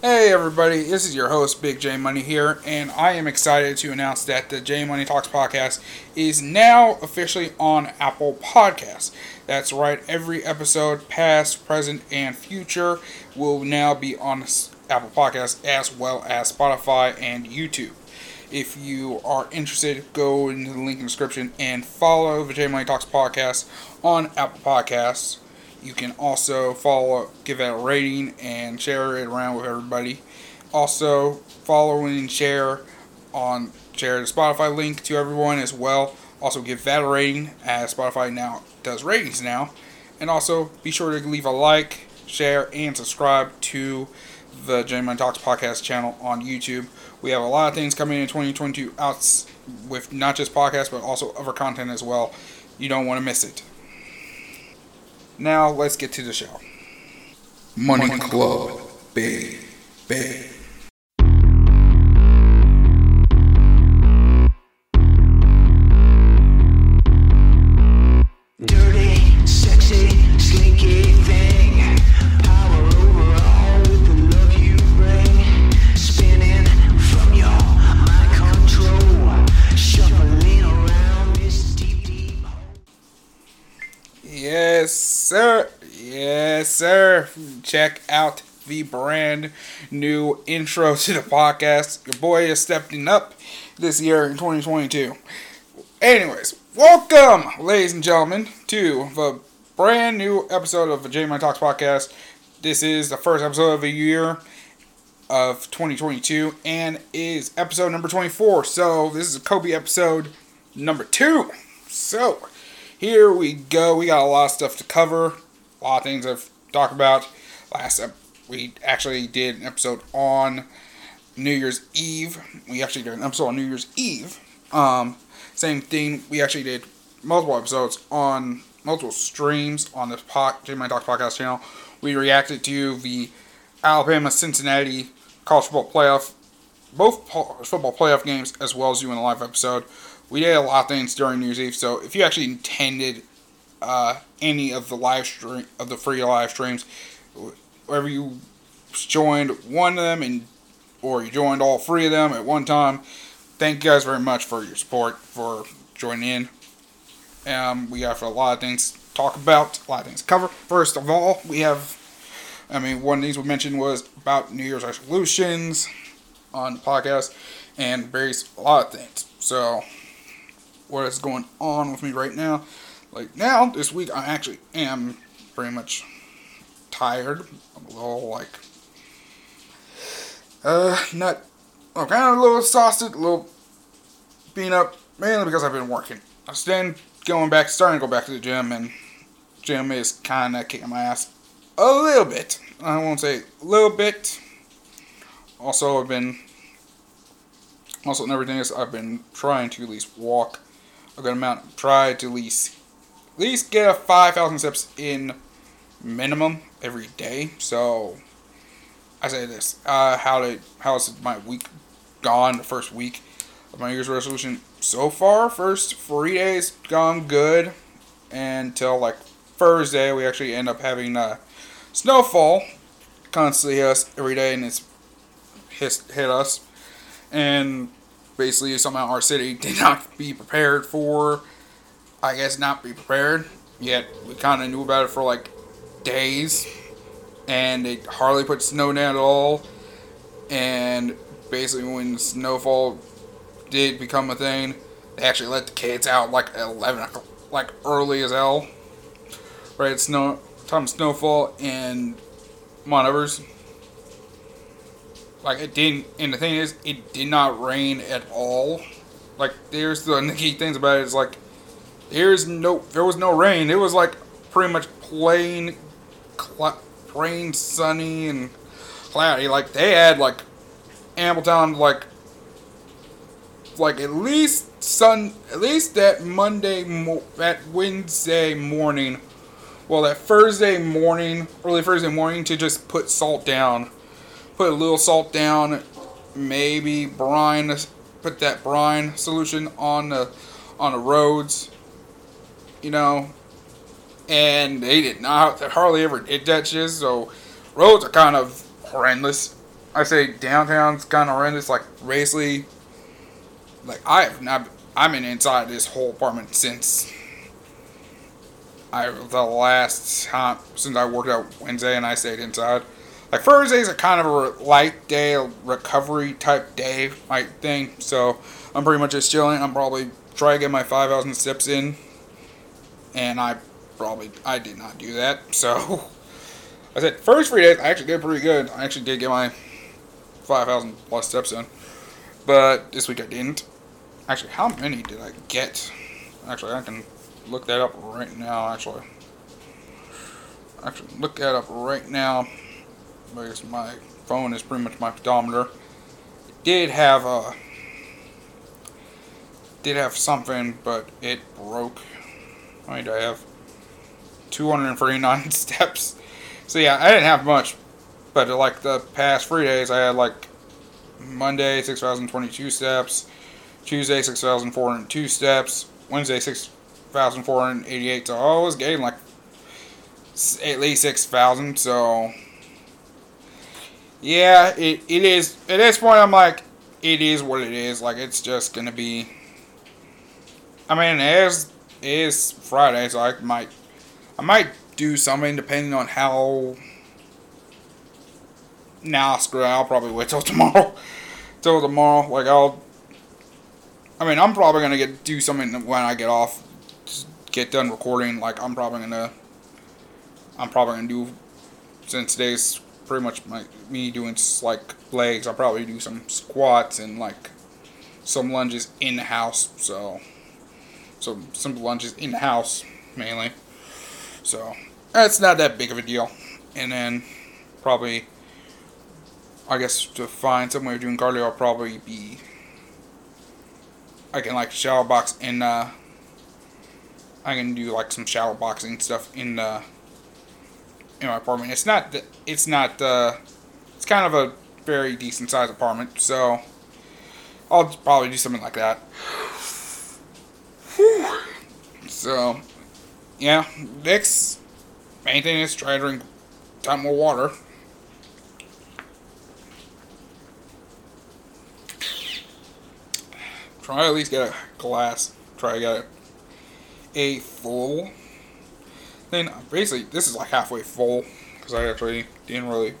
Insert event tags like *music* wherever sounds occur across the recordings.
Hey everybody, this is your host Big J Money here, and I am excited to announce that the J Money Talks podcast is now officially on Apple Podcasts. That's right, every episode, past, present, and future, will now be on Apple Podcasts as well as Spotify and YouTube. If you are interested, go into the link in the description and follow the J Money Talks podcast on Apple Podcasts. You can also follow, give it a rating, and share it around with everybody. Also, follow and share on share the Spotify link to everyone as well. Also, give that a rating as Spotify now does ratings now. And also, be sure to leave a like, share, and subscribe to the J Money Talks podcast channel on YouTube. We have a lot of things coming in 2022 out with not just podcasts but also other content as well. You don't want to miss it. Now let's get to the show. Money, Money Club, Club, baby. Sir. Yes, sir. Check out the brand new intro *laughs* to the podcast. Your boy is stepping up this year in 2022. Anyways, welcome, ladies and gentlemen, to the brand new episode of the J Money Talks podcast. This is the first episode of the year of 2022 and is episode number 24. So, this is a Kobe episode number two. So, here we go. We got a lot of stuff to cover, a lot of things I've talked about. Last we actually did an episode on New Year's Eve. We actually did an episode on New Year's Eve. Um, same thing. We actually did multiple episodes on multiple streams on the pod, J Money Talk podcast channel. We reacted to the Alabama Cincinnati college football playoff, both football playoff games, as well as doing a live episode we did a lot of things during New Year's Eve. So if you actually intended uh, any of the live stream of the free live streams, wherever you joined one of them and or you joined all three of them at one time, thank you guys very much for your support for joining in. Um, we have a lot of things to talk about, a lot of things to cover. First of all, we have, I mean, one of these we mentioned was about New Year's resolutions on the podcast and various a lot of things. So what is going on with me right now. Like now, this week, I actually am pretty much tired. I'm a little like, uh, not, I'm kind of a little exhausted, a little being up, mainly because I've been working. I was then going back, starting to go back to the gym, and gym is kind of kicking my ass a little bit. I won't say a little bit. Also, I've been also and everything is I've been trying to at least walk a good amount. Try to at least at least get a five thousand steps in minimum every day. So I say this: uh, how did how's my week gone? The first week of my year's resolution so far. First three days gone good until like Thursday. We actually end up having uh, snowfall constantly hit us every day, and it's hit, hit us. And basically somehow our city did not be prepared for, I guess, not be prepared. Yet we kind of knew about it for like days, and it hardly put snow down at all. And basically, when snowfall did become a thing, they actually let the kids out like 11 like early as hell. Right, snow time snowfall and Mount like it didn't, and the thing is, it did not rain at all. Like there's the *laughs* key things about it is like there's no, there was no rain. It was like pretty much plain, cl- plain sunny and cloudy. Like they had like ample time like like at least sun at least that Monday mo- that Wednesday morning well that Thursday morning early Thursday morning to just put salt down put a little salt down, maybe brine, put that brine solution on the on the roads, you know, and they did not hardly ever did shit. So roads are kind of horrendous I say downtown's kind of horrendous. Like basically, like I have not. I'm in inside this whole apartment since I the last time since I worked out Wednesday and I stayed inside. Like Thursday's a kind of a light day, a recovery type day, like thing. So I'm pretty much just chilling. I'm probably try to get my 5,000 steps in, and I probably I did not do that. So *laughs* I said first three days I actually did pretty good. I actually did get my 5,000 plus steps in, but this week I didn't. Actually, how many did I get? Actually, I can look that up right now. Actually, actually look that up right now because my phone is pretty much my pedometer. It did have a did have something, but it broke. I mean, I have 239 *laughs* steps. So yeah, I didn't have much, but uh, like the past three days, I had like Monday 6,022 steps, Tuesday 6,402 steps, Wednesday 6,488. So I was getting like at least 6,000. So yeah, it, it is. At this point, I'm like, it is what it is. Like it's just gonna be. I mean, it is it is Friday, so I might I might do something depending on how. Nah, screw it. I'll probably wait till *laughs* tomorrow. till tomorrow. Like I'll. I mean, I'm probably gonna get do something when I get off, get done recording. Like I'm probably gonna. I'm probably gonna do, since today's pretty much my me doing like legs. I'll probably do some squats and like some lunges in house. So, so simple lunges in house mainly. So that's not that big of a deal. And then probably, I guess to find some way of doing cardio, I'll probably be. I can like shower box in. Uh, I can do like some shower boxing stuff in the in my apartment. It's not it's not uh, it's kind of a very decent sized apartment, so I'll probably do something like that. So, yeah, next main thing is try to drink a ton more water. Try at least get a glass. Try to get a full then basically, this is like halfway full because I actually didn't really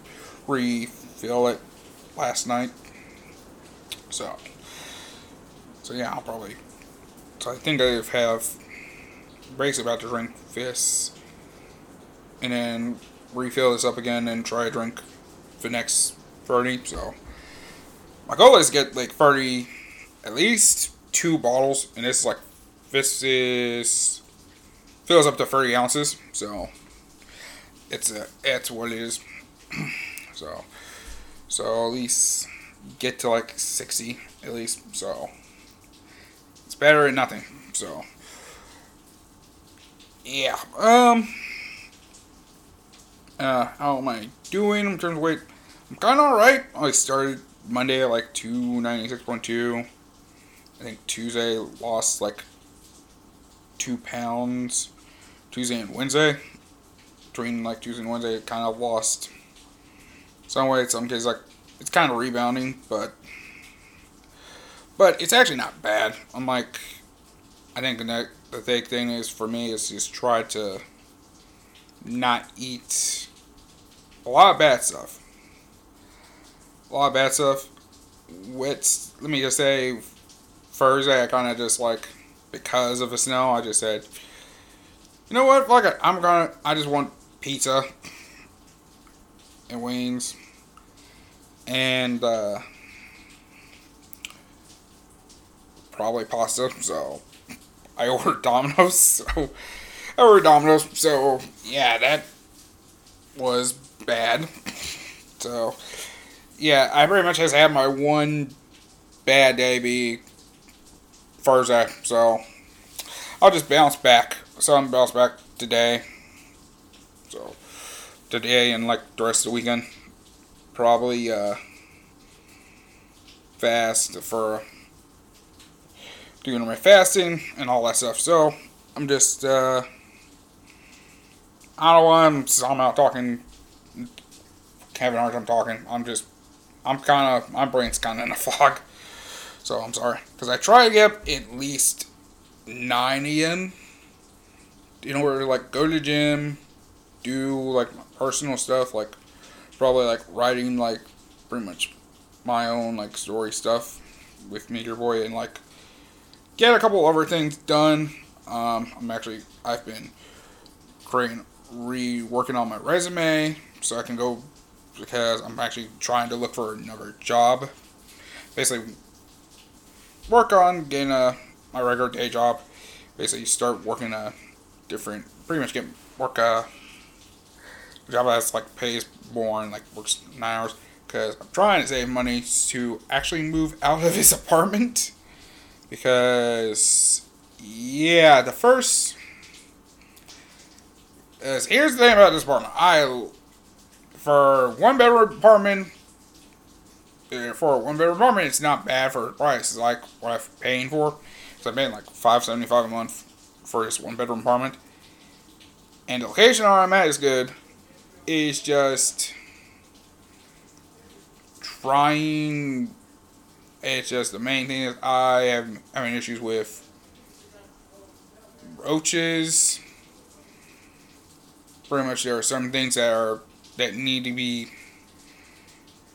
refill it last night. So, so yeah, I'll probably. So I think I have basically about to drink this, and then refill this up again and try to drink the next 30. So my goal is get like 30, at least two bottles, and this is like this is fills up to 30 ounces, so it's a it's what it is. *clears throat* so so at least get to like 60 at least. So it's better than nothing. So yeah. Um. Uh, how am I doing in terms of weight? I'm kind of alright. I started Monday at like 296.2. I think Tuesday lost like two pounds. Tuesday and Wednesday. Between like Tuesday and Wednesday, it kind of lost some weight. Some cases, like it's kind of rebounding, but but it's actually not bad. I'm like, I think the the big thing is for me is just try to not eat a lot of bad stuff. A lot of bad stuff. What's let me just say, Thursday I kind of just like because of the snow. I just said you know what? Fuck it. I'm gonna. I just want pizza and wings and uh, probably pasta. So I ordered Domino's. *laughs* So I ordered Domino's. So yeah, that was bad. *laughs* So yeah, I pretty much has had my one bad day be Thursday. So I'll just bounce back so I'm bounced back today. So today and like the rest of the weekend, probably uh, fast for doing my fasting and all that stuff. So I'm just uh, I don't want I'm, out talking, having a hard time talking. I'm just I'm kind of my brain's kind of in a *laughs* fog. So I'm sorry because I try to get at least nine a.m. In order to like go to the gym, do like personal stuff, like probably like writing like pretty much my own like story stuff with Meteor Boy and like get a couple other things done. Um, I'm actually I've been creating reworking on my resume so I can go because I'm actually trying to look for another job. Basically, work on getting a my regular day job. Basically, start working a different, pretty much get work a job that's like pays more and like works nine hours. Because I'm trying to save money to actually move out of his *laughs* apartment. Because yeah, the first. Is, here's the thing about this apartment. I for one bedroom apartment, uh, for one bedroom apartment, it's not bad for price. It's like what I'm paying for. So I'm paying like five seventy five a month for one bedroom apartment. And the location I'm at is good. It's just trying. It's just the main thing is I have having issues with roaches. Pretty much, there are some things that are that need to be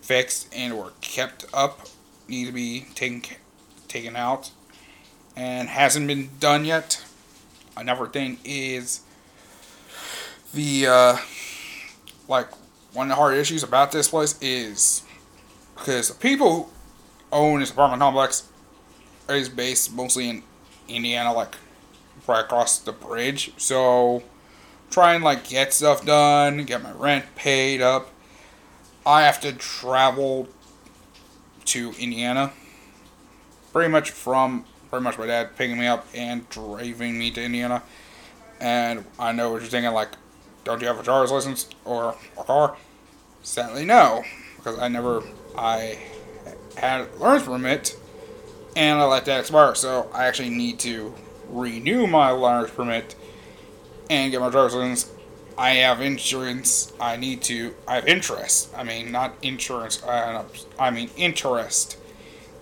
fixed and or kept up need to be taken taken out and hasn't been done yet. Another thing is the uh, like one of the hard issues about this place is because the people own this apartment complex is based mostly in Indiana, like right across the bridge. So try and like get stuff done, get my rent paid up. I have to travel to Indiana. Pretty much from pretty much my dad picking me up and driving me to Indiana. And I know what you're thinking, like, don't you have a driver's license or a car? Sadly, no, because I never I had a learner's permit, and I let that expire. So I actually need to renew my learner's permit and get my driver's license. I have insurance. I need to. I have interest. I mean, not insurance. Uh, I mean interest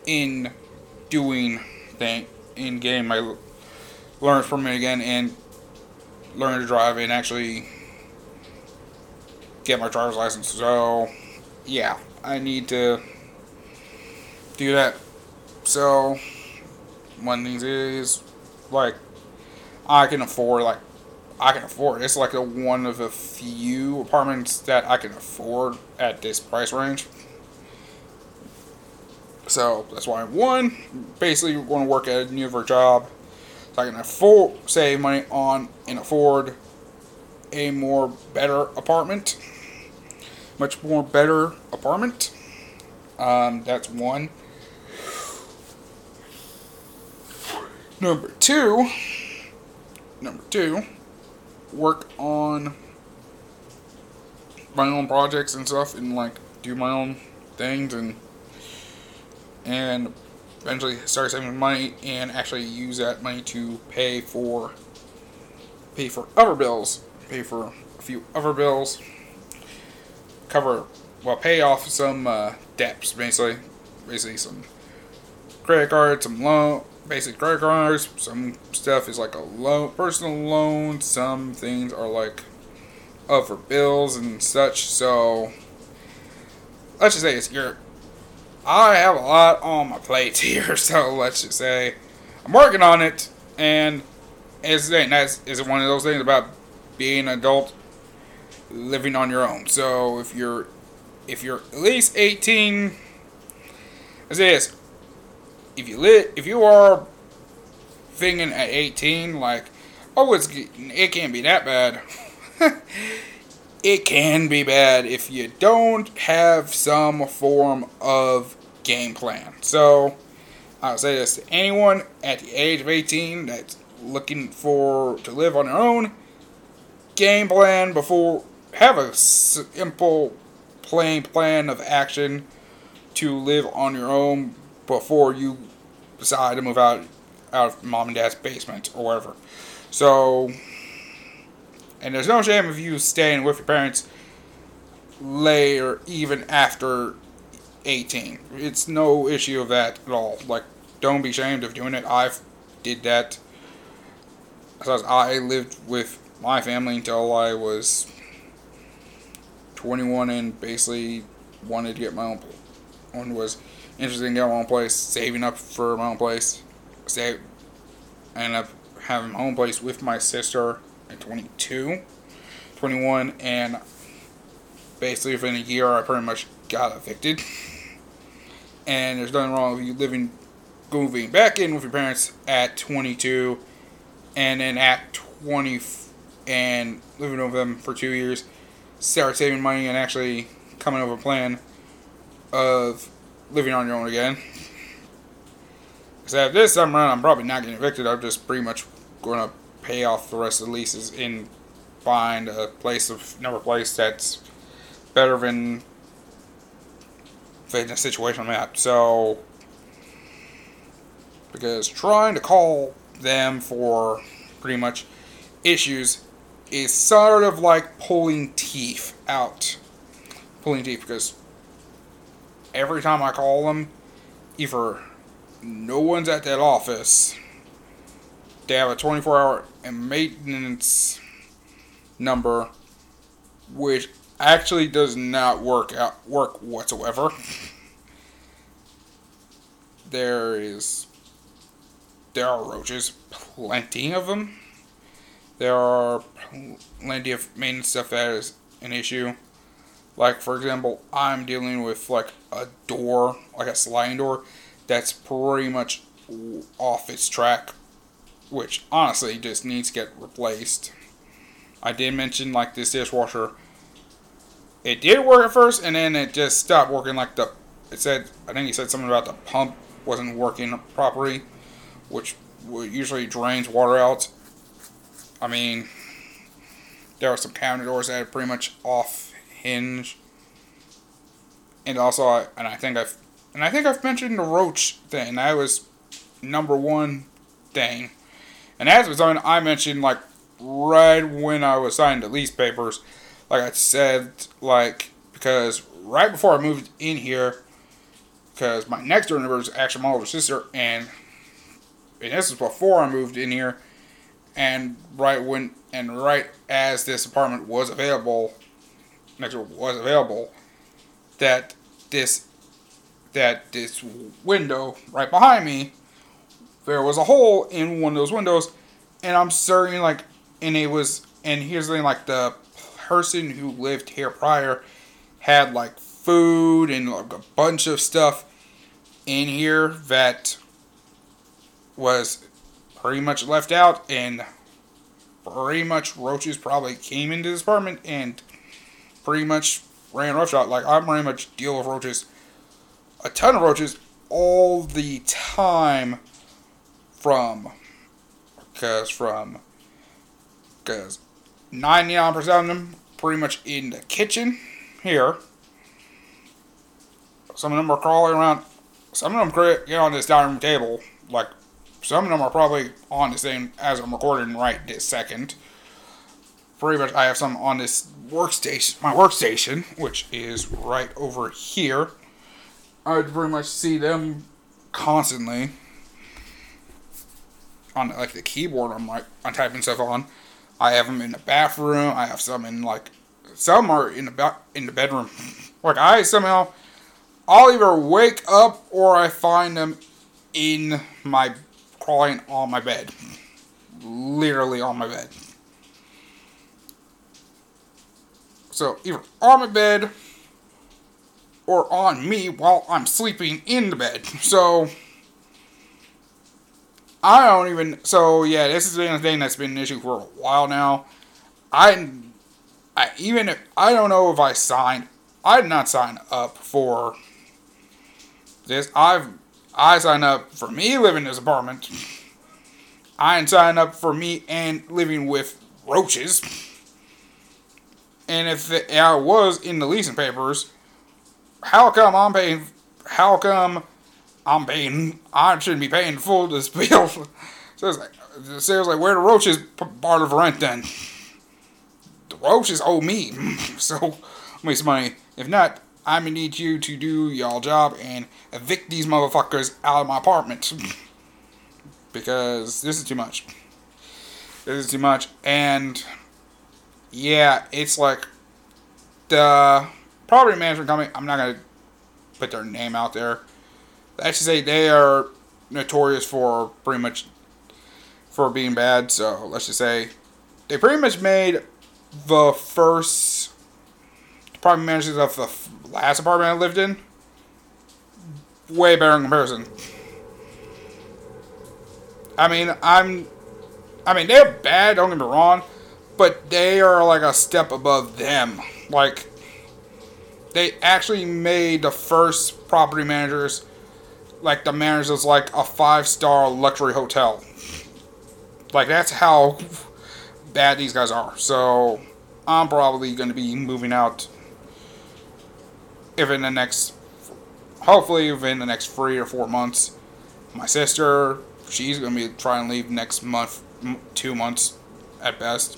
in doing thing in getting my from it again and learn to drive and actually get my driver's license. So, yeah, I need to do that. So, one thing is like I can afford like I can afford. It's like a one of a few apartments that I can afford at this price range. So that's why I'm one basically want to work at a newer job so I can afford save money on and afford a more better apartment, much more better apartment. Um, that's one. Number two. Number two work on my own projects and stuff and like do my own things and and eventually start saving money and actually use that money to pay for pay for other bills pay for a few other bills cover well pay off some uh, debts basically basically some credit cards some loan basic credit cards. Some stuff is like a loan, personal loan. Some things are like other bills and such. So let's just say it's your. I have a lot on my plate *laughs* here, so let's just say I'm working on it, and it's that's is one of those things about being an adult, living on your own. So if you're if you're at least 18, as is, if you lit, if you are thinking at 18, like, oh, it's it can't be that bad. *laughs* it can be bad if you don't have some form of game plan. So, I'll say this to anyone at the age of 18 that's looking for to live on their own. Game plan before have a simple, plain plan of action to live on your own before you decide to move out out of mom and dad's basement or whatever. So, and there's no shame of you staying with your parents later, even after 18. It's no issue of that at all. Like, don't be ashamed of doing it. I've did that. I lived with my family until I was 21 and basically wanted to get my own one was interested in getting my own place, saving up for my own place. Save ended up having my own place with my sister at 22, 21, and basically within a year I pretty much got evicted. And there's nothing wrong with you living, moving back in with your parents at 22, and then at 20, and living with them for two years, start saving money and actually coming up with a plan of living on your own again. So this time around, I'm probably not getting evicted. I'm just pretty much going to pay off the rest of the leases and find a place of another place that's better than the situation I'm at. So because trying to call them for pretty much issues is sort of like pulling teeth out. Pulling teeth because every time I call them, either no one's at that office, they have a 24 hour maintenance number, which actually does not work out work whatsoever. There is there are roaches, plenty of them. There are plenty of maintenance stuff that is an issue. Like for example, I'm dealing with like a door, like a sliding door, that's pretty much off its track, which honestly just needs to get replaced. I did mention like this dishwasher. It did work at first, and then it just stopped working. Like the, it said, I think he said something about the pump wasn't working properly, which usually drains water out. I mean, there were some cabinet doors that are pretty much off Hinge. And also, and I think I've, and I think I've mentioned the Roach thing. That was number one thing. And as was on, I mentioned like right when I was signing the lease papers, like I said, like because right before I moved in here, because my next door neighbor is actually my older sister, and and this is before I moved in here, and right when and right as this apartment was available, Metro was available, that this that this window right behind me, there was a hole in one of those windows, and I'm certain like, and it was, and here's the thing, like the person who lived here prior had like food and like a bunch of stuff in here that was pretty much left out and pretty much roaches probably came into this apartment and pretty much ran roughshod. Like I pretty much deal with roaches, a ton of roaches all the time. From, because from, because 99% of them pretty much in the kitchen here. Some of them are crawling around. Some of them get on this dining room table. Like some of them are probably on the same as I'm recording right this second pretty much I have some on this workstation, my workstation, which is right over here. I would pretty much see them constantly on like the keyboard. I'm like I'm typing stuff on. I have them in the bathroom. I have some in like some are in the ba- in the bedroom. *laughs* Like I somehow I'll either wake up or I find them in my crawling on my bed, literally on my bed. So either on my bed or on me while I'm sleeping in the bed. So I don't even. So yeah, this has been a thing that's been an issue for a while now. I, I even if I don't know if I signed. I did not sign up for this. I've I signed up for me living in this apartment. I didn't up for me and living with roaches. And if it, I was in the leasing papers, how come I'm paying? How come I'm paying? I shouldn't be paying full this *laughs* bill. so it's like, it says like, where the roaches part of rent then? The roaches owe me, *laughs* so make some money. If not, I'm gonna need you to do y'all job and evict these motherfuckers out of my apartment. *laughs* because this is too much. This is too much. And yeah, it's like the property management company, I'm not gonna put their name out there. I should say they are notorious for pretty much for being bad. So let's just say they pretty much made the first property managers of the last apartment I lived in way better in comparison. I mean, I'm, I mean, they're bad. Don't get me wrong, but they are like a step above them. Like, they actually made the first property managers, like the managers, like a five star luxury hotel. Like that's how bad these guys are. So I'm probably going to be moving out if in the next, hopefully within the next three or four months. My sister, she's going to be trying to leave next month, two months at best.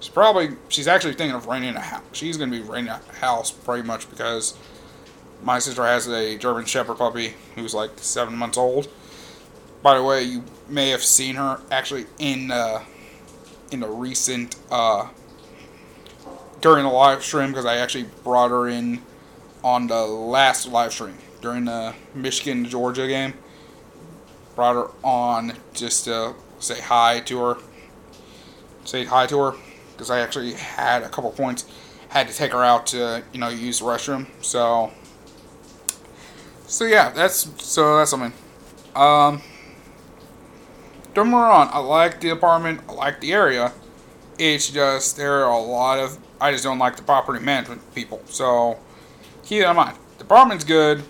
She's probably, she's actually thinking of renting a house. She's going to be renting a house pretty much because my sister has a German Shepherd puppy who's like seven months old. By the way, you may have seen her actually in uh, in the recent uh, during the live stream because I actually brought her in on the last live stream during the Michigan Georgia game. Brought her on just to say hi to her, say hi to her because I actually had a couple points. Had to take her out to you know use the restroom. So so yeah, that's so that's something. Um, don't get wrong, I like the apartment, I like the area. It's just there are a lot of I just don't like the property management people. So keep that in mind. The apartment's good.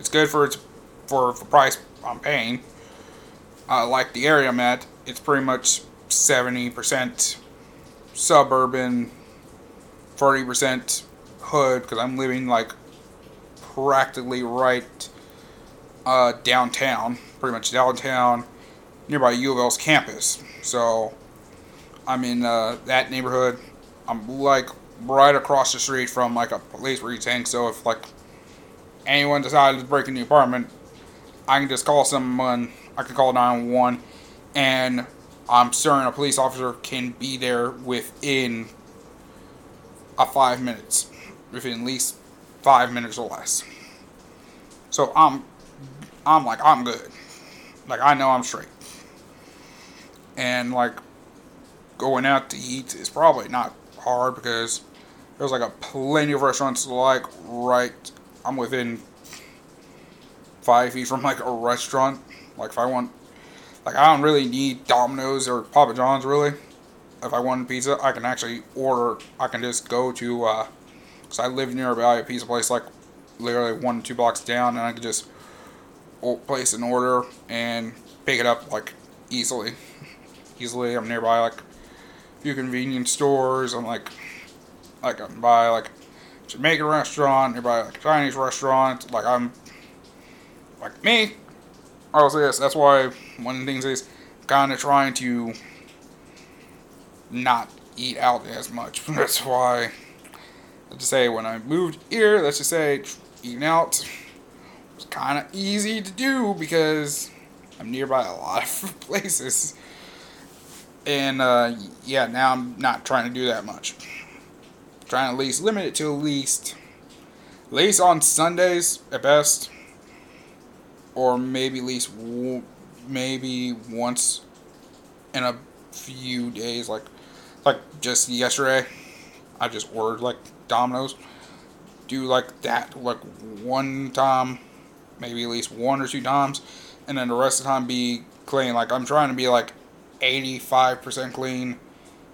It's good for its for the price I'm paying. I like the area I'm at. It's pretty much seventy percent suburban, forty percent hood because I'm living like practically right uh, downtown, pretty much downtown, nearby U of L's campus. So I'm in uh, that neighborhood. I'm like right across the street from like a police precinct. So if like anyone decided to break in the apartment, I can just call someone. I can call 911, and I'm certain a police officer can be there within a five minutes, within at least five minutes or less. So I'm, I'm like I'm good. Like I know I'm straight. And like going out to eat is probably not hard because there's like a plenty of restaurants like right I'm within five feet from like a restaurant. Like if I want like I don't really need Domino's or Papa John's really. If I want pizza, I can actually order. I can just go to. Uh, Cause I live nearby a pizza place like literally one two blocks down, and I can just place an order and pick it up like easily. *laughs* Easily, I'm nearby like a few convenience stores. I'm like, like I'm by like Jamaican restaurant, nearby like Chinese restaurant. Like I'm, like me. Also, yes, that's why one of the things is kind of trying to not eat out as much. *laughs* That's why, let's just say when I moved here, let's just say eating out was kind of easy to do because I'm nearby a lot of *laughs* places. And uh, yeah, now I'm not trying to do that much. trying to at least limit it to at least, at least on Sundays at best, or maybe at least maybe once in a few days, like like just yesterday, I just ordered like Domino's. Do like that like one time, maybe at least one or two times, and then the rest of the time be clean. Like I'm trying to be like 85% clean,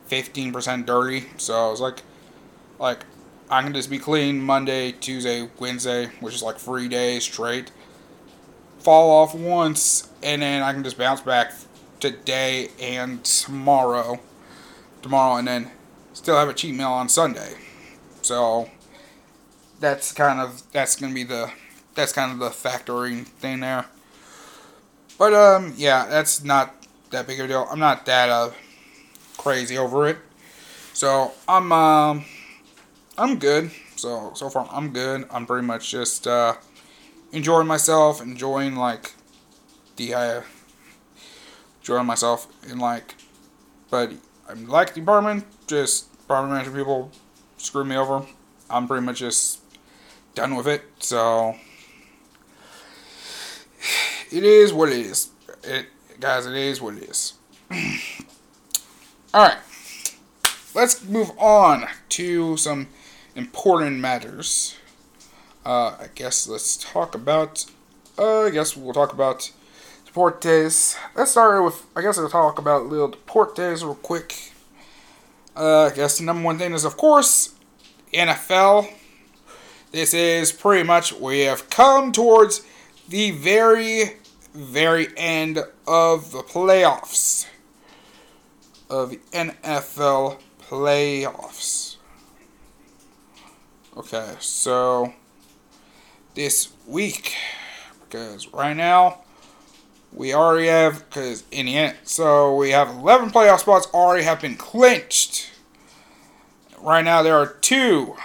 15% dirty. So I was like, like I can just be clean Monday, Tuesday, Wednesday, which is like three days straight. Fall off once, and then I can just bounce back today and tomorrow, tomorrow, and then still have a cheat meal on Sunday. So that's kind of that's gonna be the that's kind of the factoring thing there. But um, yeah, that's not that big of a deal. I'm not that uh crazy over it. So I'm um I'm good. So so far I'm good. I'm pretty much just uh, enjoying myself, enjoying like the uh, enjoying myself in like, but I'm like the apartment. Just apartment management people screw me over. I'm pretty much just done with it. So it is what it is. It guys, it is what it is. *clears throat* All right, let's move on to some important matters. Uh, I guess let's talk about. Uh, I guess we'll talk about Deportes. Let's start with. I guess I'll talk about little Deportes real quick. Uh, I guess the number one thing is, of course, NFL. This is pretty much we have come towards the very, very end of the playoffs of the NFL playoffs. Okay, so this week, because right now we already have, because in the end, so we have 11 playoff spots already have been clinched. Right now there are two,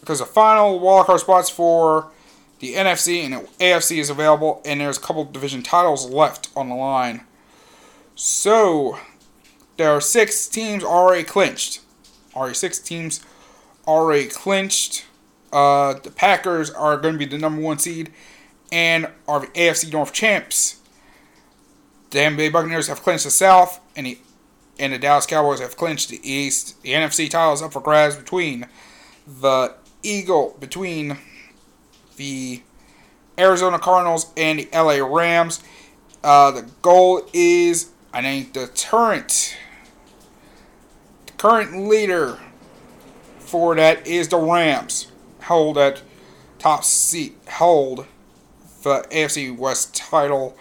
because the final wildcard spots for the NFC and AFC is available, and there's a couple division titles left on the line. So there are six teams already clinched. Already six teams already clinched. Uh, the Packers are going to be the number one seed and are the AFC North champs. The Tampa Bay Buccaneers have clinched the South, and the and the Dallas Cowboys have clinched the East. The NFC title is up for grabs between the Eagle, between the Arizona Cardinals and the LA Rams. Uh, the goal is, I think, the current, the current leader for that is the Rams. Hold that top seat, hold the AFC West title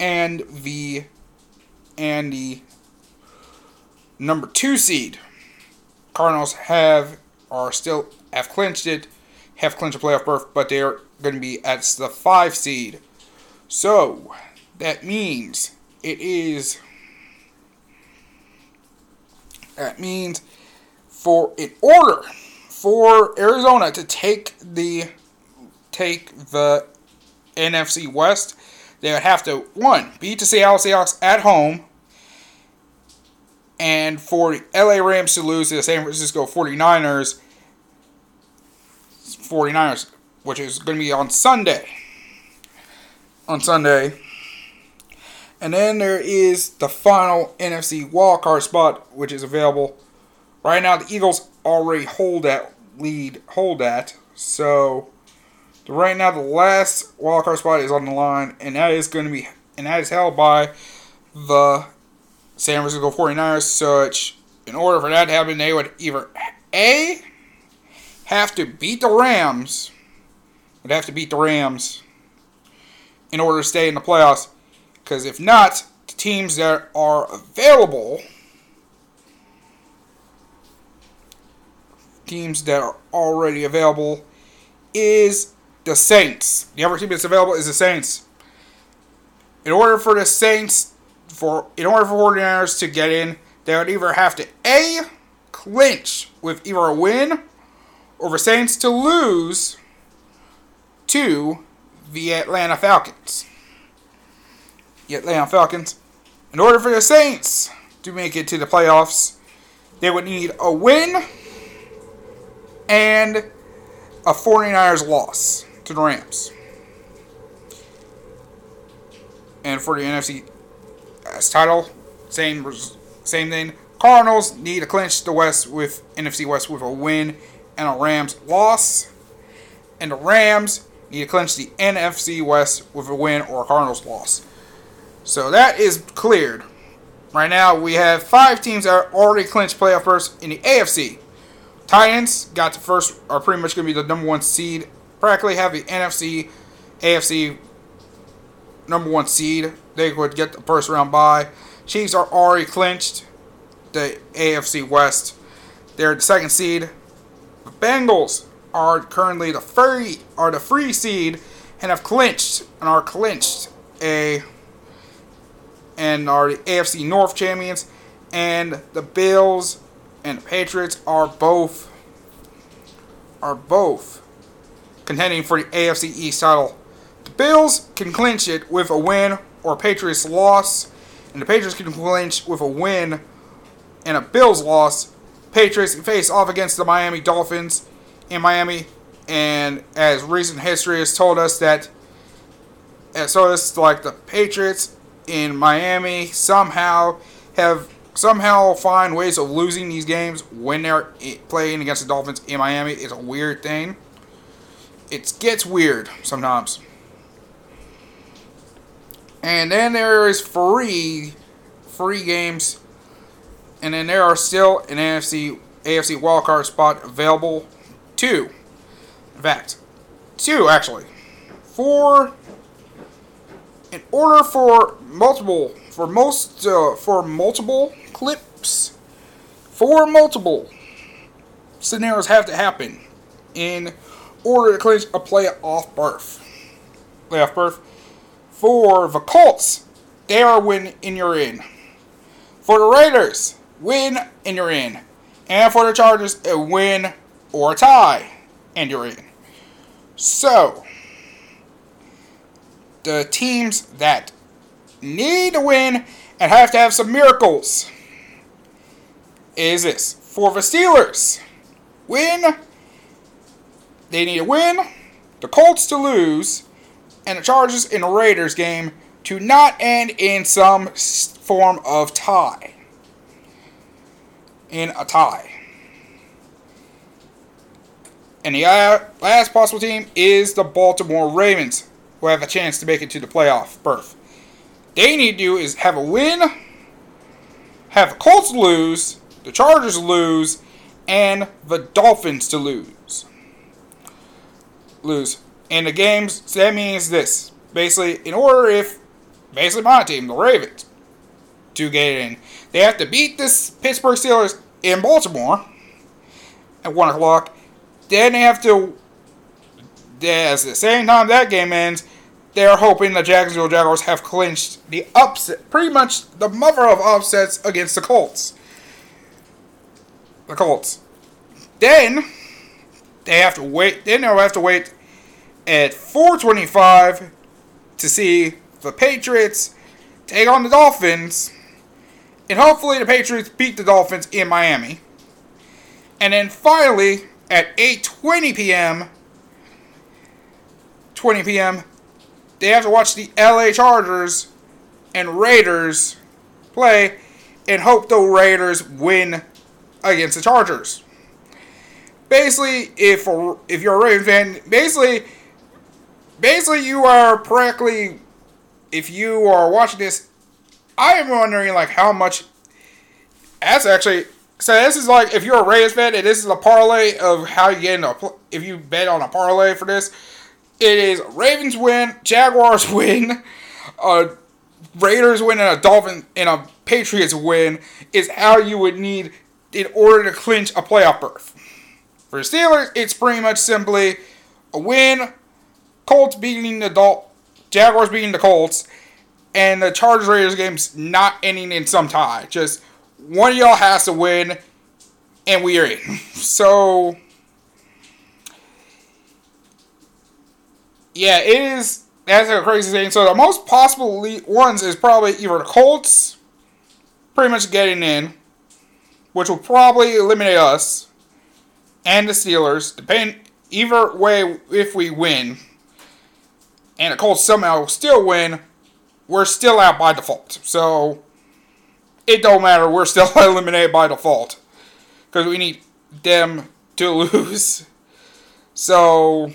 and the and the number two seed. Cardinals have are still have clinched it, have clinched a playoff berth, but they're going to be at the five seed. So that means it is. That means for in order for Arizona to take the take the NFC West, they would have to one beat the Seattle Seahawks at home and for the LA Rams to lose to the San Francisco 49ers 49ers which is going to be on Sunday. On Sunday. And then there is the final NFC wildcard spot which is available. Right now the Eagles already hold that lead hold that. So right now the last wildcard spot is on the line and that is going to be and that is held by the San Francisco 49ers such in order for that to happen they would either A have to beat the Rams would have to beat the Rams in order to stay in the playoffs because if not the teams that are available teams that are already available is the Saints. The other team that's available is the Saints. In order for the Saints for in order for 49ers to get in, they would either have to A clinch with either a win or the Saints to lose to the Atlanta Falcons. The Atlanta Falcons. In order for the Saints to make it to the playoffs, they would need a win and a 49ers loss to the Rams. And for the NFC uh, title, same same thing. Cardinals need to clinch the West with NFC West with a win and a Rams loss. And the Rams need to clinch the NFC West with a win or a Cardinals loss. So that is cleared. Right now we have five teams that are already clinched playoff first in the AFC. Titans got the first are pretty much going to be the number one seed. Practically have the NFC, AFC number one seed. They would get the first round bye. Chiefs are already clinched the AFC West. They're the second seed. The Bengals are currently the free are the free seed and have clinched and are clinched a and are the AFC North champions. And the Bills and the Patriots are both are both contending for the AFC East title. The Bills can clinch it with a win or Patriots loss, and the Patriots can clinch with a win and a Bills loss. Patriots face off against the Miami Dolphins in Miami, and as recent history has told us that, so it's like the Patriots in Miami somehow have somehow find ways of losing these games when they're playing against the Dolphins in Miami. It's a weird thing. It gets weird sometimes. And then there is free free games. And then there are still an NFC AFC wildcard spot available. Two. In fact, two actually. Four in order for multiple for most uh, for multiple clips for multiple scenarios have to happen in order to clinch a playoff berth. Playoff berth. For the Colts, they are win and you're in. For the Raiders, win and you're in. And for the Chargers, a win or a tie and you're in. So, the teams that need to win and have to have some miracles is this. For the Steelers, win. They need a win. The Colts to lose. And the Chargers in the Raiders game to not end in some form of tie. In a tie. And the uh, last possible team is the Baltimore Ravens, who have a chance to make it to the playoff berth. They need to do is have a win, have the Colts lose, the Chargers lose, and the Dolphins to lose. Lose. And the games, that means this. Basically, in order if, basically my team, the Ravens, to get in, they have to beat this Pittsburgh Steelers in Baltimore at 1 o'clock. Then they have to, as the same time that game ends, they're hoping the Jacksonville Jaguars have clinched the upset, pretty much the mother of upsets against the Colts the Colts. Then they have to wait. Then they'll have to wait at 4:25 to see the Patriots take on the Dolphins, and hopefully the Patriots beat the Dolphins in Miami. And then finally at 8:20 p.m. 20 p.m. They have to watch the LA Chargers and Raiders play and hope the Raiders win against the Chargers. Basically, if if you're a Ravens fan, basically, basically you are practically, if you are watching this, I am wondering like how much. That's actually so. This is like if you're a Ravens fan, and this is a parlay of how you get in a. If you bet on a parlay for this, it is Ravens win, Jaguars *laughs* win, uh, Raiders win, and a Dolphin and a Patriots win is how you would need in order to clinch a playoff berth. For Steelers, it's pretty much simply a win, Colts beating the Dol- Jaguars beating the Colts, and the Chargers Raiders game's not ending in some tie. Just one of y'all has to win, and we are in. *laughs* So, yeah, it is. That's a crazy thing. So the most possible ones is probably either the Colts, pretty much getting in, which will probably eliminate us and the Steelers, depending either way if we win, and the Colts somehow still win, we're still out by default. So it don't matter. We're still *laughs* eliminated by default because we need them to *laughs* lose. So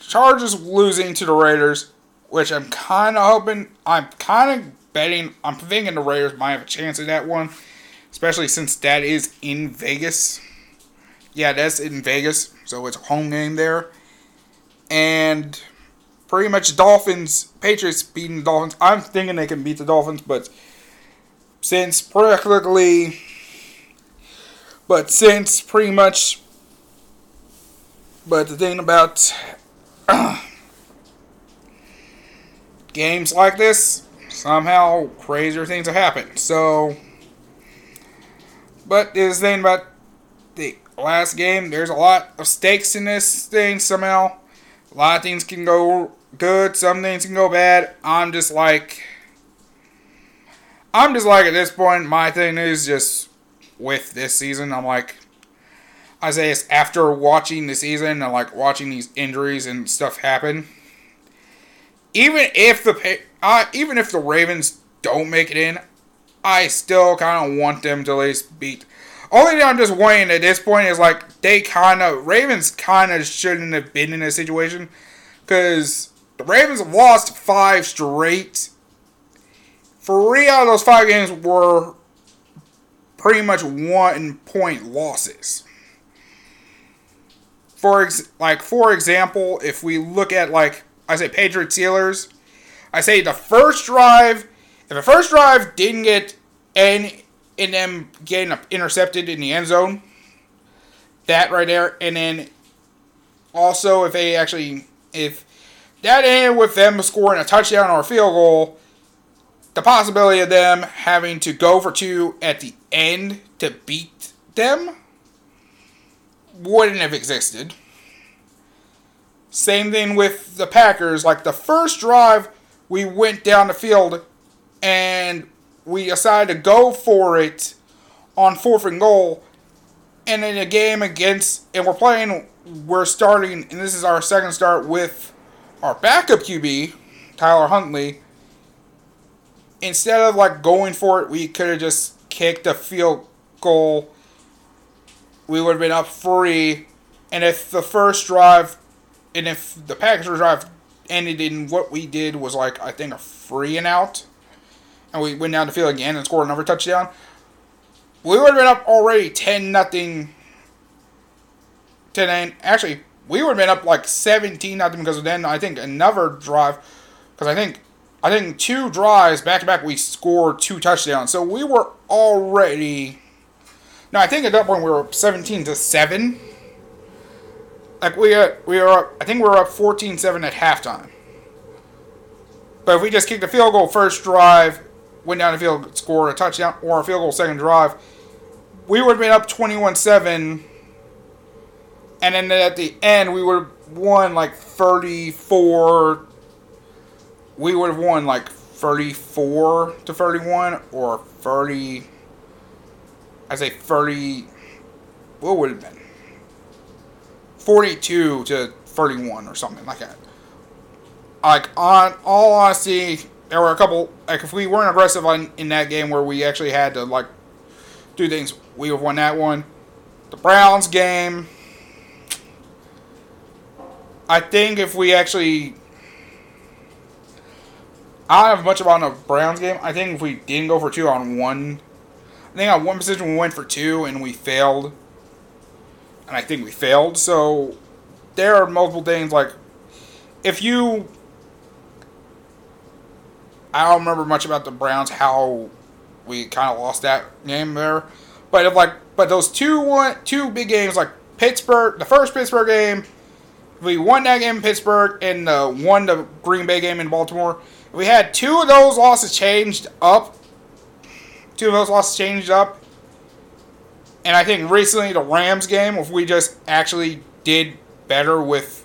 Chargers losing to the Raiders, which I'm kind of hoping. I'm kind of betting. I'm thinking the Raiders might have a chance at that one, especially since that is in Vegas. Yeah, that's in Vegas, so it's a home game there. And pretty much Dolphins, Patriots beating the Dolphins. I'm thinking they can beat the Dolphins, but since practically, but since pretty much, but the thing about *clears throat* games like this, somehow crazier things have happened. So, but the thing about the last game. There's a lot of stakes in this thing somehow. A lot of things can go good, some things can go bad. I'm just like. I'm just like at this point, my thing is just with this season, I'm like. I say it's after watching the season and like watching these injuries and stuff happen. Even if the uh, even if the Ravens don't make it in, I still kind of want them to at least beat only thing I'm just worrying at this point is like they kind of Ravens kind of shouldn't have been in this situation because the Ravens lost five straight. Three out of those five games were pretty much one point losses. For ex- like for example, if we look at like I say Patriots Steelers, I say the first drive, if the first drive didn't get in them getting intercepted in the end zone. That right there, and then also if they actually if that ended with them scoring a touchdown or a field goal, the possibility of them having to go for two at the end to beat them wouldn't have existed. Same thing with the Packers. Like the first drive, we went down the field and we decided to go for it on fourth and goal. And in a game against, and we're playing, we're starting, and this is our second start with our backup QB, Tyler Huntley. Instead of like going for it, we could have just kicked a field goal. We would have been up free. And if the first drive, and if the Packers drive ended in what we did was like, I think, a free and out and we went down the field again and scored another touchdown, we would have been up already 10 nothing. 10 9. Actually, we would have been up like 17 nothing because then I think another drive, because I think I think two drives back to back we scored two touchdowns. So we were already. No, I think at that point we were up 17 to seven. Like we uh, we were up, I think we were up 14-7 at halftime. But if we just kicked the field goal first drive, went down the field, scored a touchdown or a field goal second drive, we would have been up 21 7. And then at the end, we would have won like 34. We would have won like 34 to 31 or 30. I say 30. What would it have been? 42 to 31 or something like that. Like, on all honesty, there were a couple like if we weren't aggressive on in that game where we actually had to like do things, we would have won that one. The Browns game. I think if we actually I don't have much about the Browns game. I think if we didn't go for two on one I think on one position we went for two and we failed. And I think we failed. So there are multiple things like if you I don't remember much about the Browns how we kind of lost that game there, but if like but those two one two big games like Pittsburgh, the first Pittsburgh game, we won that game in Pittsburgh and the won the Green Bay game in Baltimore. We had two of those losses changed up. Two of those losses changed up. And I think recently the Rams game, if we just actually did better with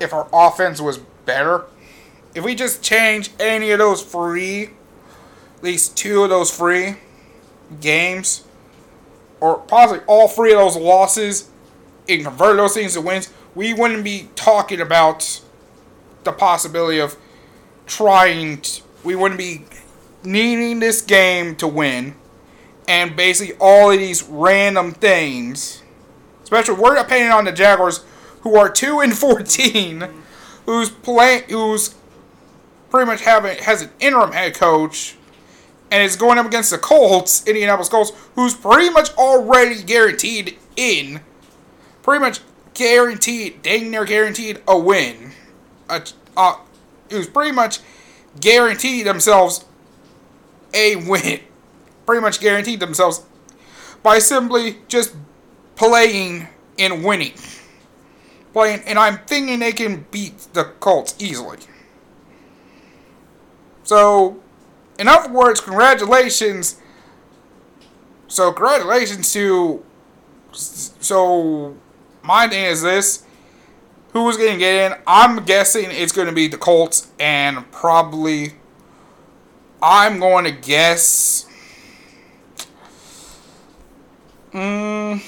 if our offense was better, if we just change any of those free, at least two of those free games, or possibly all three of those losses, and convert those things to wins, we wouldn't be talking about the possibility of trying. We wouldn't be needing this game to win, and basically all of these random things. Especially, we're opinion on the Jaguars, who are two and fourteen, *laughs* who's playing, who's pretty much have a, has an interim head coach and is going up against the Colts, Indianapolis Colts, who's pretty much already guaranteed in, pretty much guaranteed, dang near guaranteed a win. A, uh, who's pretty much guaranteed themselves a win. Pretty much guaranteed themselves by simply just playing and winning. Playing, and I'm thinking they can beat the Colts easily. So, in other words, congratulations. So, congratulations to so my thing is this: who's going to get in? I'm guessing it's going to be the Colts and probably. I'm going to guess. Mm,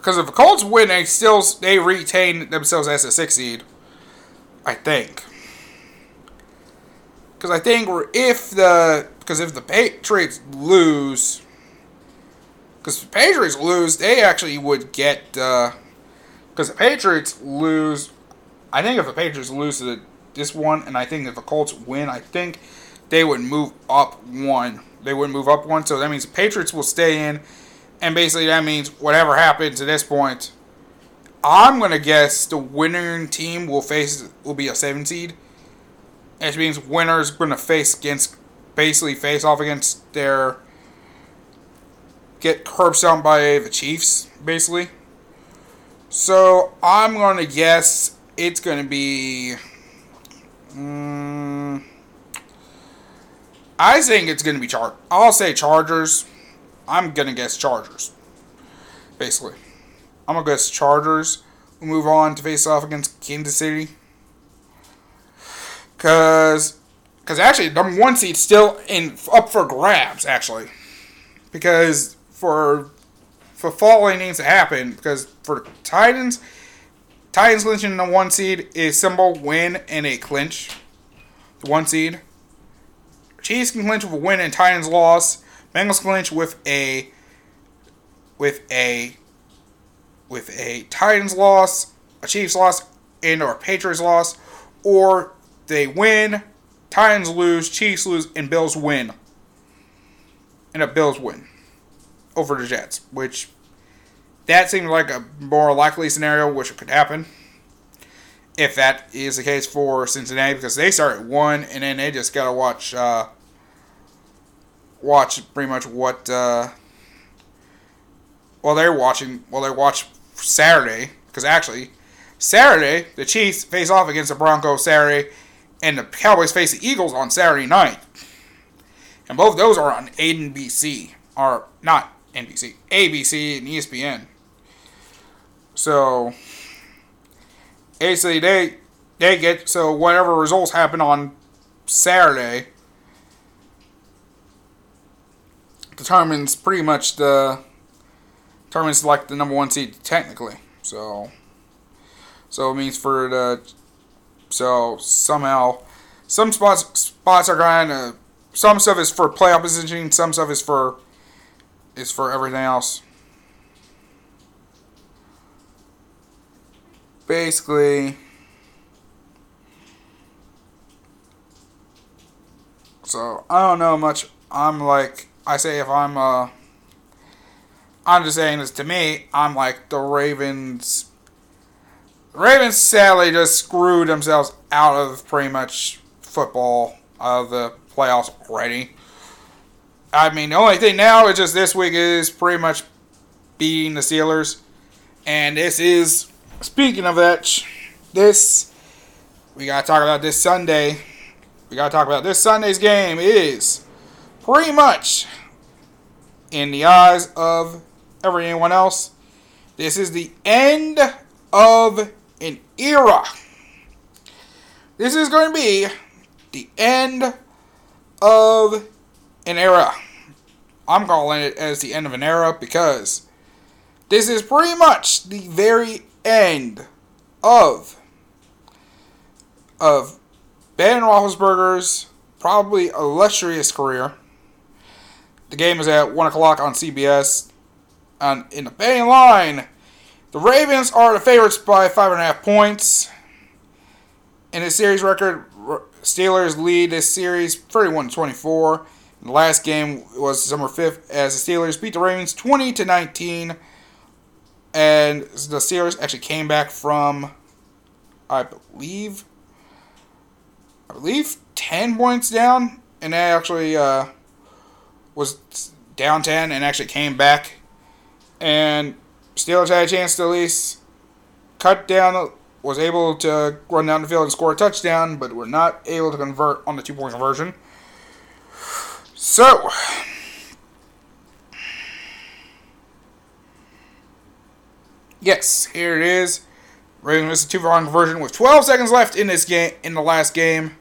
because if the Colts win, they still they retain themselves as a six seed. I think. Because I think if the because if the Patriots lose, because the Patriots lose, they actually would get. Because uh, the Patriots lose, I think if the Patriots lose the, this one, and I think if the Colts win, I think they would move up one. They would move up one, so that means the Patriots will stay in, and basically that means whatever happens to this point, I'm gonna guess the winning team will face will be a seven seed which means winners to face against, basically face off against their, get curbs down by the Chiefs, basically. So I'm to guess it's to be. Um, I think it's to be Char. I'll say Chargers. I'm to guess Chargers. Basically. I'm to guess Chargers. We'll move on to face off against Kansas City. Cause, cause actually, number one seed still in up for grabs. Actually, because for for falling needs to happen. Because for Titans, Titans clinching the one seed is simple win and a clinch. The one seed. Chiefs can clinch with a win and Titans loss. Bengals clinch with a with a with a Titans loss, a Chiefs loss, and or Patriots loss, or they win, Titans lose, Chiefs lose, and Bills win. And a Bills win over the Jets, which that seems like a more likely scenario, which could happen if that is the case for Cincinnati, because they start one, and then they just gotta watch uh, watch pretty much what uh, well they're watching well they watch Saturday because actually Saturday the Chiefs face off against the Broncos Saturday and the Cowboys face the Eagles on Saturday night. And both those are on NBC, or not NBC, ABC and ESPN. So basically, they they get so whatever results happen on Saturday determines pretty much the determines like the number one seed technically. So so it means for the so somehow, some spots spots are kind of some stuff is for playoff positioning, some stuff is for is for everything else. Basically, so I don't know much. I'm like I say if I'm uh I'm just saying this to me. I'm like the Ravens Ravens sadly just screwed themselves out of pretty much football of the playoffs already. I mean, the only thing now is just this week is pretty much beating the Steelers. And this is, speaking of that, this, we got to talk about this Sunday. We got to talk about this Sunday's game is pretty much, in the eyes of everyone else, this is the end of an era. This is going to be the end of an era. I'm calling it as the end of an era because this is pretty much the very end of of Ben Roethlisberger's probably illustrious career. The game is at one o'clock on CBS, and in the betting line the Ravens are the favorites by five and a half points. In the series record, Steelers lead this series 31 24. The last game was December 5th as the Steelers beat the Ravens 20 to 19. And the Steelers actually came back from, I believe, I believe 10 points down. And they actually uh, was down 10 and actually came back. And Steelers had a chance to at least cut down, was able to run down the field and score a touchdown, but were not able to convert on the two point conversion. So, yes, here it is. Ravens missed a two-for-one conversion with 12 seconds left in this game. In the last game,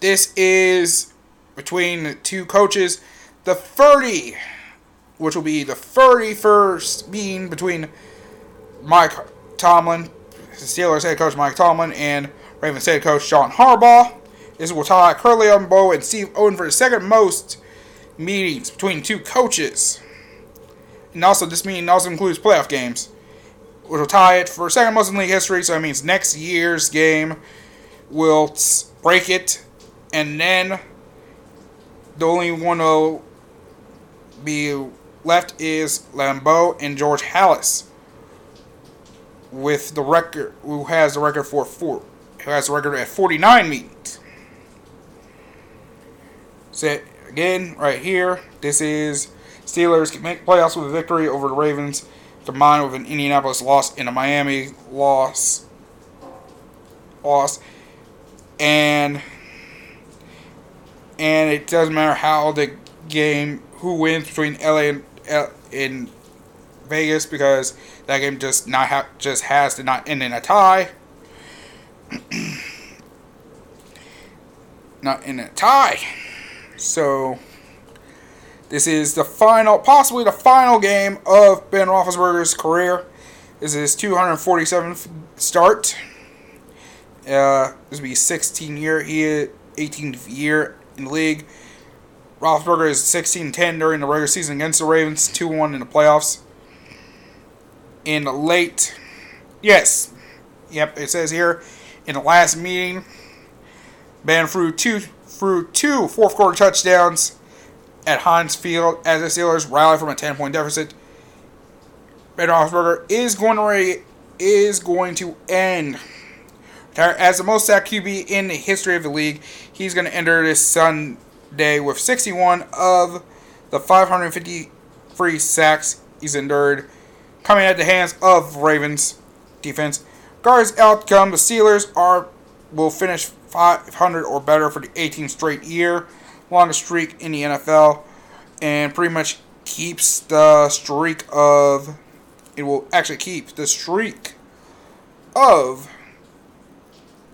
this is between two coaches. The 30, which will be the 31st being between Mike Tomlin, Steelers head coach Mike Tomlin, and Ravens head coach John Harbaugh. This will tie Curly Lambeau and Steve Owen for the second most meetings between two coaches. And also, this meeting also includes playoff games, which will tie it for second most in league history. So that means next year's game will break it, and then the only one will be left is Lambeau and George Halas, with the record who has the record for four, who has the record at 49 meetings. So again, right here, this is Steelers can make playoffs with a victory over the Ravens, combined with an Indianapolis loss and a Miami loss. Loss, and and it doesn't matter how the game who wins between LA and in Vegas because that game just not ha- just has to not end in a tie. *clears throat* not in a tie. So this is the final, possibly the final game of Ben Roethlisberger's career. This is his 247th start. Uh, this will be 16 year, he 18th year in the league. Roethlisberger is 16-10 during the regular season against the Ravens, 2-1 in the playoffs. In the late, yes, yep, it says here, in the last meeting, Ben threw two threw two fourth quarter touchdowns at Heinz Field as the Steelers rally from a 10 point deficit. Ben Roethlisberger is going to is going to end as the most sack QB in the history of the league. He's going to enter this Sunday with 61 of the 553 sacks he's endured, coming at the hands of Ravens defense. Guards outcome: the Steelers are will finish 500 or better for the 18th straight year, longest streak in the NFL, and pretty much keeps the streak of. It will actually keep the streak of.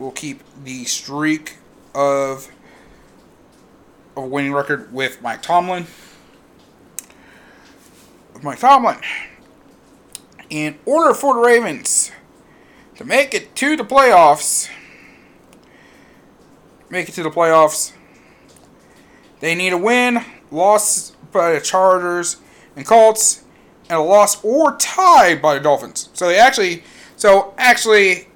Will keep the streak of a winning record with Mike Tomlin. With Mike Tomlin. In order for the Ravens to make it to the playoffs, make it to the playoffs. They need a win, loss by the Chargers and Colts, and a loss or tied by the Dolphins. So they actually, so actually,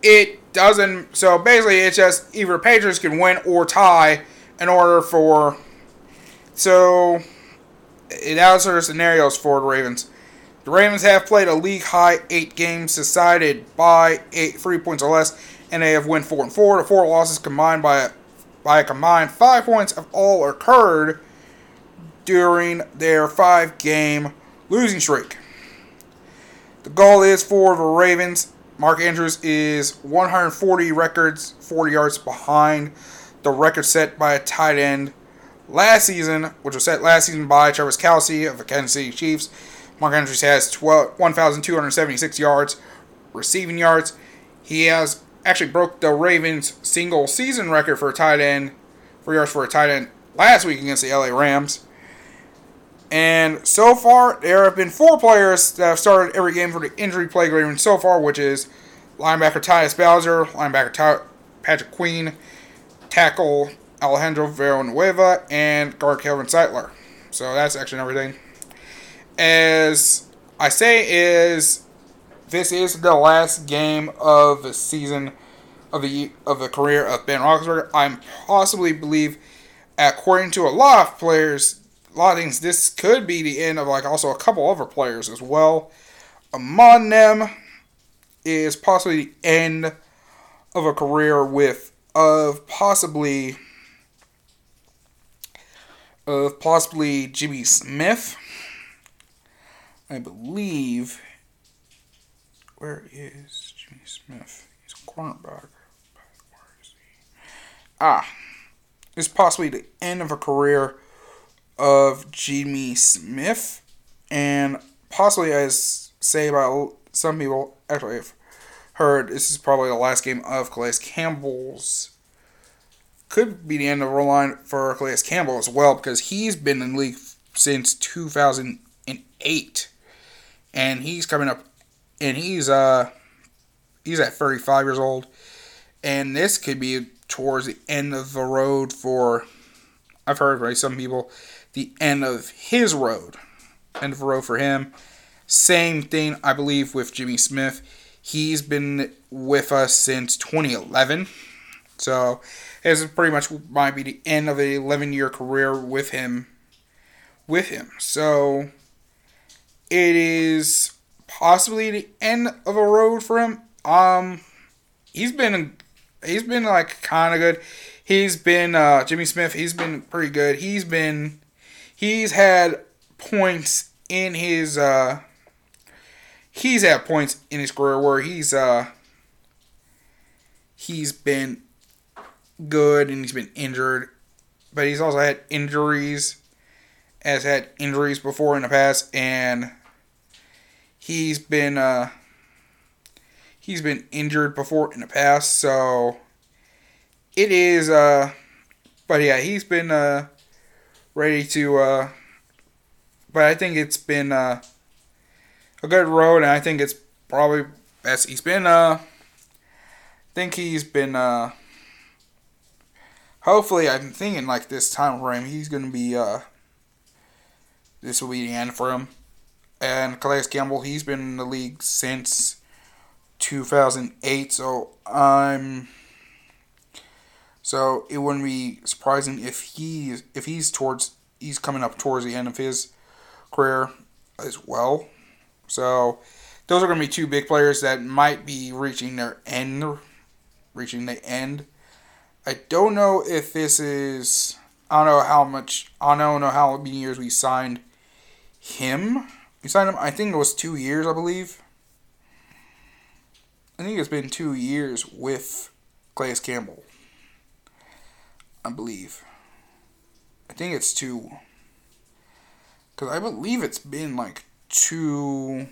it doesn't. So basically, it's just either Patriots can win or tie in order for. So it of scenarios for the Ravens. The Ravens have played a league high eight games decided by eight three points or less and they have won four and four. The four losses combined by by a combined five points have all occurred during their five game losing streak. The goal is for the Ravens. Mark Andrews is 140 records, 40 yards behind the record set by a tight end last season, which was set last season by Travis Kelce of the Kansas City Chiefs. Mark Andrews has 12, 1,276 yards receiving yards. He has actually broke the Ravens' single season record for a tight end, for yards for a tight end last week against the LA Rams. And so far, there have been four players that have started every game for the injury plague so far, which is linebacker Tyus Bowser, linebacker Ty- Patrick Queen, tackle Alejandro Villanueva, and guard Kevin Zeitler. So that's actually everything. As I say, is this is the last game of the season of the of the career of Ben Roethlisberger. I possibly believe, according to a lot of players, a lot of things, this could be the end of like also a couple other players as well. Among them is possibly the end of a career with of possibly of possibly Jimmy Smith. I believe where is Jimmy Smith? He's a cornerback. Where is he? Ah, it's possibly the end of a career of Jimmy Smith, and possibly, as say about some people, actually, I've heard this is probably the last game of Calais Campbell's. Could be the end of the line for Calais Campbell as well because he's been in the league since 2008, and he's coming up, and he's uh he's at 35 years old, and this could be towards the end of the road for. I've heard by some people the end of his road, end of the road for him. Same thing, I believe, with Jimmy Smith. He's been with us since 2011. So, this is pretty much might be the end of an 11 year career with him. With him. So, it is possibly the end of a road for him. Um, he's been, he's been like kind of good. He's been, uh, Jimmy Smith, he's been pretty good. He's been he's had points in his uh he's had points in his career where he's uh he's been good and he's been injured but he's also had injuries has had injuries before in the past and he's been uh he's been injured before in the past so it is uh but yeah he's been uh ready to. Uh, but I think it's been uh, a good road, and I think it's probably best. He's been. Uh, I think he's been. Uh, hopefully, I'm thinking like this time frame, he's gonna be. Uh, this will be the end for him. And Calais Campbell, he's been in the league since 2008, so I'm. So it wouldn't be surprising if he if he's towards he's coming up towards the end of his career as well. So those are going to be two big players that might be reaching their end, reaching the end. I don't know if this is. I don't know how much. I don't know how many years we signed him. We signed him. I think it was two years. I believe. I think it's been two years with Calais Campbell. I believe. I think it's two. Because I believe it's been like two.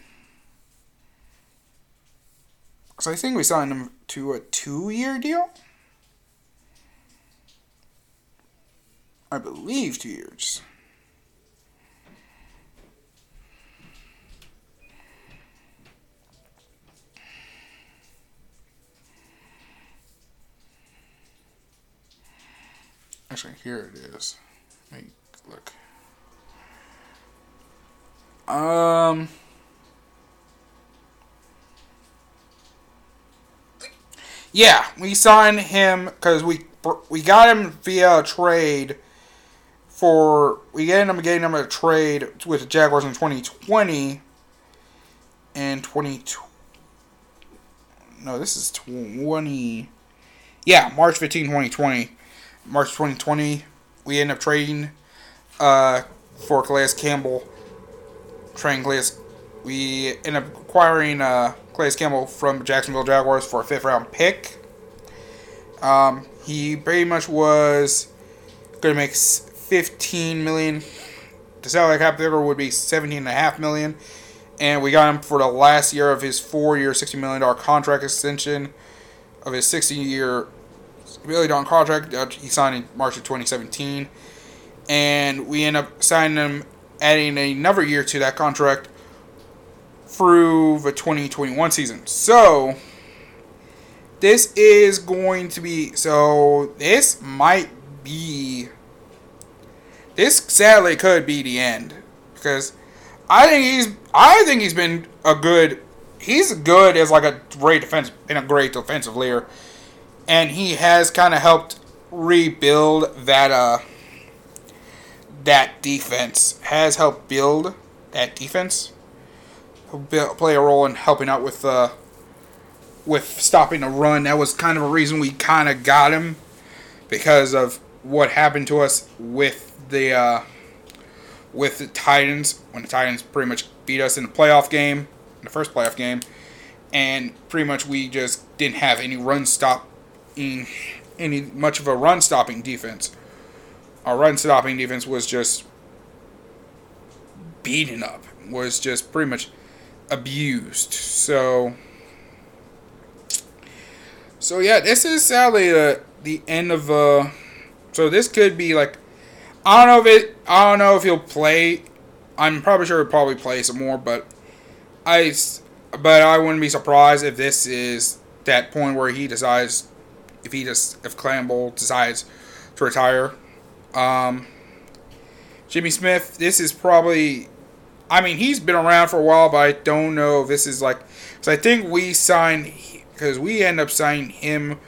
Because I think we signed him to a two year deal. I believe two years. Actually, here it is. Let me look. Um. Yeah, we signed him because we we got him via a trade for we ended up getting him a trade with the Jaguars in 2020 and 20 no this is 20 yeah March 15 2020 March 2020, we end up trading uh, for Calais Campbell. Trading Calais, we end up acquiring uh, Calais Campbell from Jacksonville Jaguars for a fifth round pick. Um, he pretty much was going to make 15 million. The salary cap figure would be 17.5 million, and we got him for the last year of his four-year, 60 million dollar contract extension of his 60-year really on contract. Uh, he signed in March of 2017, and we end up signing him, adding another year to that contract through the 2021 season. So this is going to be so. This might be. This sadly could be the end because I think he's. I think he's been a good. He's good as like a great defense, in a great defensive leader and he has kind of helped rebuild that uh that defense. Has helped build that defense. He'll play a role in helping out with uh with stopping the run. That was kind of a reason we kind of got him. Because of what happened to us with the uh with the Titans. When the Titans pretty much beat us in the playoff game. In the first playoff game. And pretty much we just didn't have any run stop any much of a run stopping defense our run stopping defense was just beaten up, was just pretty much abused. So, so yeah, this is sadly the end of uh. So this could be like, I don't know if it. I don't know if he'll play. I'm probably sure he'll probably play some more, but I. But I wouldn't be surprised if this is that point where he decides, if he just if Campbell decides to retire. Um, Jimmy Smith, this is probably I mean, he's been around for a while, but I don't know if this is like. So I think we signed because we end up signing him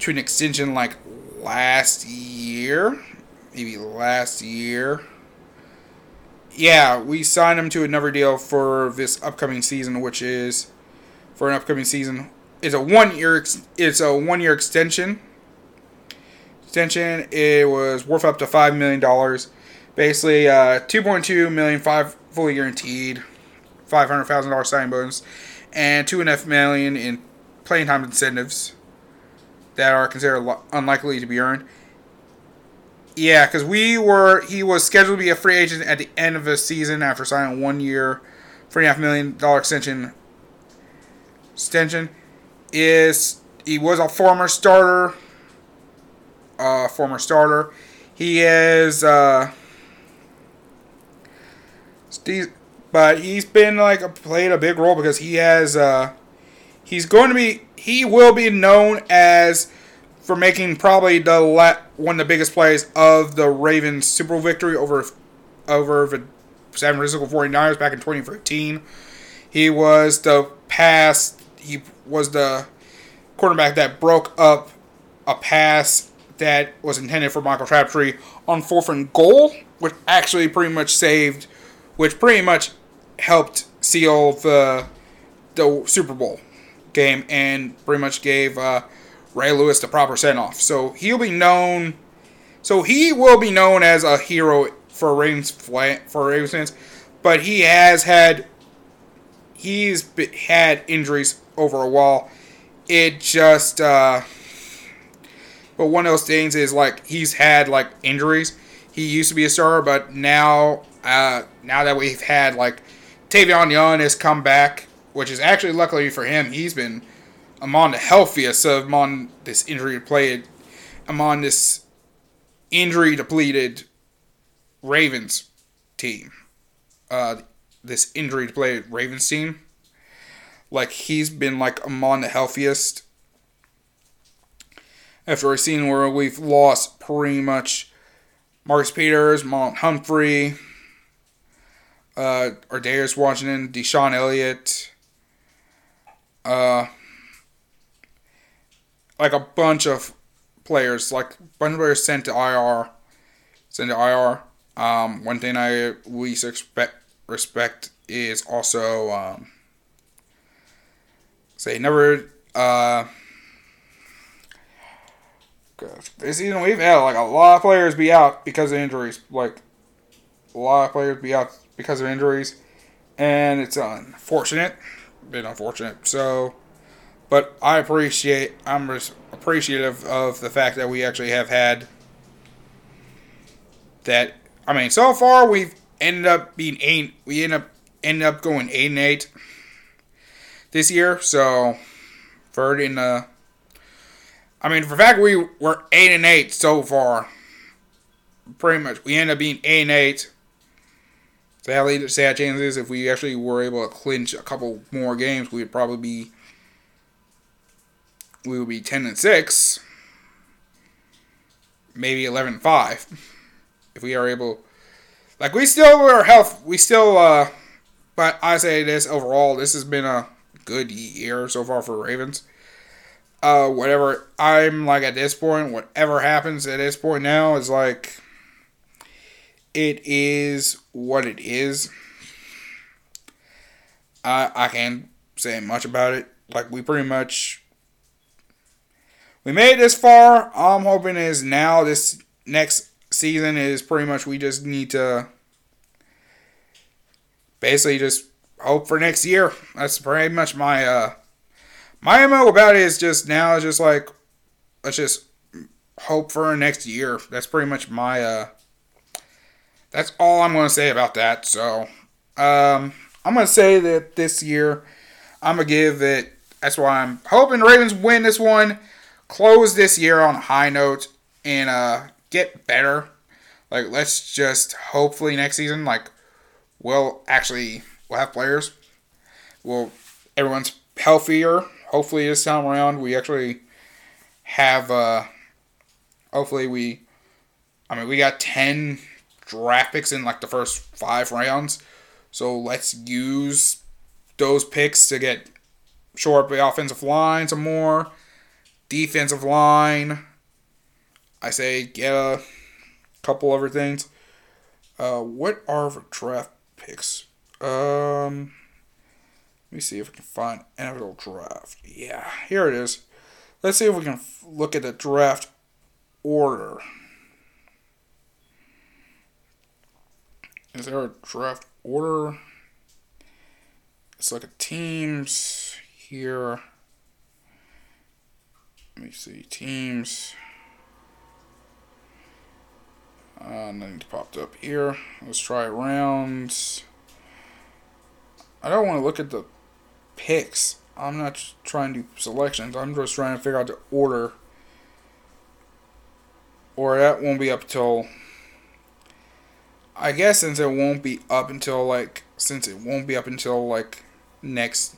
to an extension like last year, maybe last year. Yeah, we signed him to another deal for this upcoming season, which is for an upcoming season. It's a one year. It's a one year extension. Extension. It was worth up to five million dollars. Basically, uh, two point two million five fully guaranteed, five hundred thousand dollars signing bonus, and two and a half million in playing time incentives that are considered unlikely to be earned. Yeah, because we were he was scheduled to be a free agent at the end of the season after signing one year, three and a half million dollar extension. Extension is he was a former starter. Uh, former starter. He is uh, Steve, but he's been like played a big role because he has uh, he's going to be he will be known as for making probably the la- one of the biggest plays of the Ravens Super Bowl victory over over the San Francisco 49ers back in 2013. He was the pass he was the quarterback that broke up a pass that was intended for Michael Crabtree on fourth and goal, which actually pretty much saved which pretty much helped seal the the Super Bowl game and pretty much gave uh, Ray Lewis the proper send off. So he'll be known. So he will be known as a hero for Ravens for Ravens fans, but he has had he's had injuries over a wall. It just uh, but one of those things is like he's had like injuries. He used to be a star, but now uh, now that we've had like Tavon Young has come back, which is actually luckily for him, he's been among the healthiest of among this injury depleted, among this injury depleted Ravens team. Uh, this injury depleted Ravens team. Like he's been like among the healthiest. After a scene where we've lost pretty much Marcus Peters, Marlon Humphrey, uh, Darius Washington, DeShon Elliott, uh, like a bunch of players, like a bunch of players sent to IR, sent to IR. Um, one thing I we expect respect is also um, say never uh. This season we've had like a lot of players be out because of injuries. Like a lot of players be out because of injuries, and it's unfortunate, been unfortunate. So, but I appreciate, I'm appreciative of the fact that we actually have had that. I mean, so far we've ended up being eight. We end up ended up going eight and eight this year. So, third in the. I mean, for fact we were eight and eight so far. Pretty much, we end up being eight and eight Sadly, sad chances if we actually were able to clinch a couple more games, we would probably be we would be ten and six, maybe 11 and five, if we are able. Like we still are health, we still. uh But I say this overall, this has been a good year so far for Ravens. Uh, whatever I'm like at this point, whatever happens at this point now is like it is what it is. I I can't say much about it. Like we pretty much we made this far. All I'm hoping is now this next season is pretty much we just need to basically just hope for next year. That's pretty much my uh my MO about it is just now just like let's just hope for next year. That's pretty much my uh that's all I'm to say about that. So, um, I'm to say that this year, I'm to give it. That's why I'm hoping Ravens win this one, close this year on a high note, and uh, get better. Like, let's just hopefully next season, like, we'll actually we'll have players. Well, everyone's healthier. Hopefully this time around we actually have. Uh, hopefully we. I mean, we got ten draft picks in like the first five rounds. So let's use those picks to get short the offensive line some more, defensive line. I say get a couple other things. Uh, what are the draft picks? Um, let me see if we can find NFL draft. Yeah, here it is. Let's see if we can look at the draft order. Is there a draft order? It's like a teams here. Let me see. Teams. Uh, nothing popped up here. Let's try rounds. I don't want to look at the picks. I'm not trying to do selections. I'm just trying to figure out the order. Or that won't be up till I guess since it won't be up until like since it won't be up until like next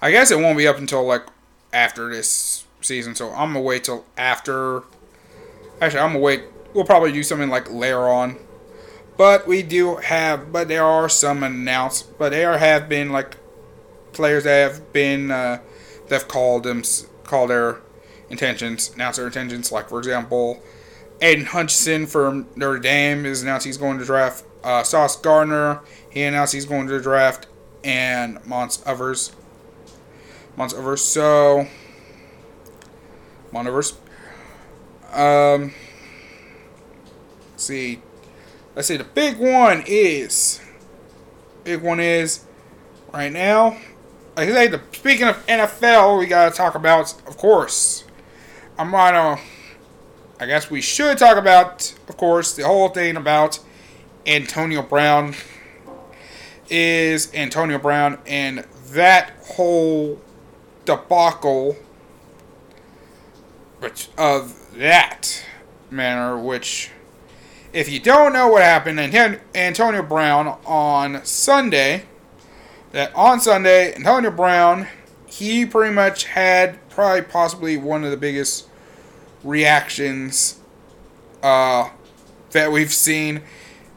I guess it won't be up until like after this season, so I'm gonna wait till after actually I'm gonna wait we'll probably do something like later on. But we do have but there are some announced but there have been like players that have been uh, that have called them called their intentions, announced their intentions, like for example Aidan Hutchinson from Notre Dame is announced he's going to draft. Uh, Sauce Gardner, he announced he's going to draft. And Mons Evers. Mons Evers. So, Evers. Um, see. Let's see. The big one is. Big one is right now. Like I the speaking of NFL, we gotta talk about, of course. I'm gonna I guess we should talk about, of course, the whole thing about Antonio Brown is Antonio Brown and that whole debacle which of that manner which if you don't know what happened and Antonio Brown on Sunday that on Sunday Antonio Brown he pretty much had probably possibly one of the biggest reactions uh, that we've seen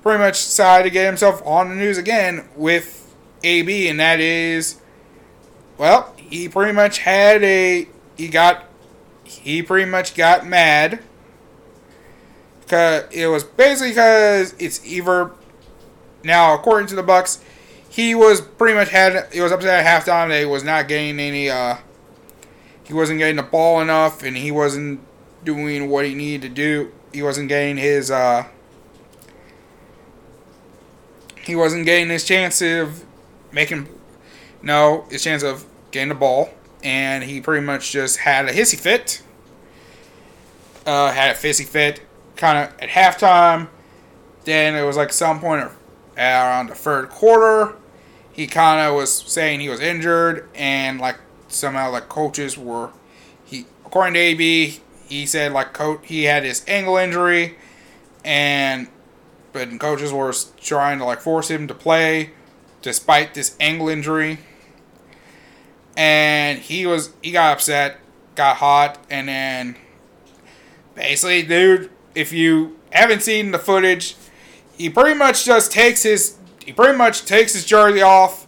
pretty much decided to get himself on the news again with AB, and that is, well, he pretty much had a, he got, he pretty much got mad. Cause it was basically because it's either now according to the Bucks, he was pretty much had he was upset at halftime that he was not getting any uh he wasn't getting the ball enough and he wasn't doing what he needed to do. He wasn't getting his uh, he wasn't getting his chance of making no his chance of getting the ball, and he pretty much just had a hissy fit. Uh, had a fissy fit, kind of at halftime. Then it was like some point around the third quarter, he kind of was saying he was injured, and like somehow like coaches were he according to AB he said like coach he had his ankle injury, and but coaches were trying to like force him to play despite this ankle injury. And he was he got upset, got hot, and then basically, dude, if you haven't seen the footage, he pretty much just takes his he pretty much takes his jersey off.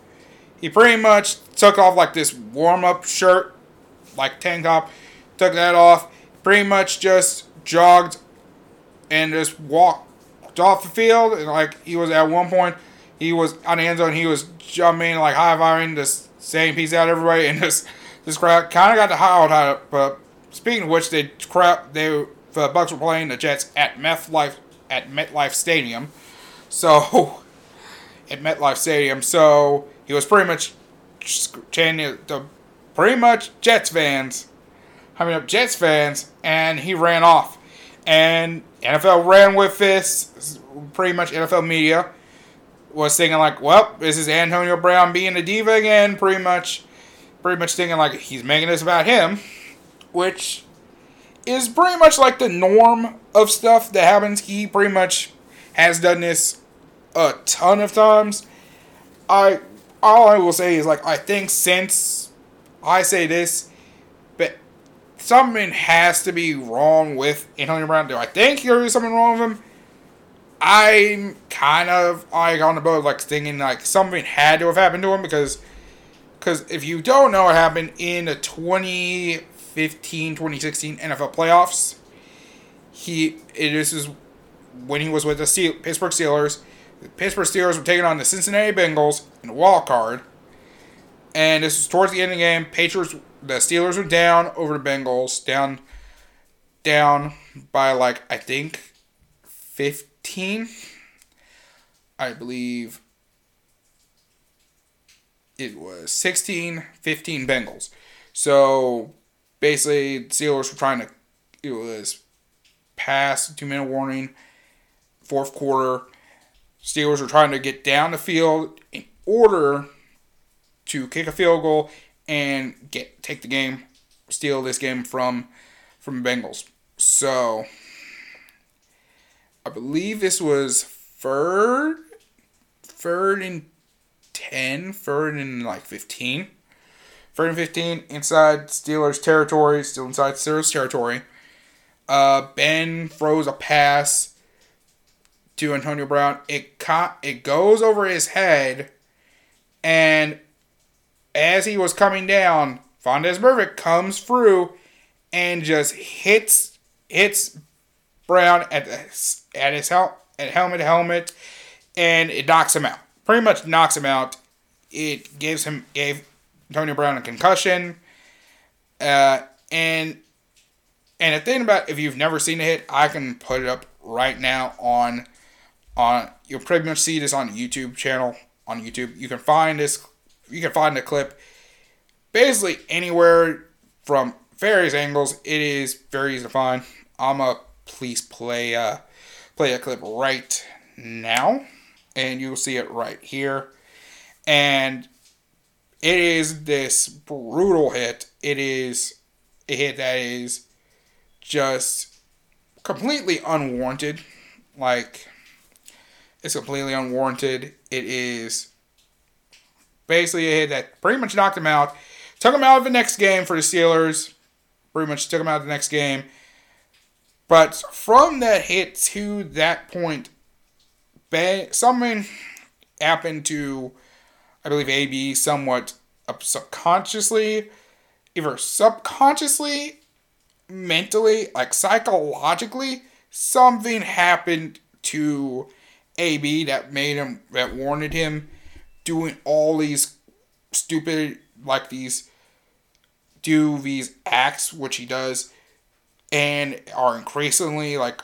He pretty much took off like this warm up shirt, like tank top, took that off, pretty much just jogged and just walked off the field. And like he was at one point, he was on the end zone. He was jumping like high fiving, just saying peace out everybody, and *laughs* just this crowd kind of got the hot out. But speaking of which, they crowd they the Bucks were playing the Jets at MetLife at MetLife Stadium, so *laughs* at MetLife Stadium. So he was pretty much chanting the pretty much Jets fans hyping up Jets fans, and he ran off. And NFL ran with this, pretty much NFL media was thinking like, well, this is Antonio Brown being a diva again, pretty much, pretty much thinking like he's making this about him, which is pretty much like the norm of stuff that happens. He pretty much has done this a ton of times. I all I will say is like I think since I say this, but something has to be wrong with Antonio Brown. Do I think there is something wrong with him? I'm kind of like on the boat, like thinking like something had to have happened to him because, because if you don't know what happened in the 2015 2016 NFL playoffs, he it, this is when he was with the Steel, Pittsburgh Steelers. The Pittsburgh Steelers were taking on the Cincinnati Bengals in a wild card, and this was towards the end of the game. Patriots, the Steelers were down over the Bengals, down, down by like I think 15. I believe it was 16 15 Bengals. So basically, Steelers were trying to, it was past two minute warning, fourth quarter. Steelers were trying to get down the field in order to kick a field goal and get take the game, steal this game from from Bengals. So I believe this was third, third and 10, third and like 15. Third and 15 inside Steelers territory, still inside Steelers territory. Uh, ben throws a pass to Antonio Brown. It caught, it goes over his head, and as he was coming down, Vontaze Burfict comes through and just hits hits Brown at the, at his hel- at helmet helmet, and it knocks him out. Pretty much knocks him out. It gives him gave Antonio Brown a concussion, uh, and and the thing about if you've never seen a hit, I can put it up right now on on you'll pretty much see this on the YouTube channel on YouTube. You can find this you can find the clip basically anywhere from various angles. It is very easy to find. I'm a please play uh, play a clip right now, and you'll see it right here. And it is this brutal hit. It is a hit that is just completely unwarranted. Like, it's completely unwarranted. It is basically a hit that pretty much knocked him out. Took him out of the next game for the Steelers. Pretty much took him out of the next game. But from that hit to that point, something happened to, I believe, AB somewhat subconsciously, either subconsciously, mentally, like psychologically, something happened to AB that made him, that warranted him doing all these stupid, like these, do these acts, which he does and are increasingly like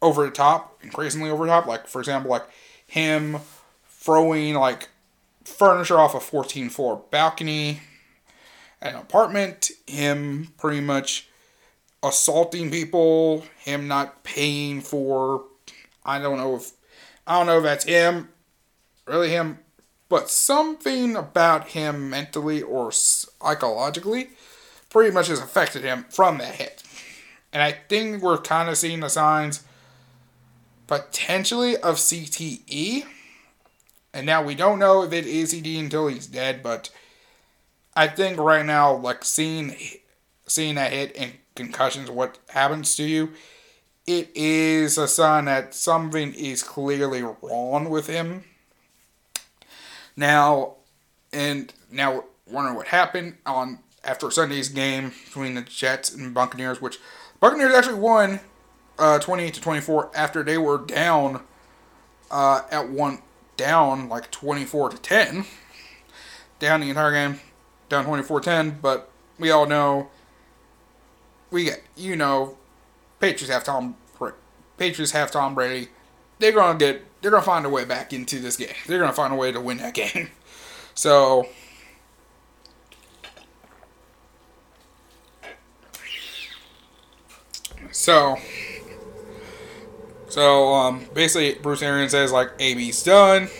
over the top, increasingly over the top. Like for example, like him throwing like furniture off a 14 floor balcony an apartment, him pretty much assaulting people, him not paying for I don't know if I don't know if that's him, really him, but something about him mentally or psychologically pretty much has affected him from that hit. And I think we're kind of seeing the signs potentially of CTE. And now we don't know if it is CTE until he's dead, but I think right now, like seeing seeing that hit and concussions, what happens to you, it is a sign that something is clearly wrong with him. Now, and now wondering what happened on after Sunday's game between the Jets and Buccaneers, which Buccaneers actually won uh, 28 to 24 after they were down uh, at one down like 24 to 10 down the entire game down 24-10 but we all know we get you know Patriots have Tom Patriots have Tom Brady. They're gonna get they're gonna find a way back into this game. They're gonna find a way to win that game. *laughs* So So, So um, basically, Bruce Arians says like AB's done.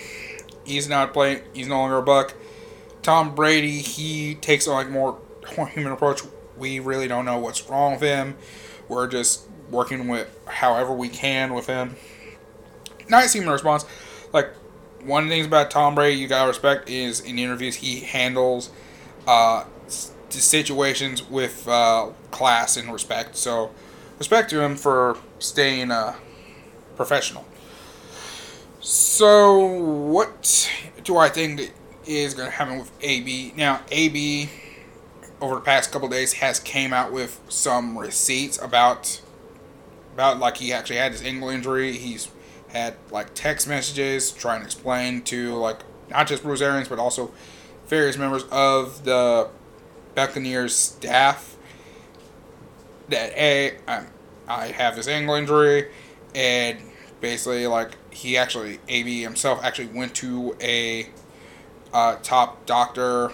He's not playing. He's no longer a Buck. Tom Brady, he takes a like more *laughs* human approach. We really don't know what's wrong with him. We're just working with however we can with him. Nice human response. Like one of the things about Tom Brady you gotta respect is in interviews he handles uh, situations with uh, class and respect. So respect to him for staying uh, professional. So what do I think is going to happen with AB? Now AB over the past couple days has came out with some receipts about about like he actually had his ankle injury. He's had like text messages trying to explain to like not just Bruce Arians but also various members of the Buccaneers staff that hey I, I have this ankle injury and basically like he actually AB himself actually went to a uh, top doctor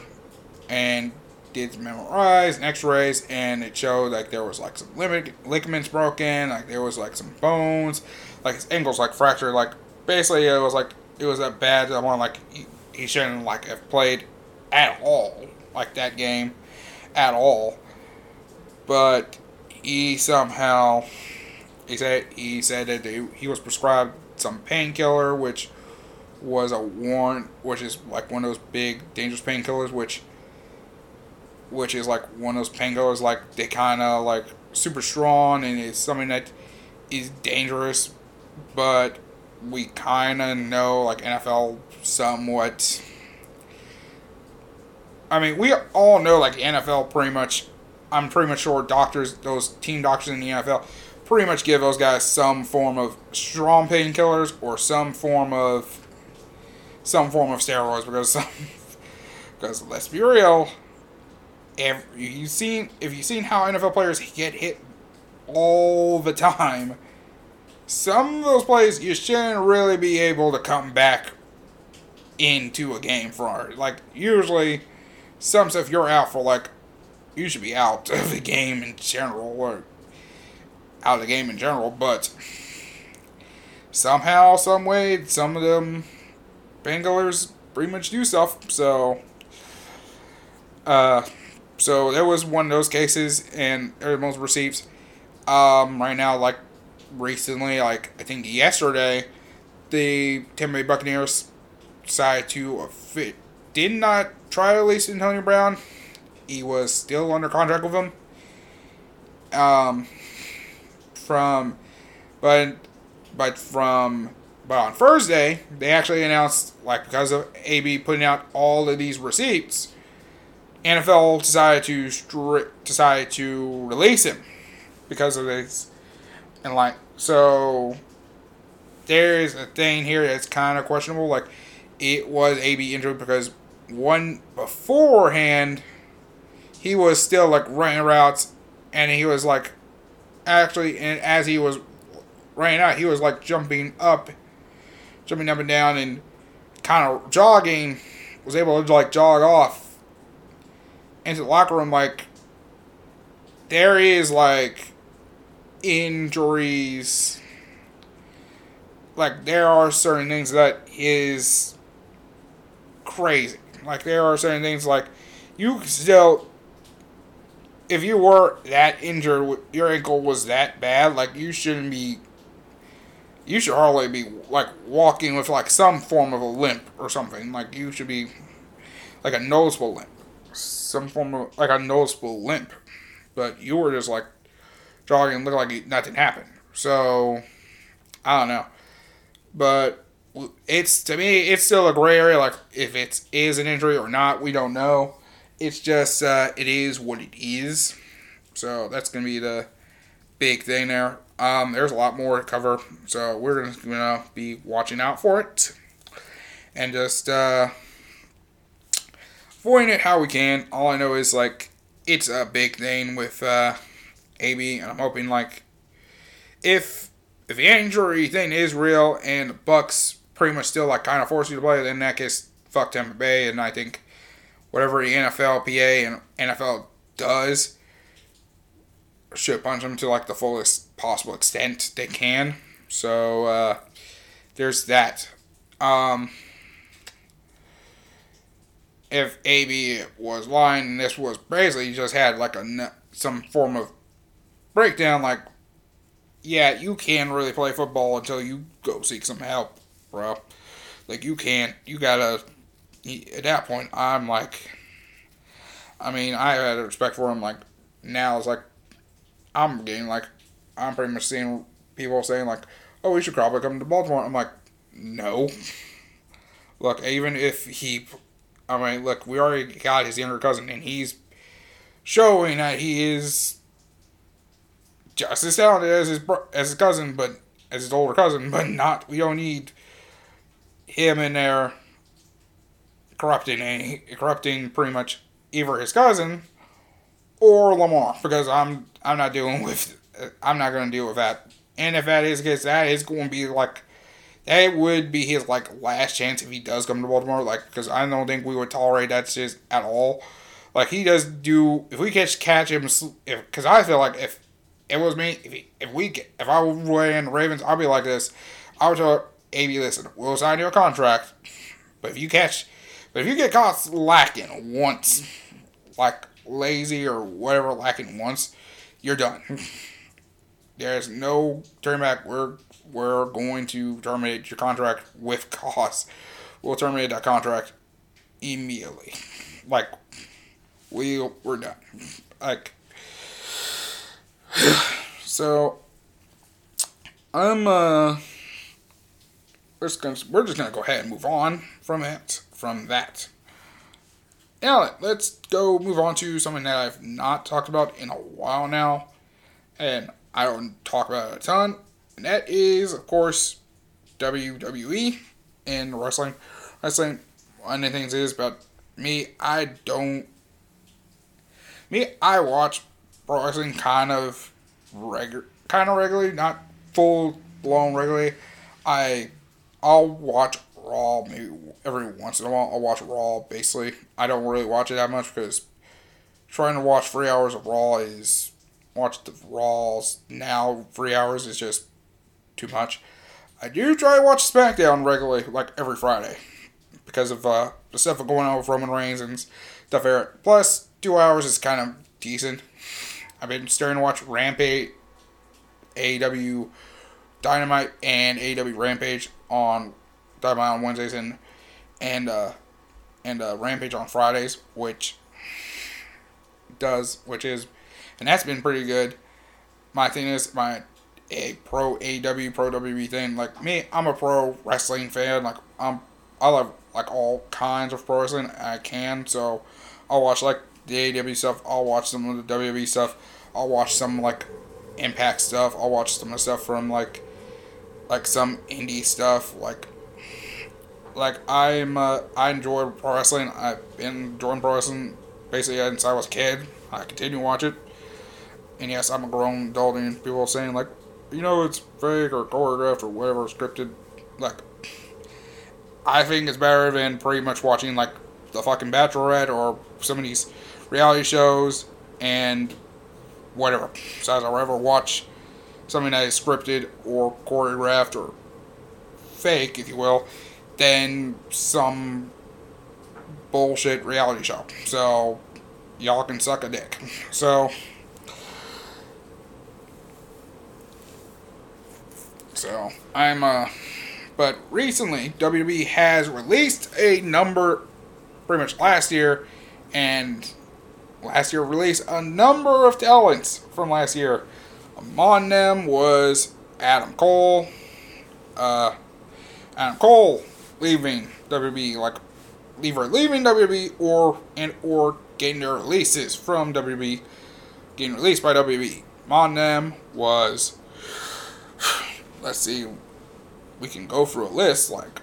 and did MRIs and X-rays, and it showed like there was like some ligaments broken, like there was like some bones, like his ankles like fractured, like basically it was like it was that bad one like he, he shouldn't like have played at all like that game at all, but he somehow he said he said that he was prescribed some painkiller, which was a warrant, which is like one of those big dangerous painkillers, which which is like one of those painkillers like they kind of like super strong and it's something that is dangerous, but we kind of know like NFL somewhat. I mean, we all know like NFL pretty much. I'm pretty much sure doctors, those team doctors in the NFL, pretty much give those guys some form of strong painkillers or some form of some form of steroids because some, *laughs* because let's be real, if you've seen if you've seen how NFL players get hit all the time, some of those plays you shouldn't really be able to come back into a game for. Like usually, some stuff you're out for like you should be out *laughs* of the game in general or out of the game in general, but somehow, some way, some of them painkillers pretty much do stuff. So, uh, so there was one of those cases, and everyone's receipts. Um, right now, like recently, like I think yesterday, the Tampa Bay Buccaneers decided to fit, did not try to release Antonio Brown. He was still under contract with them. Um, from, but but from but on Thursday they actually announced like because of AB putting out all of these receipts NFL decided to stri- decided to release him because of this, and like so, there is a thing here that's kind of questionable. Like, it was AB injured because one beforehand, he was still like running routes, and he was like, actually, and as he was running out, he was like jumping up, jumping up and down, and kind of jogging, was able to like jog off into the locker room, like there is like injuries. Like there are certain things that is crazy. Like there are certain things like you still if you were that injured, your ankle was that bad, like you shouldn't be. You should hardly be like walking with like some form of a limp or something. Like you should be like a noticeable limp some form of like a noticeable limp, but you were just like jogging, looked like nothing happened. So I don't know, but it's to me it's still a gray area. Like if it is an injury or not, we don't know. It's just uh, it is what it is. So that's gonna be the big thing there. Um, there's a lot more to cover, so we're gonna, be watching out for it, and just. Uh, avoiding it how we can. All I know is like it's a big thing with uh, AB, and I'm hoping like if if the injury thing is real and Bucks pretty much still like kind of force you to play, then that case, fuck Tampa Bay, and I think whatever the NFLPA and NFL does should punch them to like the fullest possible extent they can. So uh, there's that. Um, if AB was lying, and this was basically just had like a some form of breakdown. Like, yeah, you can really play football until you go seek some help, bro. Like you can't. You gotta. At that point, I'm like. I mean, I had respect for him. Like now, it's like I'm getting like I'm pretty much seeing people saying like, "Oh, we should probably come to Baltimore." I'm like, no. Look, even if he, I mean, look, we already got his younger cousin, and he's showing that he is just as talented as his as his cousin, but as his older cousin, but not. We don't need him in there corrupting any corrupting pretty much either his cousin or Lamar because I'm I'm not dealing with I'm not gonna deal with that. And if that is the case, that is going to be like that would be his like last chance if he does come to Baltimore. Like because I don't think we would tolerate that shit at all. Like he does do if we catch catch him if because I feel like if it was me if he, if we if I in Ravens I'd be like this. I would tell AB listen we'll sign you a contract, but if you catch but if you get caught slacking once, like lazy or whatever lacking once, you're done. *laughs* There's no turn back. We're we're going to terminate your contract with *laughs* cause. We'll terminate that contract immediately. Like we we're done. Like *sighs* so I'm uh we're just gonna we're just gonna go ahead and move on from it from that. Now let's go move on to something that I've not talked about in a while now, and I don't talk about it a ton, and that is of course WWE and wrestling. Wrestling, one of the things is about me, I don't. Me, I watch wrestling kind of regular, kind of regularly, not full blown regularly. I I'll watch Raw maybe every once in a while. I'll watch Raw basically. I don't really watch it that much because trying to watch three hours of Raw is watch the Raws now. Three hours is just too much. I do try to watch SmackDown regularly, like every Friday, because of uh, the stuff going on with Roman Reigns and stuff there. Plus, two hours is kind of decent. I've been starting to watch Rampage, AEW Dynamite, and AEW Rampage on Dynamite on Wednesdays and and uh, and uh, Rampage on Fridays, which does which is and that's been pretty good. My thing is my a pro AEW pro WWE thing. Like me, I'm a pro wrestling fan. Like I'm I love like all kinds of pro wrestling I can. So I'll watch like the AEW stuff. I'll watch some of the WWE stuff. I'll watch some like Impact stuff. I'll watch some of the stuff from like like some indie stuff. Like like I'm uh, I enjoy pro wrestling. I've been enjoying pro wrestling basically since I was a kid. I continue to watch it. And yes, I'm a grown adult, and people are saying like, you know, it's fake or choreographed or whatever, scripted. Like, I think it's better than pretty much watching like the fucking Bachelorette or some of these reality shows and whatever. Besides, I'll ever watch something that is scripted or choreographed or fake, if you will, than some bullshit reality show. So, y'all can suck a dick. So, So I'm uh but recently WWE has released a number pretty much last year and last year released a number of talents from last year. Among them was Adam Cole. Uh Adam Cole leaving WWE like either leaving WWE or and or getting their releases from WWE getting released by WWE. Among them was *sighs* let's see, we can go through a list like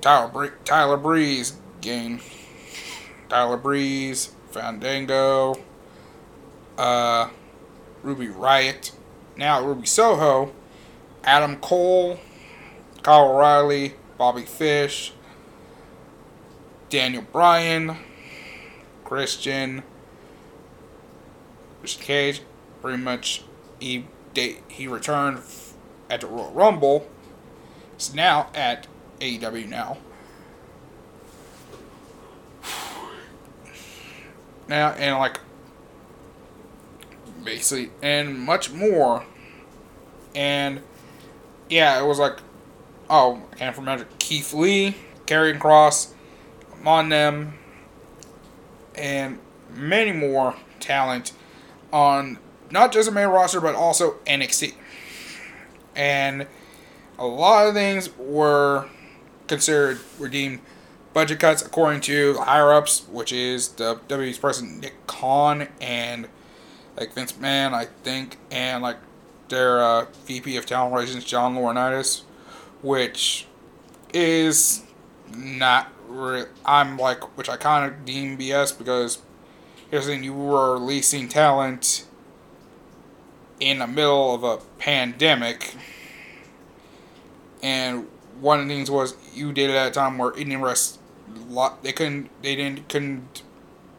Tyler Bre- Tyler Breeze game, Tyler Breeze, Fandango, uh, Ruby Riott, now Ruby Soho, Adam Cole, Kyle O'Reilly, Bobby Fish, Daniel Bryan, Christian, Christian Cage, pretty much he he returned at the Royal Rumble. It's now at AEW now. Now and like basically and much more. And yeah, it was like oh I can't remember Keith Lee, Karrion Kross, on them, and many more talent on not just the main roster but also NXT. And a lot of things were considered redeemed budget cuts according to higher ups, which is the WWE's president Nick Khan and like Vince McMahon, I think, and like their uh, VP of Talent Relations, John Laurinaitis, which is not. Re- I'm like, which I kind of deem BS because here's the thing: you were releasing talent in the middle of a pandemic, and one of the things was you did it at a time where Indian rest lot they couldn't they didn't couldn't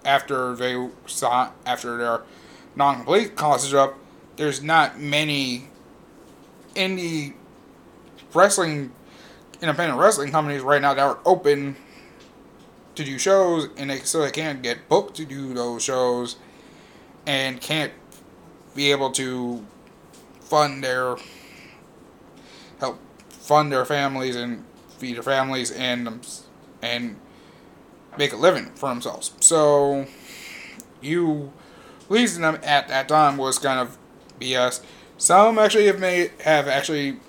after they saw after their non-complete college up. There's not many indie wrestling independent wrestling companies right now that are open to do shows and they so they can't get booked to do those shows and can't be able to fund their help fund their families and feed their families and and make a living for themselves. So you releasing them at that time was kind of BS. Some actually have made have actually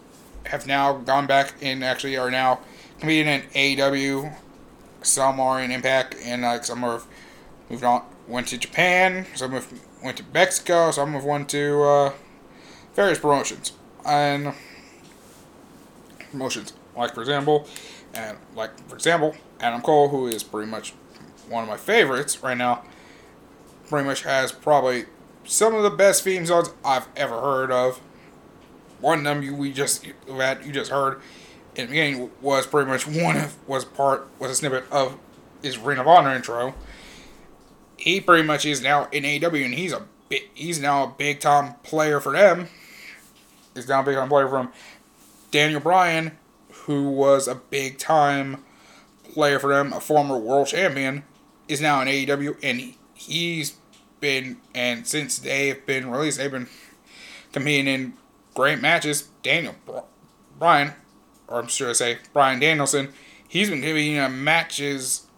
have now gone back and actually are now competing in AEW. Some are in Impact, and like some have moved on, went to Japan. Some have went to Mexico. Some have went to uh, various promotions and promotions. Like for example, and like for example, Adam Cole, who is pretty much one of my favorites right now, pretty much has probably some of the best theme songs I've ever heard of. One of them you we just that you just heard in the beginning was pretty much one of was part was a snippet of his Ring of Honor intro. He pretty much is now in AEW and he's a he's now a big time player for them. He's now a big time player from Daniel Bryan, who was a big time player for them, a former world champion, is now in AEW and he's been and since they have been released, they've been competing in great matches. Daniel Bryan, or I'm sure I say Bryan Danielson, he's been competing in matches,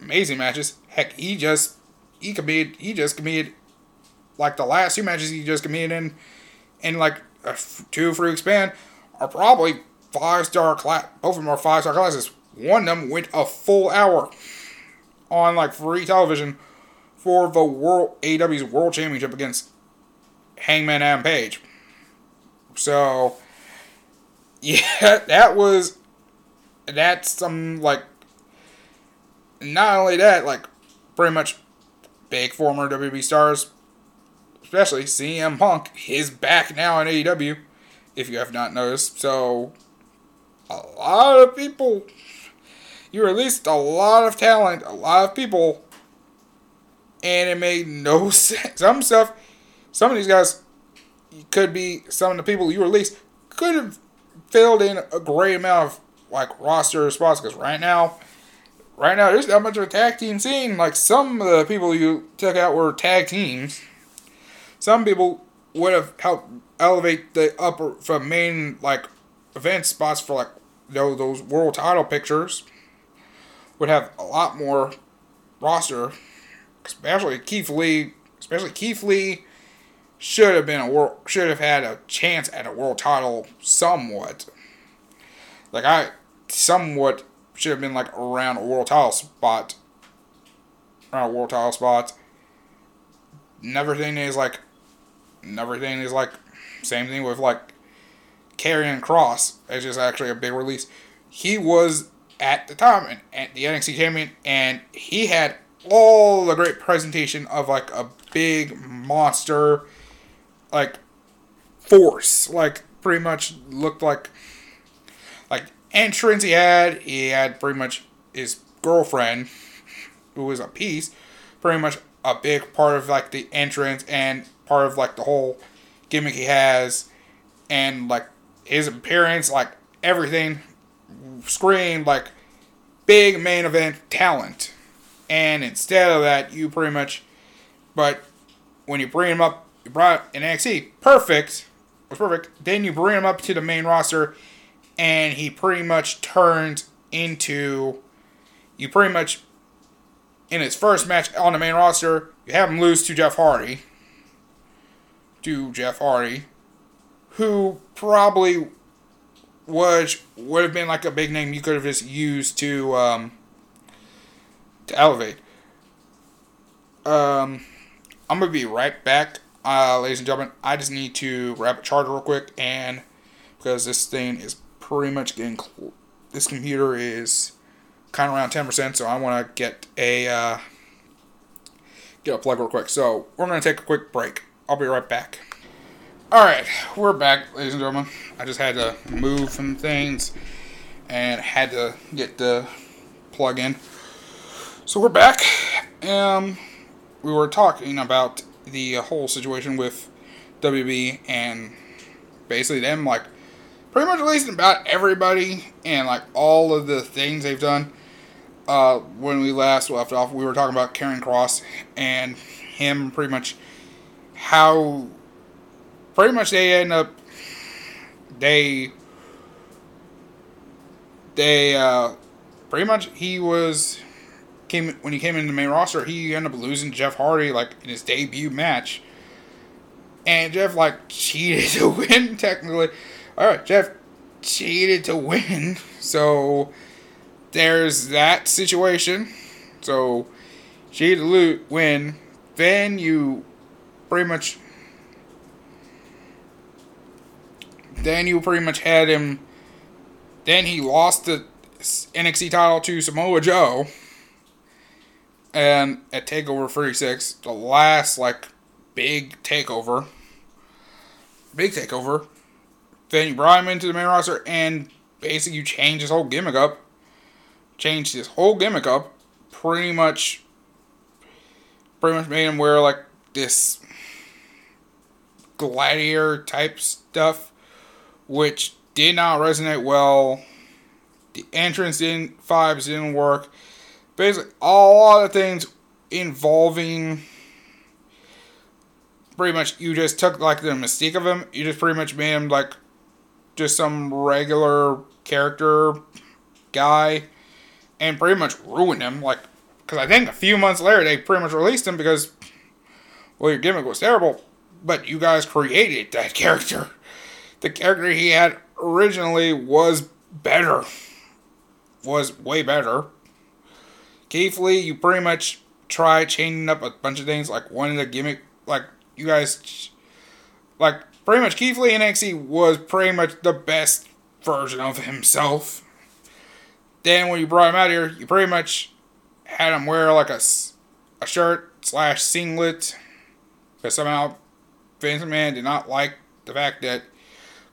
amazing matches. Heck, he just he competed. He just competed like the last two matches he just competed in, in like a two free expand are probably five star class. Both of them are five star classes. One of them went a full hour on like free television for the world AEW's World Championship against Hangman Adam Page. So yeah, *laughs* that was that's some like not only that, like pretty much big former WWE stars, especially CM Punk, is back now in AEW, if you have not noticed. So a lot of people you released a lot of talent, a lot of people and it made no *laughs* sense. Some stuff, some of these guys could be some of the people you released could have filled in a great amount of like roster spots because right now, right now there's not much of a tag team scene. Like some of the people you took out were tag teams. Some people would have helped elevate the upper from main like event spots for like those those world title pictures. Would have a lot more roster especially Keith Lee, especially Keith Lee, should have been a world, should have had a chance at a world title somewhat. Like I somewhat should have been like around a world title spot, around a world title spot. Everything is like, everything is like, same thing with like Karrion Kross. It's just actually a big release. He was at the time and the NXT champion, and he had all the great presentation of like a big monster, like force. Like pretty much looked like like entrance he had. He had pretty much his girlfriend, who was a piece, pretty much a big part of like the entrance and part of like the whole gimmick he has, and like his appearance, like everything, screamed like big main event talent. And instead of that, you pretty much, but when you bring him up, brought in NXT, perfect, was perfect. Then you bring him up to the main roster, and he pretty much turns into, you pretty much, in his first match on the main roster, you have him lose to Jeff Hardy. To Jeff Hardy, who probably was would have been like a big name you could have just used to um, to elevate. Um, I'm gonna be right back, uh, ladies and gentlemen. I just need to grab a charger real quick, and because this thing is pretty much getting, cl- this computer is kind of around ten percent, so I want to get a uh, get a plug real quick. So we're gonna take a quick break. I'll be right back. All right, we're back, ladies and gentlemen. I just had to move some things and had to get the plug in. So we're back. Um, we were talking about the whole situation with WB and basically them like pretty much releasing about everybody and like all of the things they've done. Uh, when we last left off, we were talking about Karrion Kross and him pretty much how pretty much they end up they they uh pretty much he was came when he came into the main roster he ended up losing Jeff Hardy like in his debut match and Jeff like cheated *laughs* to win technically all right Jeff cheated to win *laughs* so there's that situation so cheated to win then you pretty much then you pretty much had him. Then he lost the NXT title to Samoa Joe. And at Takeover 36, the last like big takeover, big takeover. Then you brought him into the main roster and basically you changed his whole gimmick up. Changed his whole gimmick up. Pretty much, pretty much made him wear like this gladiator type stuff which did not resonate well. The entrance didn't vibes didn't work. Basically, all the things involving pretty much you just took like the mystique of him. You just pretty much made him like just some regular character guy, and pretty much ruined him. Like, because I think a few months later they pretty much released him because well your gimmick was terrible, but you guys created that *laughs* character the character he had originally was better. Was way better. Keith Lee, you pretty much try changing up a bunch of things, like one of the gimmick, like you guys, like pretty much Keith Lee in NXT was pretty much the best version of himself. Then when you brought him out here, you pretty much had him wear like a, a shirt slash singlet, because somehow Vince McMahon did not like the fact that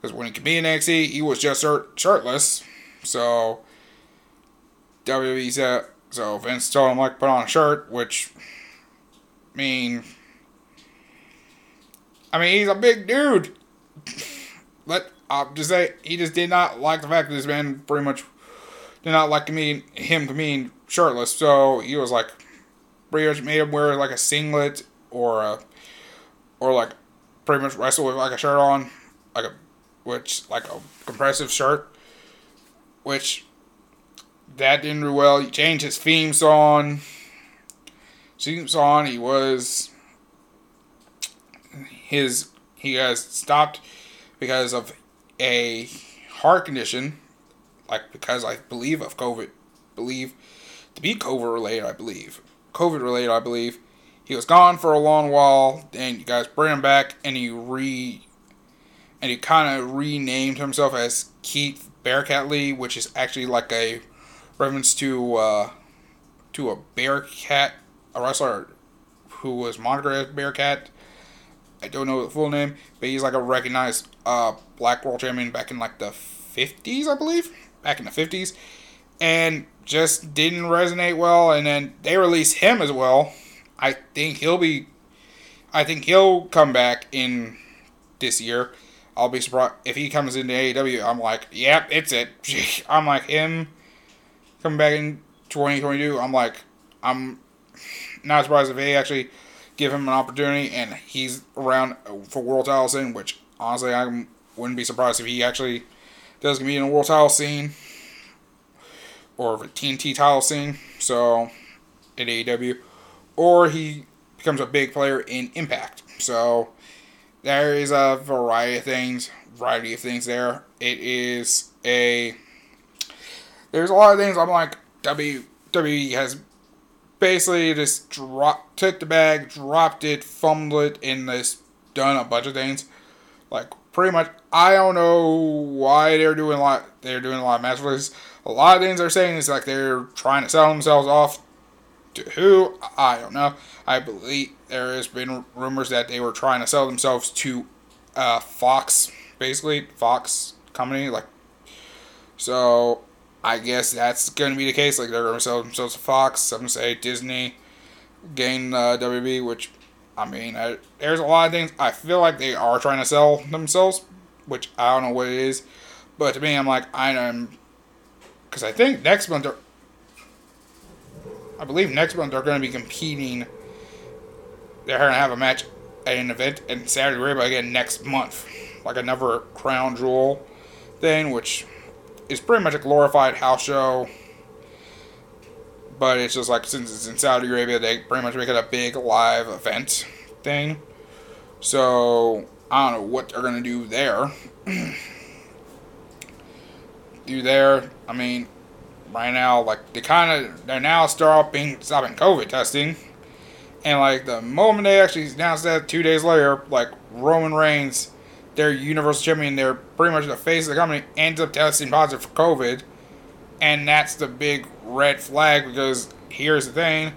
because when he came in NXT, he was just shirt, shirtless. So WWE said, uh, so Vince told him like put on a shirt, which I mean, I mean he's a big dude. Let I'll just say he just did not like the fact that this man pretty much did not like me him to mean shirtless. So he was like pretty much made him wear like a singlet or a or like pretty much wrestle with like a shirt on, like a which like a compressive shirt, which that didn't do well. He changed his theme song. Theme song. He was his he has stopped because of a heart condition, like because I believe of COVID, believe to be COVID related. I believe COVID related. I believe he was gone for a long while. Then you guys bring him back, and he re and he kind of renamed himself as Keith Bearcat Lee, which is actually like a reference to uh, to a Bearcat, a wrestler who was monitored as Bearcat. I don't know the full name, but he's like a recognized uh, black world champion back in like the 50s, I believe. Back in the 50s. And just didn't resonate well. And then they released him as well. I think he'll be. I think he'll come back in this year. I'll be surprised if he comes into AEW. I'm like, yep, it's it. *laughs* I'm like him coming back in 2022. I'm like, I'm not surprised if they actually give him an opportunity and he's around for world title scene. Which honestly, I wouldn't be surprised if he actually does compete in a world title scene or a TNT title scene. So in AEW, or he becomes a big player in Impact. So there is a variety of things, variety of things there. It is a there's a lot of things I'm like WWE has basically just dropped took the bag, dropped it, fumbled it, and this done a bunch of things. Like pretty much I don't know why they're doing a lot they're doing a lot of match releases. A lot of things they're saying is like they're trying to sell themselves off to who? I don't know. I believe there has been rumors that they were trying to sell themselves to uh, Fox, basically Fox company. Like, so I guess that's going to be the case. Like they're going to sell themselves to Fox. Some say Disney gain uh, WB, which I mean, I, there's a lot of things. I feel like they are trying to sell themselves, which I don't know what it is. But to me, I'm like, I am, because I think next month, I believe next month they're going to be competing. They're going to have a match at an event in Saudi Arabia again next month, like another crown jewel thing, which is pretty much a glorified house show. But it's just like since it's in Saudi Arabia, they pretty much make it a big live event thing. So I don't know what they're gonna do there. *clears throat* do there. I mean, right now, like they kind of they're now stopping stopping COVID testing, and like the moment they actually announced that two days later, like Roman Reigns, their Universal Champion, they're pretty much the face of the company, ends up testing positive for COVID, and that's the big red flag because here's the thing,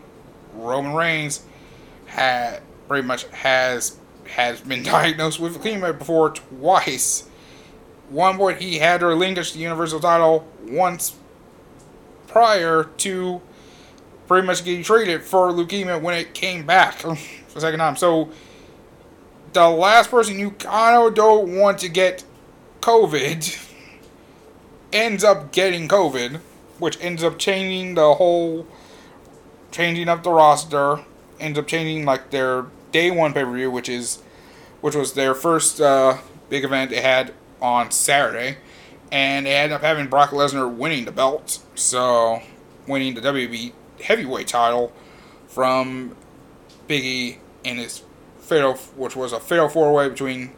Roman Reigns had pretty much has has been *laughs* diagnosed with leukemia before twice. One point he had to relinquish the Universal title once prior to pretty much getting treated for leukemia when it came back *laughs* for the second time. So the last person you kind of don't want to get COVID *laughs* ends up getting COVID, which ends up changing the whole, changing up the roster, ends up changing like their day one pay per view, which is, which was their first uh, big event they had on Saturday. And they ended up having Brock Lesnar winning the belt, so winning the WWE heavyweight title from Biggie in his fatal, which was a fatal four way between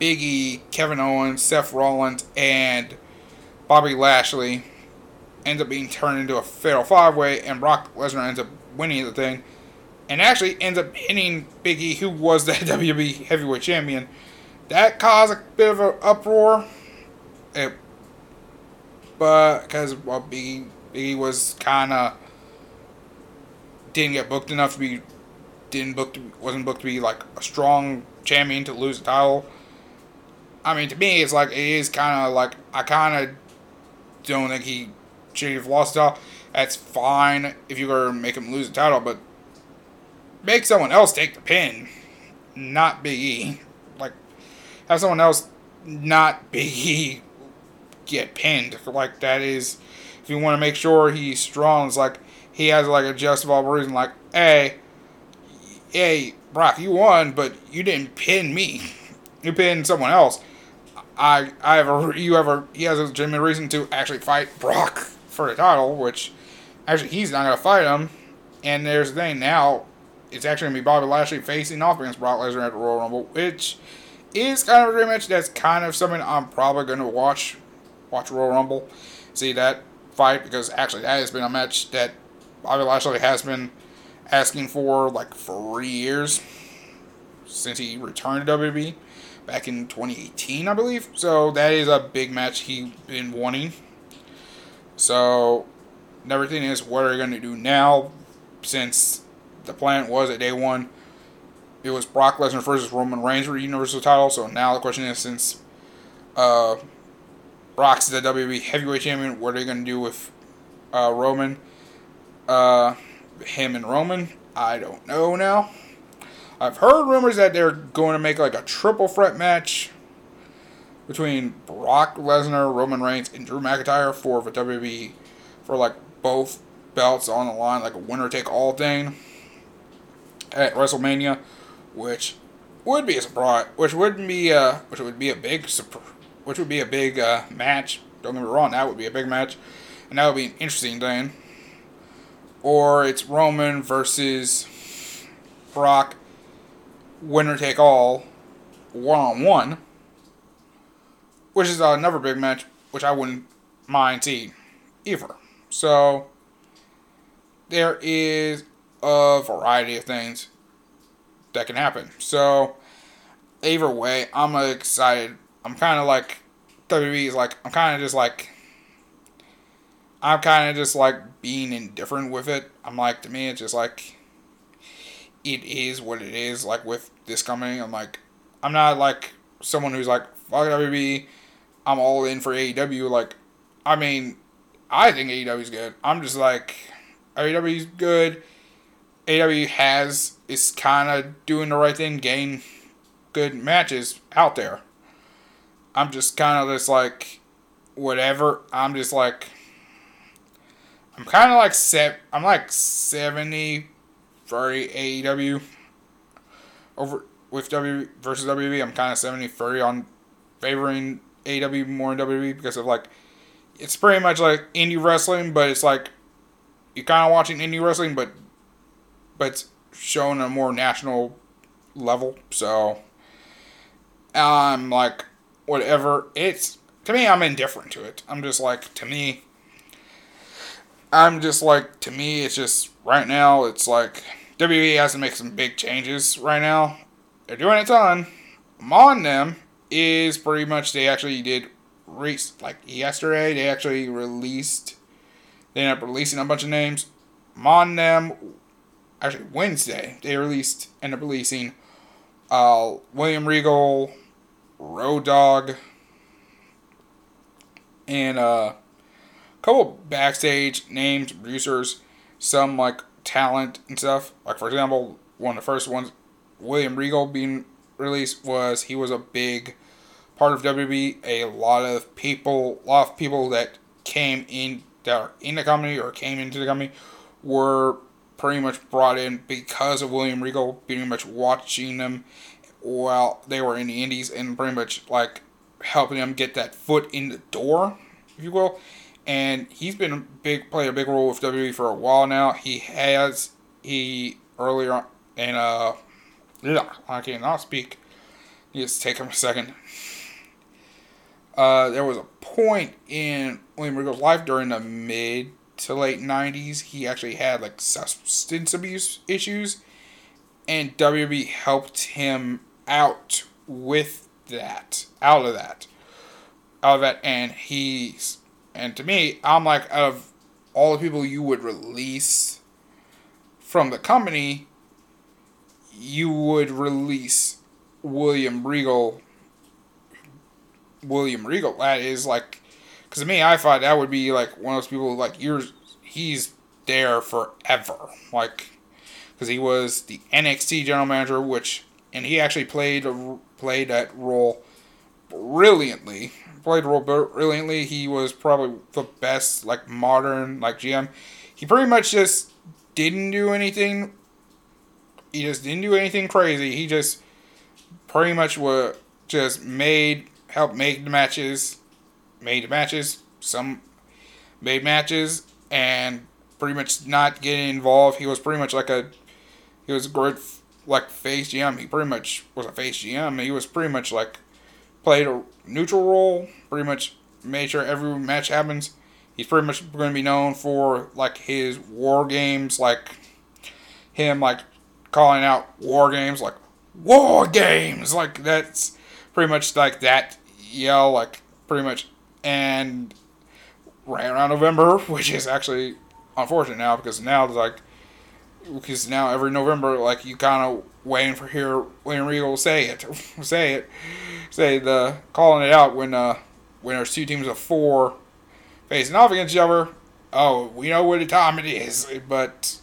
Biggie, Kevin Owens, Seth Rollins, and Bobby Lashley. Ends up being turned into a fatal five way, and Brock Lesnar ends up winning the thing, and actually ends up hitting Biggie, who was the *laughs* WWE heavyweight champion. That caused a bit of an uproar. It but because well, Biggie Biggie was kind of didn't get booked enough to be didn't book to, wasn't booked to be like a strong champion to lose the title. I mean, to me, it's like it is kind of like I kind of don't think he should have lost the title. That's fine if you're gonna make him lose the title, but make someone else take the pin, not Big E. Like have someone else not *laughs* Big E get pinned. Like that is, if you want to make sure he's strong, it's like he has like a justifiable reason. Like, hey, hey, Brock, you won, but you didn't pin me. You pinned someone else. I, I have a, you have a, he has a legitimate reason to actually fight Brock for the title, which actually he's not gonna fight him. And there's the thing now, it's actually gonna be Bobby Lashley facing off against Brock Lesnar at the Royal Rumble, which is kind of a rematch. That's kind of something I'm probably gonna watch watch Royal Rumble, see that fight because actually that has been a match that Bobby Lashley has been asking for like three years since he returned to WWE back in 2018, I believe. So that is a big match he's been wanting. So everything is what are you going to do now since the plan was at day one it was Brock Lesnar versus Roman Reigns for Universal title. So now the question is since uh, Brock's the WWE Heavyweight Champion. What are they going to do with uh, Roman? Uh, him and Roman? I don't know now. I've heard rumors that they're going to make like a triple threat match. between Brock Lesnar, Roman Reigns, and Drew McIntyre for the WWE for like both belts on the line, like a winner take all thing at WrestleMania, which would be a surprise, which wouldn't be uh, which would be a big which would be a big uh, match. Don't get me wrong, that would be a big match, and that would be an interesting thing. Or it's Roman versus Brock, winner take all, one on one, which is another big match, which I wouldn't mind seeing either. So there is a variety of things that can happen. So either way, I'm excited. I'm kind of like WWE is like I'm kind of just like I'm kind of just like being indifferent with it. I'm like to me, it's just like it is what it is. Like with this company, I'm like I'm not like someone who's like fuck WWE. I'm all in for AEW. Like, I mean, I think AEW is good. I'm just like AEW is good. AEW has is kind of doing the right thing, getting good matches out there. I'm just kind of just like whatever. I'm just like I'm kind of like set. I'm like 70 for AEW over with W versus WWE. I'm kind of 70 30 on favoring AEW more than WWE because of like it's pretty much like indie wrestling, but it's like you're kind of watching indie wrestling, but but it's shown a more national level. So I'm like, whatever. It's to me, I'm indifferent to it. I'm just like, to me, I'm just like, to me, it's just right now. It's like WWE has to make some big changes right now. They're doing a ton. On them is pretty much they actually did race like yesterday. They actually released. They ended up releasing a bunch of names. I'm on them. Actually, Wednesday they released ended up releasing uh, William Regal, Road Dog, and uh, couple backstage names, producers, some like talent and stuff. Like for example, one of the first ones, William Regal being released was he was a big part of WWE. A lot of people, a lot of people that came in that are in the company or came into the company were pretty much brought in because of William Regal, pretty much watching them while they were in the Indies and pretty much like helping them get that foot in the door, if you will. And he's been a big played a big role with WWE for a while now. He has he earlier on, and uh yeah, I cannot speak. Just take him a second. Uh, there was a point in William Regal's life during the mid to late 90s. He actually had like substance abuse issues, and WB helped him out with that, out of that, out of that, and he's and to me, I'm like of all the people you would release from the company, you would release William Regal. William Regal. That is like, because to me, I thought that would be like one of those people like you're. He's there forever, like, because he was the NXT general manager, which and he actually played played that role brilliantly. Played role brilliantly. He was probably the best like modern like GM. He pretty much just didn't do anything. He just didn't do anything crazy. He just pretty much was just made helped make the matches, made the matches. Some made matches and pretty much not getting involved. He was pretty much like a he was a great like face GM. He pretty much was a face GM. He was pretty much like played a neutral role. Pretty much made sure every match happens. He's pretty much going to be known for like his war games, like him like calling out war games, like war games, like that's pretty much like that yell, like pretty much. And right around November, *laughs* which is actually unfortunate now because now it's like because now every November, like you kind of waiting for here William Regal say it, *laughs* say it, say the calling it out when uh when there's two teams of four facing off against each other. Oh, we know what the time it is, but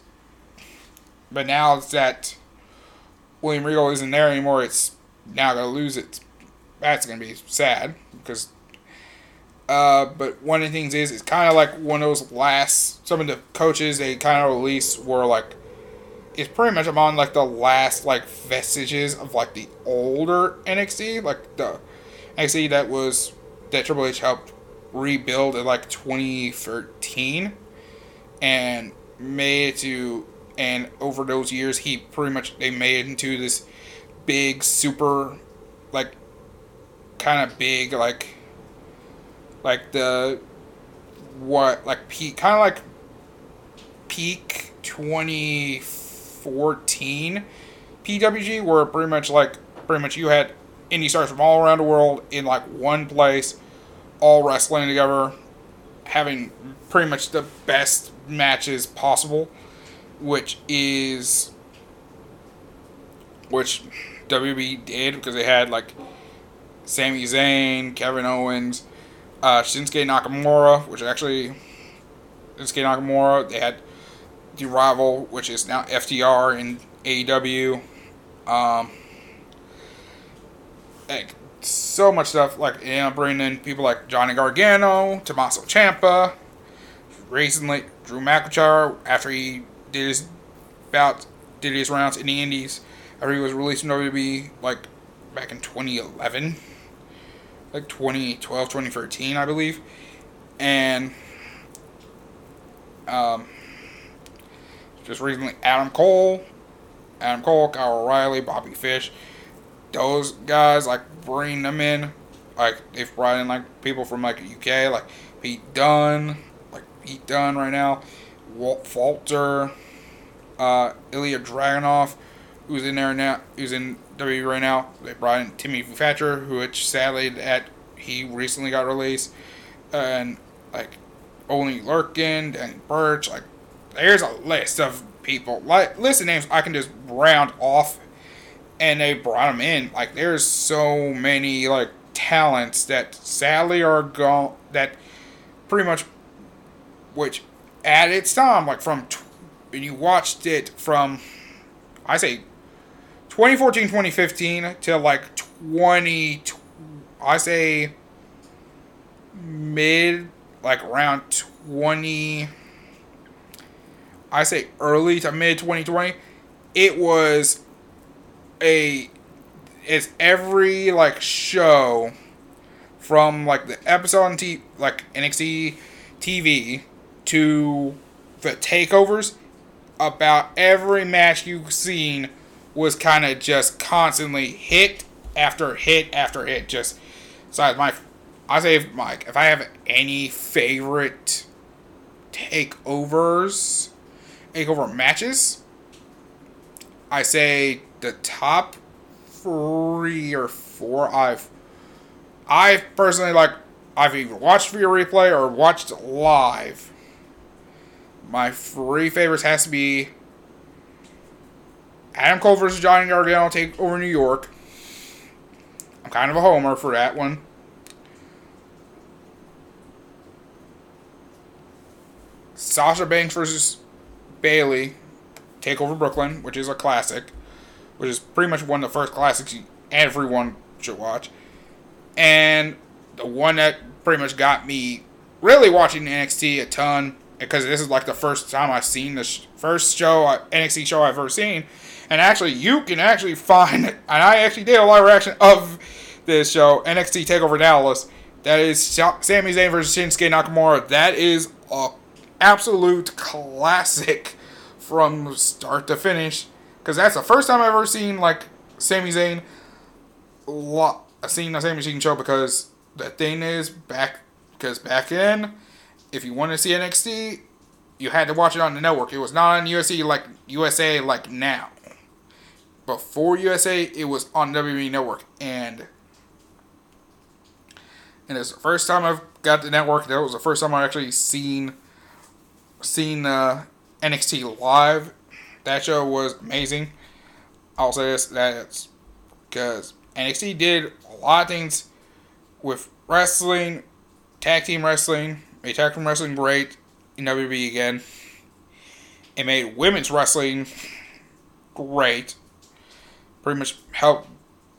but now it's that William Regal isn't there anymore. It's now gonna lose its that's gonna be sad because. Uh, but one of the things is it's kind of like one of those last. Some of the coaches they kind of released were like, it's pretty much on like the last like vestiges of like the older NXT, like the NXT that was that Triple H helped rebuild in like 2013, and made it to and over those years he pretty much they made it into this big super like kind of big like like the what like peak kind of like peak 2014 PWG where pretty much like pretty much you had indie stars from all around the world in like one place all wrestling together having pretty much the best matches possible which is which WB did because they had like Sami Zayn, Kevin Owens, uh, Shinsuke Nakamura, which actually Shinsuke Nakamura. They had the Revival, which is now FTR in AEW. Um, like, so much stuff like you know bringing in people like Johnny Gargano, Tommaso Ciampa. Recently, Drew McIntyre after he did his bout, did his rounds in the Indies after he was released from WWE like back in 2011, like 2012, 2013, I believe, and um, just recently Adam Cole, Adam Cole, Kyle O'Reilly, Bobby Fish, those guys like bring them in, like they've brought in like people from like the UK, like Pete Dunne, like Pete Dunne right now, Walt Falter, uh, Ilya Dragunov who's in there now, who's in WWE right now. They brought in Timmy Thatcher, who which sadly at he recently got released, and like Oney Lorcan, Danny Burch. Like there's a list of people, like list of names I can just round off, and they brought them in. Like there's so many like talents that sadly are gone. That pretty much, which at its time, like from. T- when you watched it from I say 2014 2015 to like 20 I say mid like around 20 I say early to mid 2020 it was a it's every like show from like the episode on T like NXT TV to the takeovers about every match you've seen was kind of just constantly hit after hit after hit. Just so my, I say Mike, if I have any favorite takeovers, takeover matches, I say the top three or four I've, I personally like. I've either watched via replay or watched live. My three favorites has to be Adam Cole versus Johnny Gargano take over New York. I'm kind of a homer for that one. Sasha Banks versus Bayley take over Brooklyn, which is a classic, which is pretty much one of the first classics everyone should watch. And the one that pretty much got me really watching NXT a ton because this is like the first time I've seen this first show uh, NXT show I've ever seen and actually, you can actually find, it, *laughs* and I actually did a live reaction of this show, NXT Takeover Dallas. That is Sami Zayn versus Shinsuke Nakamura. That is a absolute classic from start to finish. Because that's the first time I've ever seen like Sami Zayn. Lot seen a Sami Zayn show because the thing is back because back then, if you wanted to see NXT, you had to watch it on the network. It was not on USA like USA like now before USA, it was on WWE Network, and and it's the first time I've got the network. That was the first time I actually seen seen uh, NXT live. That show was amazing. I'll say this: that's because NXT did a lot of things with wrestling, tag team wrestling, made tag team wrestling great in WWE again. It made women's wrestling great pretty much helped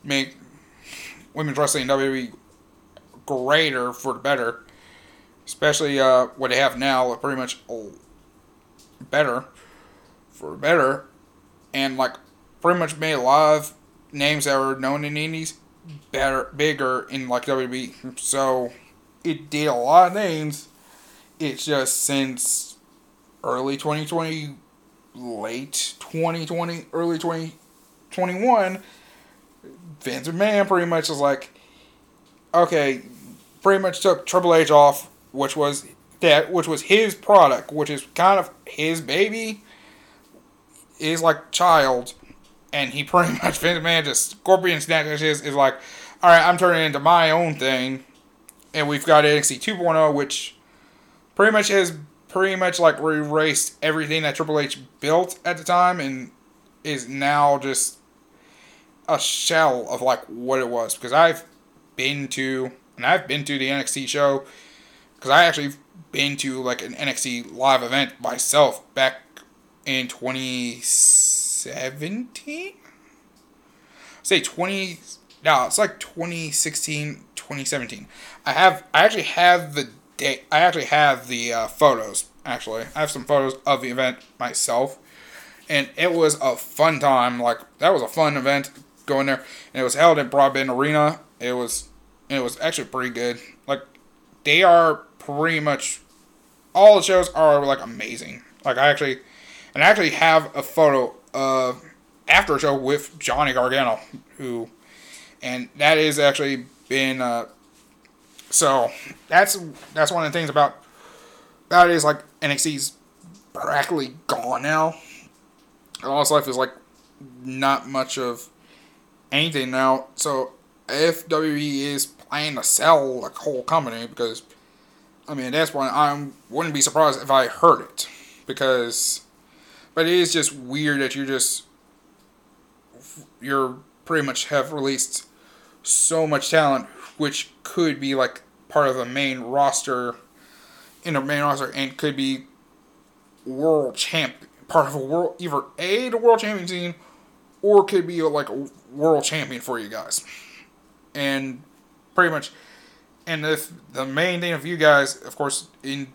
make women's wrestling in WWE greater for the better, especially uh, what they have now, pretty much better for better, and like pretty much made a lot of names that were known in indies better, bigger in like WWE. So it did a lot of names. It's just since early 2020, late 2020, early 2021, Vince McMahon pretty much is like, okay, pretty much took Triple H off, which was that, which was his product, which is kind of his baby, is like child, and he *laughs* pretty much Vince McMahon just Scorpion snatches his is like, all right, I'm turning into my own thing, and we've got NXT 2.0, which pretty much has pretty much like erased everything that Triple H built at the time, and is now just a shell of like what it was. Because I've been to, and I've been to the NXT show, because I actually been to like an NXT live event myself back in 2017. Say 20 no, it's like 2016, 2017. I have, I actually have the date. I actually have the uh, photos. Actually, I have some photos of the event myself, and it was a fun time. Like that was a fun event going there, and it was held in Broadbent Arena. It was, it was actually pretty good. Like they are pretty much all the shows are like amazing. Like I actually, and I actually have a photo of after a show with Johnny Gargano, who and that is actually been uh, so that's that's one of the things about that is like NXT's practically gone now. All life is like not much of anything now. So if WWE is planning to sell the whole company, because I mean that's one I wouldn't be surprised if I heard it, because but it is just weird that you just you're pretty much have released so much talent, which could be like part of the main roster, in a main roster, and could be world champ, part of a world, either a the world champion team, or could be like a world champion for you guys, and pretty much, and if the main thing of you guys, of course, in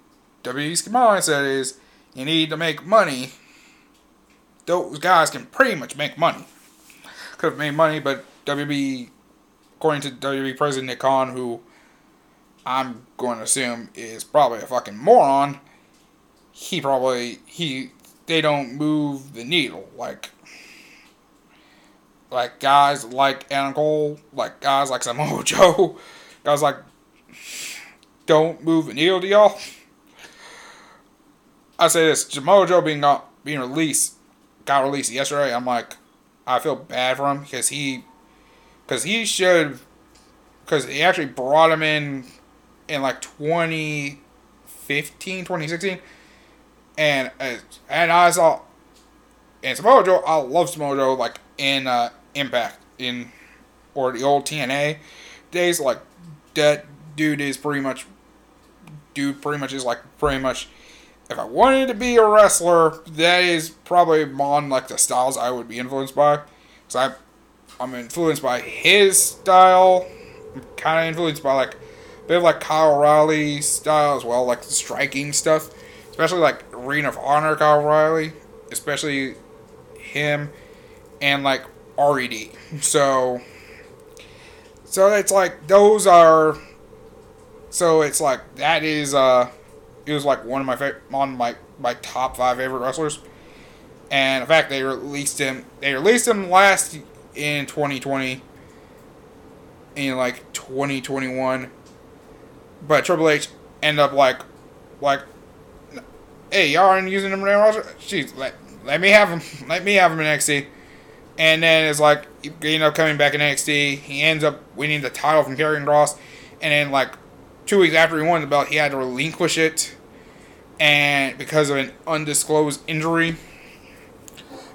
WWE's mindset is you need to make money. Those guys can pretty much make money. Could have made money, but WB according to WWE President Nick Khan, who I'm going to assume is probably a fucking moron, he probably he they don't move the needle like like guys like Adam Cole, like guys like Samoa *laughs* Joe, guys like don't move the needle to y'all. I say this, Samoa Joe being not being released, got released yesterday. I'm like, I feel bad for him because he because he should, because he actually brought him in in like 2015, 2016. And uh, and I saw, and Samoa Joe, I love Samoa Joe, like in uh, Impact, in, or the old TNA days, like that dude is pretty much, dude pretty much is like pretty much if I wanted to be a wrestler, that is probably on like the styles I would be influenced by. Cause I I'm influenced by his style. I'm kind of influenced by like a bit of like Kyle O'Reilly style as well, like striking stuff, especially like Ring of Honor Kyle O'Reilly, especially him and like RED. So, so it's like those are. So it's like that is uh, it was like one of my favorite on my my top five favorite wrestlers, and in fact they released him. They released him last in 2020 in like 2021 but Triple H end up like like hey y'all aren't using him now jeez let, let me have him *laughs* let me have him in NXT and then it's like end up coming back in NXT he ends up winning the title from Karrion Kross and then like two weeks after he won the belt he had to relinquish it and because of an undisclosed injury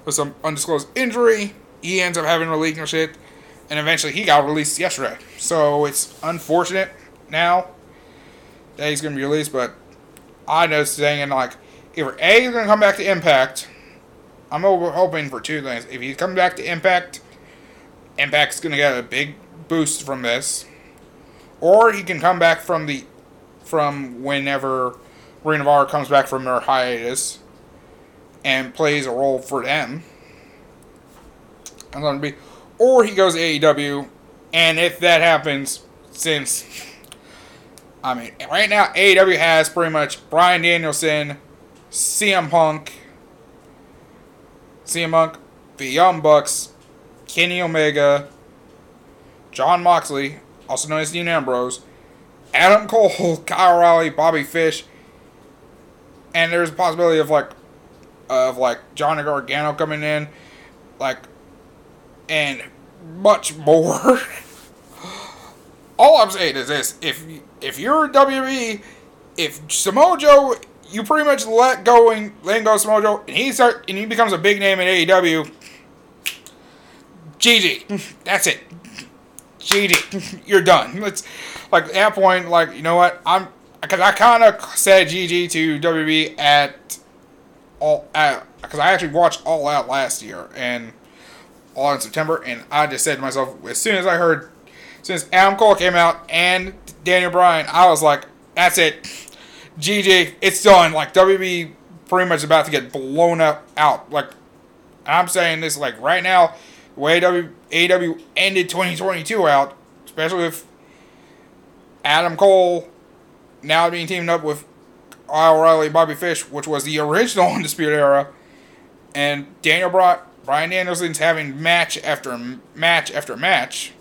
with some undisclosed injury he ends up having to relinquish it, and eventually he got released yesterday. So it's unfortunate now that he's going to be released, but I know saying like either A, he's going to come back to Impact. I'm hoping for two things. If he comes back to Impact, Impact's going to get a big boost from this, or he can come back from the from whenever Ring of Honor comes back from their hiatus and plays a role for them. I'm going to be, or he goes AEW, and if that happens, since I mean, right now AEW has pretty much Bryan Danielson, CM Punk, CM Punk, the Young Bucks, Kenny Omega, Jon Moxley, also known as Dean Ambrose, Adam Cole, *laughs* Kyle O'Reilly, Bobby Fish, and there's a possibility of like, of like Johnny Gargano coming in, like, and much more. *laughs* All I'm saying is this: if if you're WWE, if Samoa Joe, you pretty much let going, letting go Samoa Joe, and he start and he becomes a big name in AEW. GG, *laughs* that's it. GG, *laughs* you're done. Let's like at that point, like you know what? I'm because I kind of said GG to WB at all at because I actually watched All Out last year and all in September, and I just said to myself as soon as I heard since Adam Cole came out and Daniel Bryan, I was like, that's it, GG, it's done. Like WB pretty much about to get blown up out. Like I'm saying this like right now, way AEW ended 2022 out, especially with Adam Cole now being teamed up with O'Reilly, Bobby Fish, which was the original *laughs* Undisputed Era, and Daniel Bryan, Bryan Danielson's having match after match after match,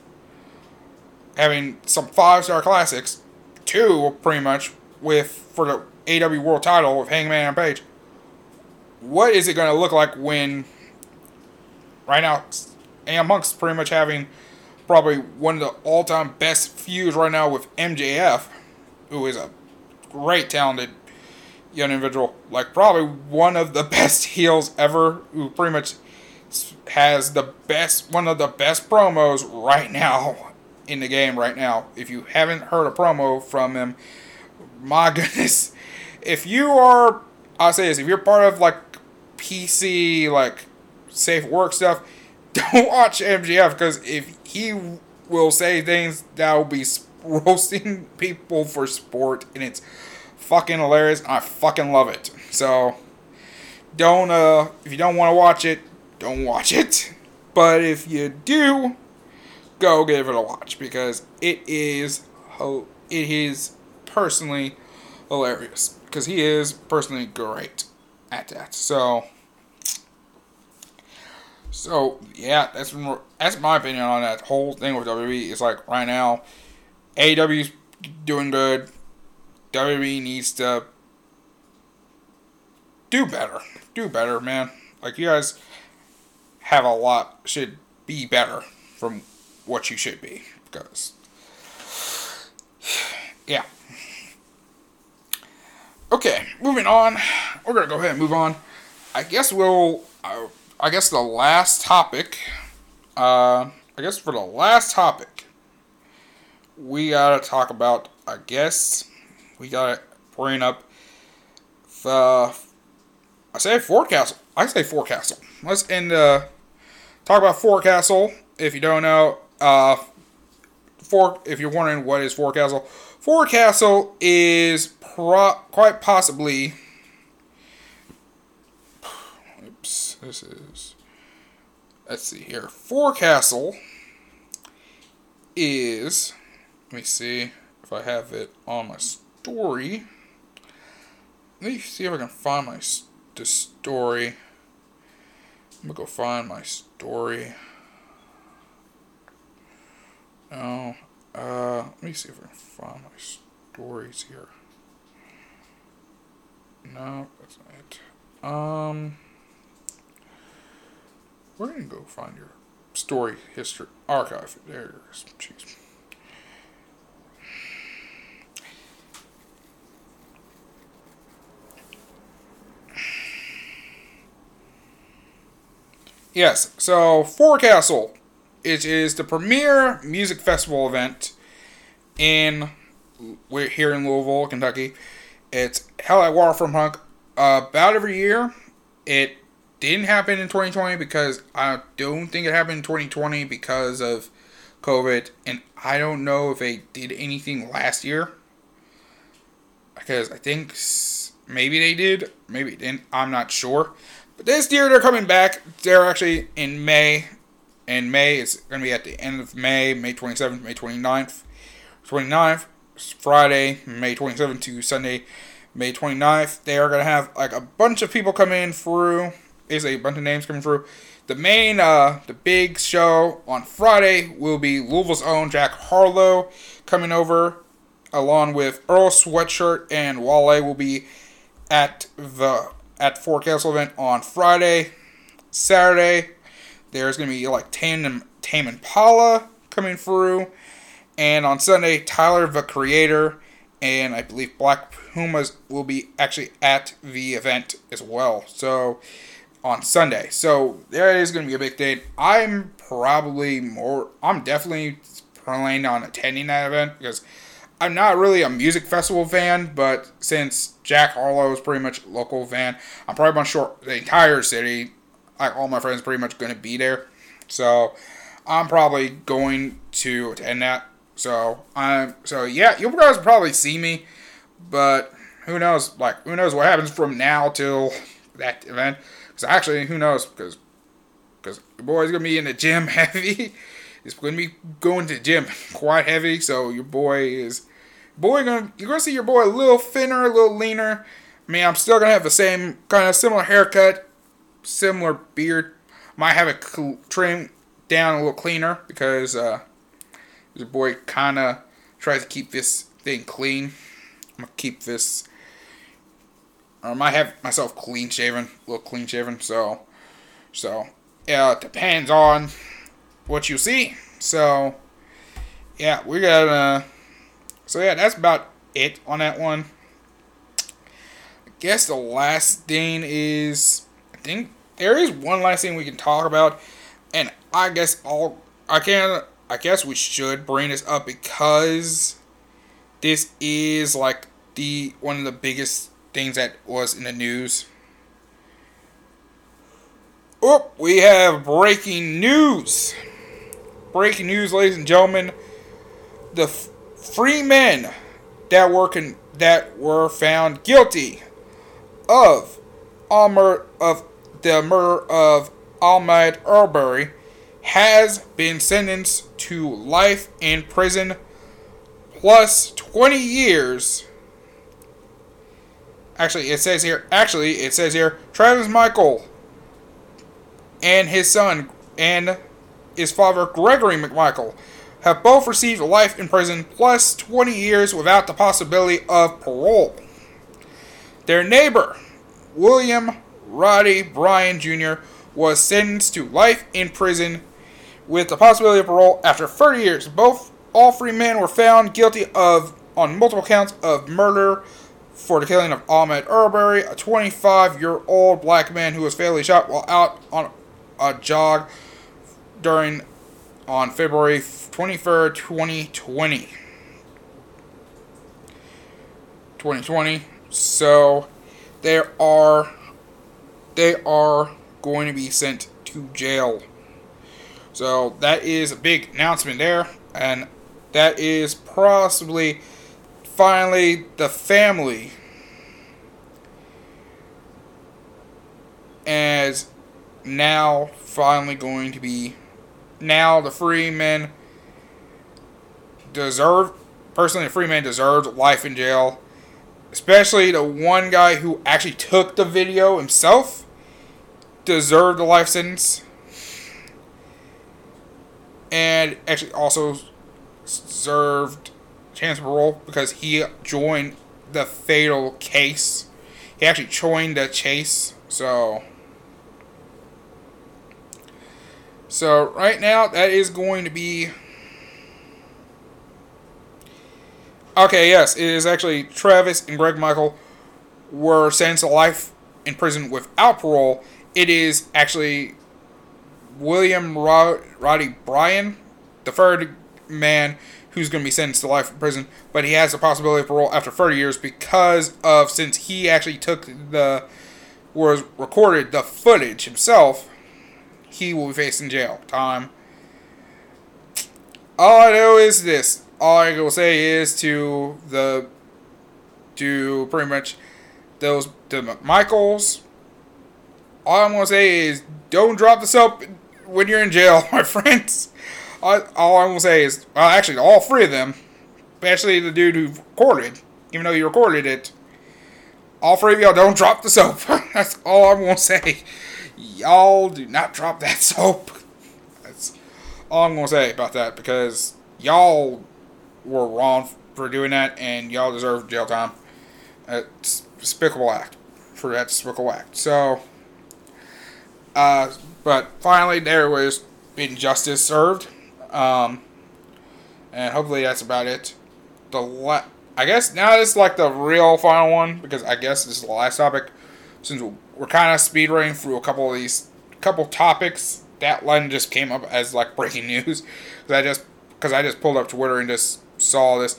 having some five star classics, two pretty much with for the AEW World Title with Hangman and Page. What is it going to look like when right now AM amongst pretty much having probably one of the all time best feuds right now with MJF, who is a great talented young individual, like probably one of the *laughs* best heels ever, who pretty much has the best one of the best promos right now *laughs* in the game right now. If you haven't heard a promo from him, my *laughs* goodness. If you are I'll say this, if you're part of like PC like safe work stuff, *laughs* don't watch MJF because if he will say things that will be roasting *laughs* people for sport and it's fucking hilarious. I fucking love it. So don't uh if you don't want to watch it, don't watch *laughs* it. But if you do, go give it a watch because it is it is personally hilarious because he is personally great at that. So so yeah, that's that's my opinion on that whole thing with WWE. It's like right now, AEW's doing good. WWE needs to do better. Do better, man. Like you guys have a lot should be better from what you should be because *sighs* yeah. Okay, moving on. We're gonna go ahead and move on. I guess we'll. Uh, I guess the last topic. Uh, I guess for the last topic, we gotta talk about. I guess we gotta bring up the. I say Forecastle. I say Forecastle. Let's end. Uh, talk about Forecastle. If you don't know, uh, for if you're wondering what is Forecastle, Forecastle is pro- quite possibly. This is. Let's see here. Forecastle is. Let me see if I have it on my story. Let me see if I can find my the story. I'm gonna go find my story. Oh, uh, let me see if I can find my stories here. No, that's not it. Um, where going to go find your story history archive? There it is. Jeez. Yes, so Forecastle, it is the premier music festival event in we're here in Louisville, Kentucky. It's held at Waterfront Park uh, about every year. It didn't happen in 2020 because I don't think it happened in 2020 because of COVID, and I don't know if they did anything last year because I think maybe they did, maybe didn't. I'm not sure. But this year they're coming back. They're actually in May, and May is going to be at the end of May, May 27th, May 29th, 29th, Friday, May 27th to Sunday, May 29th. They are going to have like a bunch of people coming through. Is a bunch of names coming through. The main, uh, the big show on Friday will be Louisville's own Jack Harlow coming over, along with Earl Sweatshirt and Wale will be at the at Forecastle event on Friday. Saturday, there's gonna be like Tame Tame Impala coming through, and on Sunday, Tyler the Creator and I believe Black Pumas will be actually at the event as well. So on Sunday. So there is going to be a big day. I'm probably more. I'm definitely planning on attending that event because I'm not really a music festival fan, but since Jack Harlow is pretty much local fan, I'm probably not short the entire city. Like all my friends, pretty much going to be there. So I'm probably going to attend that. So I'm so yeah, you guys probably see me, but who knows? Like who knows what happens from now till that event? Actually, who knows? Because because your boy's gonna be in the gym *laughs* heavy. He's gonna be going to the gym *laughs* quite heavy. So your boy is boy gonna you're gonna see your boy a little thinner, a little leaner. I mean, I'm still gonna have the same kind of similar haircut, similar beard. Might have it cl- trimmed down a little cleaner because uh, your boy kind of tries to keep this thing clean. I'm gonna keep this or I might have myself clean shaven, little clean shaven. So, so yeah, it depends on what you see. So, yeah, we got uh, so yeah, that's about it on that one. I guess the last thing is, I think there is one last thing we can talk about, and I guess I'll, I can, I guess we should bring this up because this is like the one of the biggest things that was in the news. Oh, we have breaking news. Breaking news, ladies and gentlemen. The f- three men that were con- that were found guilty of all of the murder of Ahmaud Arbery has been sentenced to life in prison plus 20 years Actually, it says here. Actually, it says here. Travis McMichael and his son and his father Gregory McMichael have both received life in prison plus 20 years without the possibility of parole. Their neighbor, William Roddy Bryan Jr., was sentenced to life in prison with the possibility of parole after 30 years. Both all three men were found guilty of on multiple counts of murder, for the killing of Ahmaud Arbery, a 25 year old black man who was fatally shot while out on a jog during on February 23rd, 2020. 2020. So they are they are going to be sent to jail. So that is a big announcement there, and that is possibly finally, the family is now finally going to be now the free men deserve personally the free man deserves life in jail. Especially the one guy who actually took the video himself deserved a life sentence. And actually also served parole because he joined the fatal case. He actually joined the chase. So, so right now that is going to be. Okay, yes, it is actually Travis and Greg Michael were sentenced to life in prison without parole. It is actually William Rod- Roddy Bryan, the third man who's going to be sentenced to life in prison, but he has the possibility of parole after 30 years because of since he actually took the was recorded the footage himself, he will be facing jail time. all I know is this. All I will say is to the to pretty much those the Michaels. All I'm gonna say is don't drop the soap when you're in jail, *laughs* my friends. All, I'm gonna say is, well, actually, all three of them, especially the dude who recorded, even though he recorded it. All three of y'all don't drop the soap. *laughs* That's all I'm gonna say. Y'all do not drop that *laughs* soap. That's all I'm gonna say about that because y'all were wrong for doing that and y'all deserve jail time. It's despicable act for that despicable act. So, uh, but finally there was being justice served, um, and hopefully that's about it. The la- I guess now it's like the real final one because I guess this is the last topic since we're kind of speed running through a couple of these couple topics. That line just came up as like *laughs* breaking news because I just because I just pulled up Twitter and just saw this.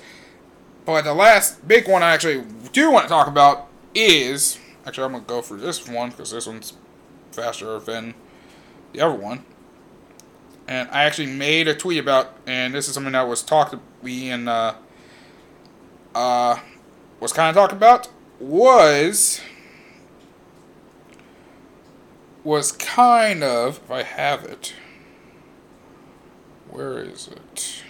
But the last big one I actually do want to talk about is actually I'm gonna go for this one because this one's faster than the other one. And I actually made a tweet about, and this is something that was talked we and uh, uh, was kind of talking about was was kind of if I have it. Where is it?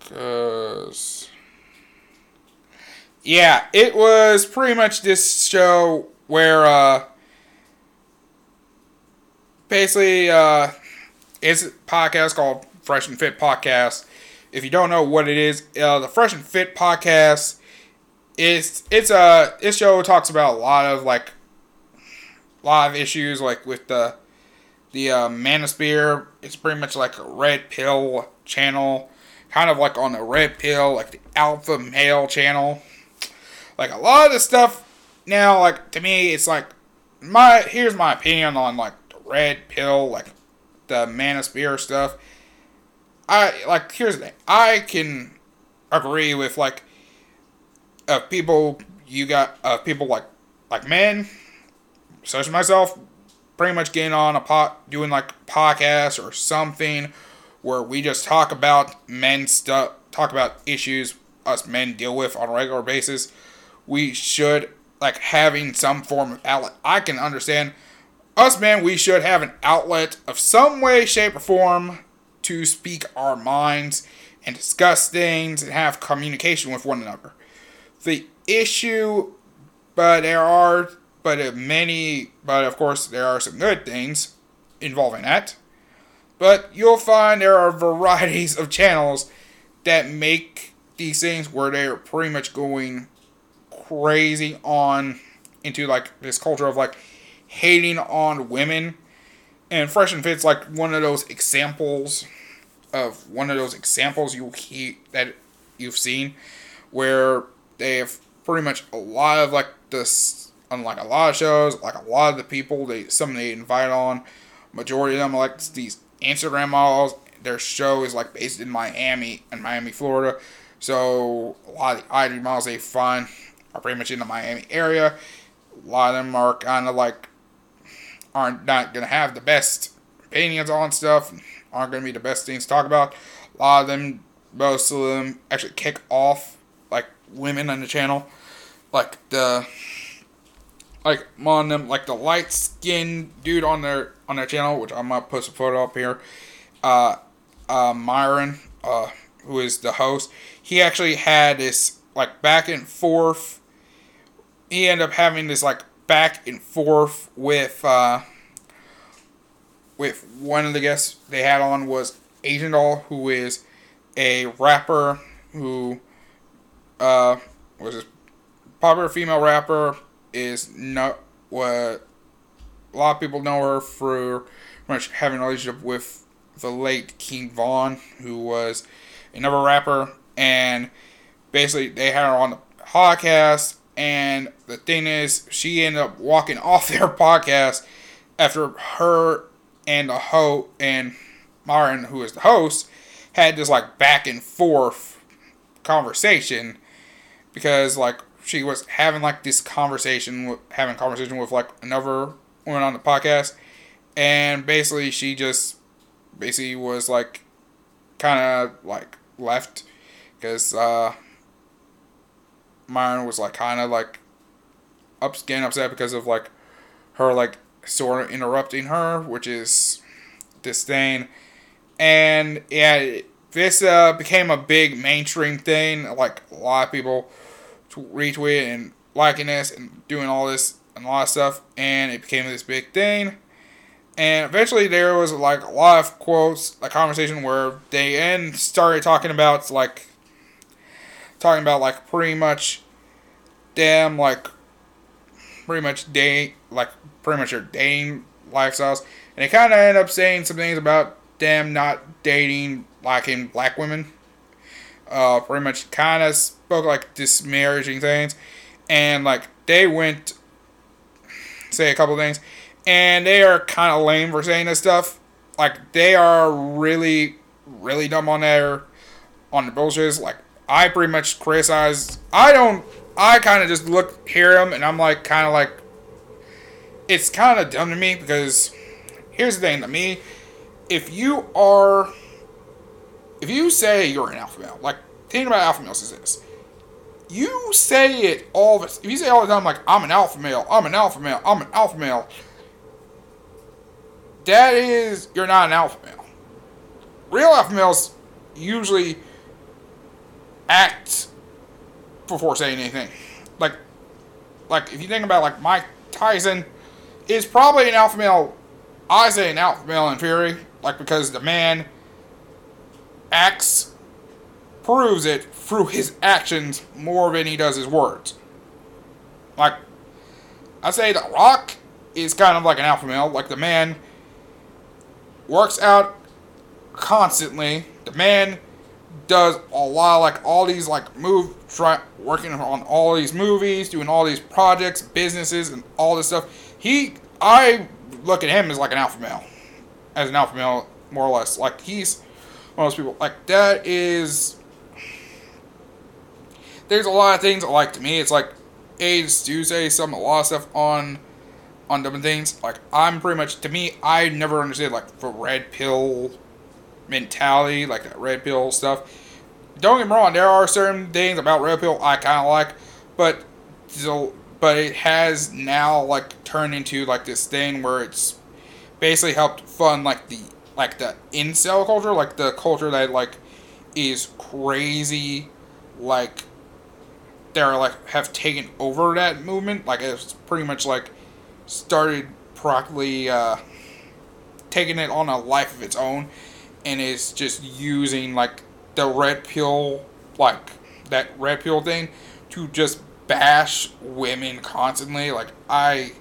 Cause yeah, it was pretty much this show where uh basically uh it's a podcast called Fresh and Fit Podcast. If you don't know what it is, uh, the Fresh and Fit Podcast it's it's a this show talks about a lot of like a lot of issues like with the the uh, Manosphere. It's pretty much like a red pill channel, kind of like on the red pill, like the alpha male channel. Like a lot of the stuff now, like to me, it's like my here's my opinion on like red pill, like the Manosphere stuff. I like here's the thing. I can agree with like uh, people you got uh, people like like men, such as myself, pretty much getting on a pot doing like a podcast or something where we just talk about men stuff, talk about issues us men deal with on a regular basis. We should like having some form of outlet. I can understand us men, we should have an outlet of some way, shape, or form to speak our minds and discuss things and have communication with one another. The issue, but there are, but many, but of course, there are some good things involving that. But you'll find there are *laughs* varieties of channels that make these things where they're pretty much going crazy on into like this culture of like hating on women. And Fresh and Fit's like one of those examples of one of those examples you he, that you've seen where they have pretty much a lot of like this unlike a lot of shows, like a lot of the people they some they invite on, majority of them are like these Instagram models. Their show is like based in Miami in Miami, Florida. So a lot of the IG models they find are pretty much in the Miami area. A lot of them are kind of like aren't not gonna have the best opinions on stuff. Aren't gonna be the best things to talk about. A lot of them, most of them, actually kick off like women on the channel, like the like on them like the light skinned dude on their on their channel, which I'm gonna post a photo up here. Uh, uh, Myron, uh, who is the host, he actually had this like back and forth. He ended up having this like back and forth with uh, with one of the guests they had on was Asian Doll, who is a rapper who uh, was a popular female rapper. Is not what a lot of people know her for much having a relationship with the late King Von, who was another rapper, and basically they had her on the podcast. And the thing is, she ended up walking off *laughs* their podcast after her and the host and Myron, who is the host, had this like back and forth conversation because like she was having like this conversation having conversation with like another woman on the podcast. And basically she just basically was like kind of like left because uh, Myron was like kind of like up getting upset because of like her like sort of interrupting her, which is disdain, and yeah, this uh, became a big mainstream thing. Like a lot of people retweet and liking this and doing all this and a lot of stuff, and it became this big thing. And eventually, there was like a lot of quotes, a conversation where they end started talking about like talking about like pretty much damn like pretty much date like pretty much their dating lifestyles, and they kind of end up saying some things about them not dating liking black women. Uh, pretty much kind of spoke like disparaging things, and like they went say a couple things, and they are kind of lame for saying this stuff. Like they are really, really dumb on their on the bullshit. Like I pretty much criticize. I don't. I kind of just look, hear them, and I'm like, kind of like, it's kind of dumb to me because here's the thing to me, if you are, if you say you're an alpha male, like thing about alpha males is this, you say it all. The if you say all the time, like I'm an alpha male, I'm an alpha male, I'm an alpha male. That is, you're not an alpha male. Real alpha males usually act before saying anything. Like, like if you think about like Mike Tyson, is probably an alpha male. I say an alpha male in Fury, like because the man acts, proves it through his actions more than he does his words. Like, I say The Rock is kind of like an alpha male. Like the man works out constantly. The man does a lot like all these like move try working on all these movies, doing all these projects, businesses, and all this stuff. He, I look at him as like an alpha male, as an alpha male more or less. Like he's one of those people. Like that is. There's a lot of things like to me. It's like, AIDS do say some a lot of stuff on on different things. Like I'm pretty much to me, I never understood like the red pill mentality, like that red pill stuff. Don't get me wrong, there are certain things about red pill I kind of like, but so, but it has now like turned into like this thing where it's basically helped fund like the like the incel culture, like the culture that like is crazy, like they're like have taken over that movement. Like it's pretty much like started practically uh, taking it on a life of its own and is just using like the red pill like that red pill thing to just bash women constantly. Like i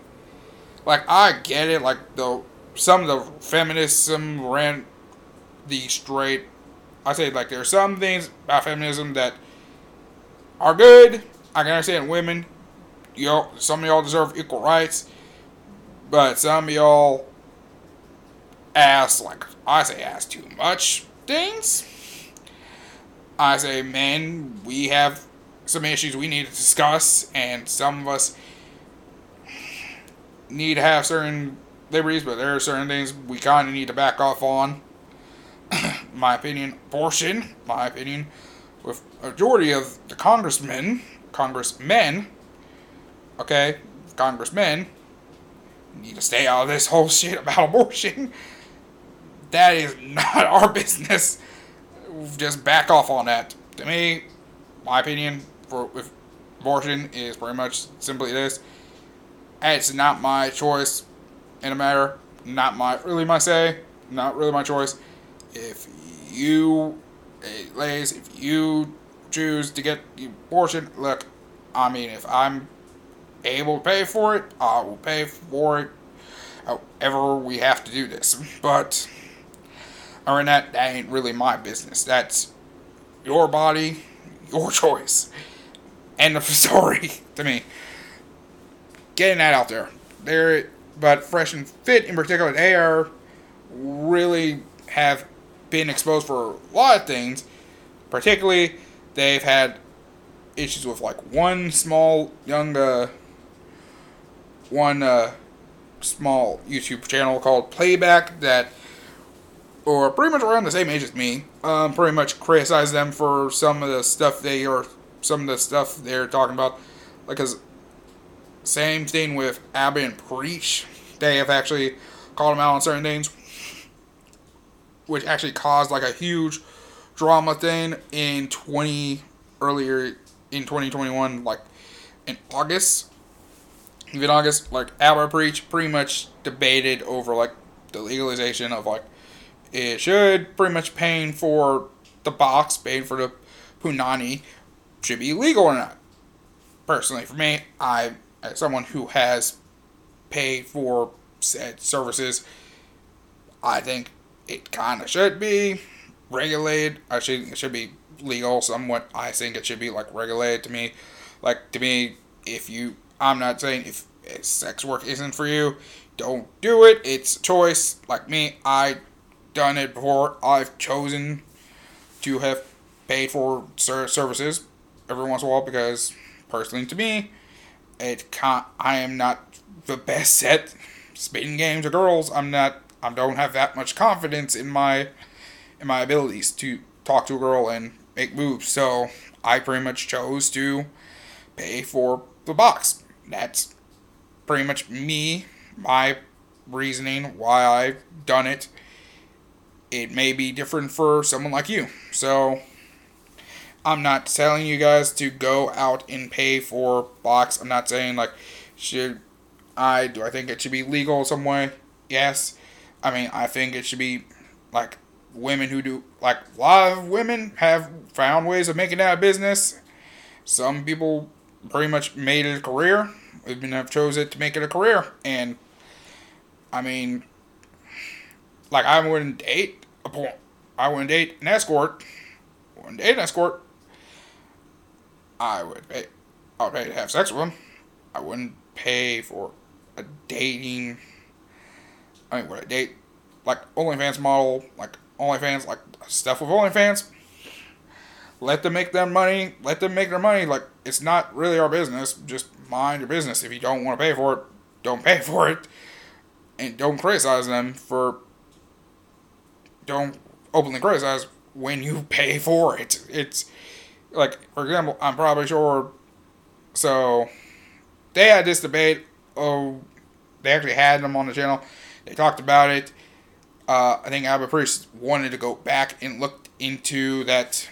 like i get it. Like the some of the feminism ran the straight i say like there's some things about feminism that are good. I can understand women y'all some of y'all deserve equal rights but some of y'all ask like I say ask too much things. I say men, we have some issues we need to discuss, and some of us need to have certain liberties, but there are certain things we kind of need to back off on. *clears throat* my opinion, abortion, my opinion, with majority of the congressmen, congressmen, okay, congressmen, need to stay out of this whole shit about abortion that is *laughs* not our business. Just back off on that. To me, my opinion for with abortion is pretty much simply this. It's not my choice in a matter. Not my really my say. Not really my choice. If you, eh, ladies, if you choose to get abortion, look, I mean, if I'm able to pay for it, I will pay for it. However, we have to do this, but or that that ain't really my business. That's your body, your *laughs* choice. End of *laughs* story to me. Getting that out there. There but Fresh and Fit in particular, they are really have been exposed for a lot of things. Particularly, they've had issues with like one small young uh, one uh, small YouTube channel called Playback that or pretty much around the same age as me, um, pretty much criticize them for some of the stuff they are, some of the stuff they're talking about. Like, cause same thing with Aba and Preach. They have actually called them out on certain things, which actually caused like a huge drama thing in 20 earlier in 2021, like in August. Even August, like Aba Preach pretty much debated over like the legalization of like it should pretty much paying for the box, paying for the punani should be legal or not. Personally, for me, I as someone who has paid for said services, I think it kind of should be regulated. I should it should be legal somewhat. I think it should be like regulated to me. Like to me, if you, I'm not saying if sex work isn't for you, don't do it. It's choice. Like me, I done it before. I've chosen to have paid for services every once in a while because personally to me, it can't. I am not the best *laughs* at spitting games or girls. I'm not. I don't have that much confidence in my in my abilities to talk to a girl and make moves. So I pretty much chose to pay for the box. That's pretty much me, my reasoning why I've done it. It may be different for someone like you. So I'm not telling you guys to go out and pay for box. I'm not saying like should I do I think it should be legal some way? Yes. I mean I think it should be like women who do like a lot of women have found ways of making that a business. Some people pretty much made it a career. Even have chose it to make it a career. And I mean like I wouldn't date a point I wouldn't date an escort. I wouldn't date an escort. I would pay I would pay to have sex with them. I wouldn't pay for a dating I mean would I date like OnlyFans model, like OnlyFans, like stuff with OnlyFans. Let them make their money. Let them make their money. Like it's not really our business. Just mind your business. If you don't want to pay for it, don't pay *laughs* for it, and don't criticize them for. Don't openly criticize when you *laughs* pay for it. It's like, for example, I'm probably sure. So, they had this debate. Oh, they actually had them on the channel. They talked about it. Uh, I think Aba Priest wanted to go back and look into that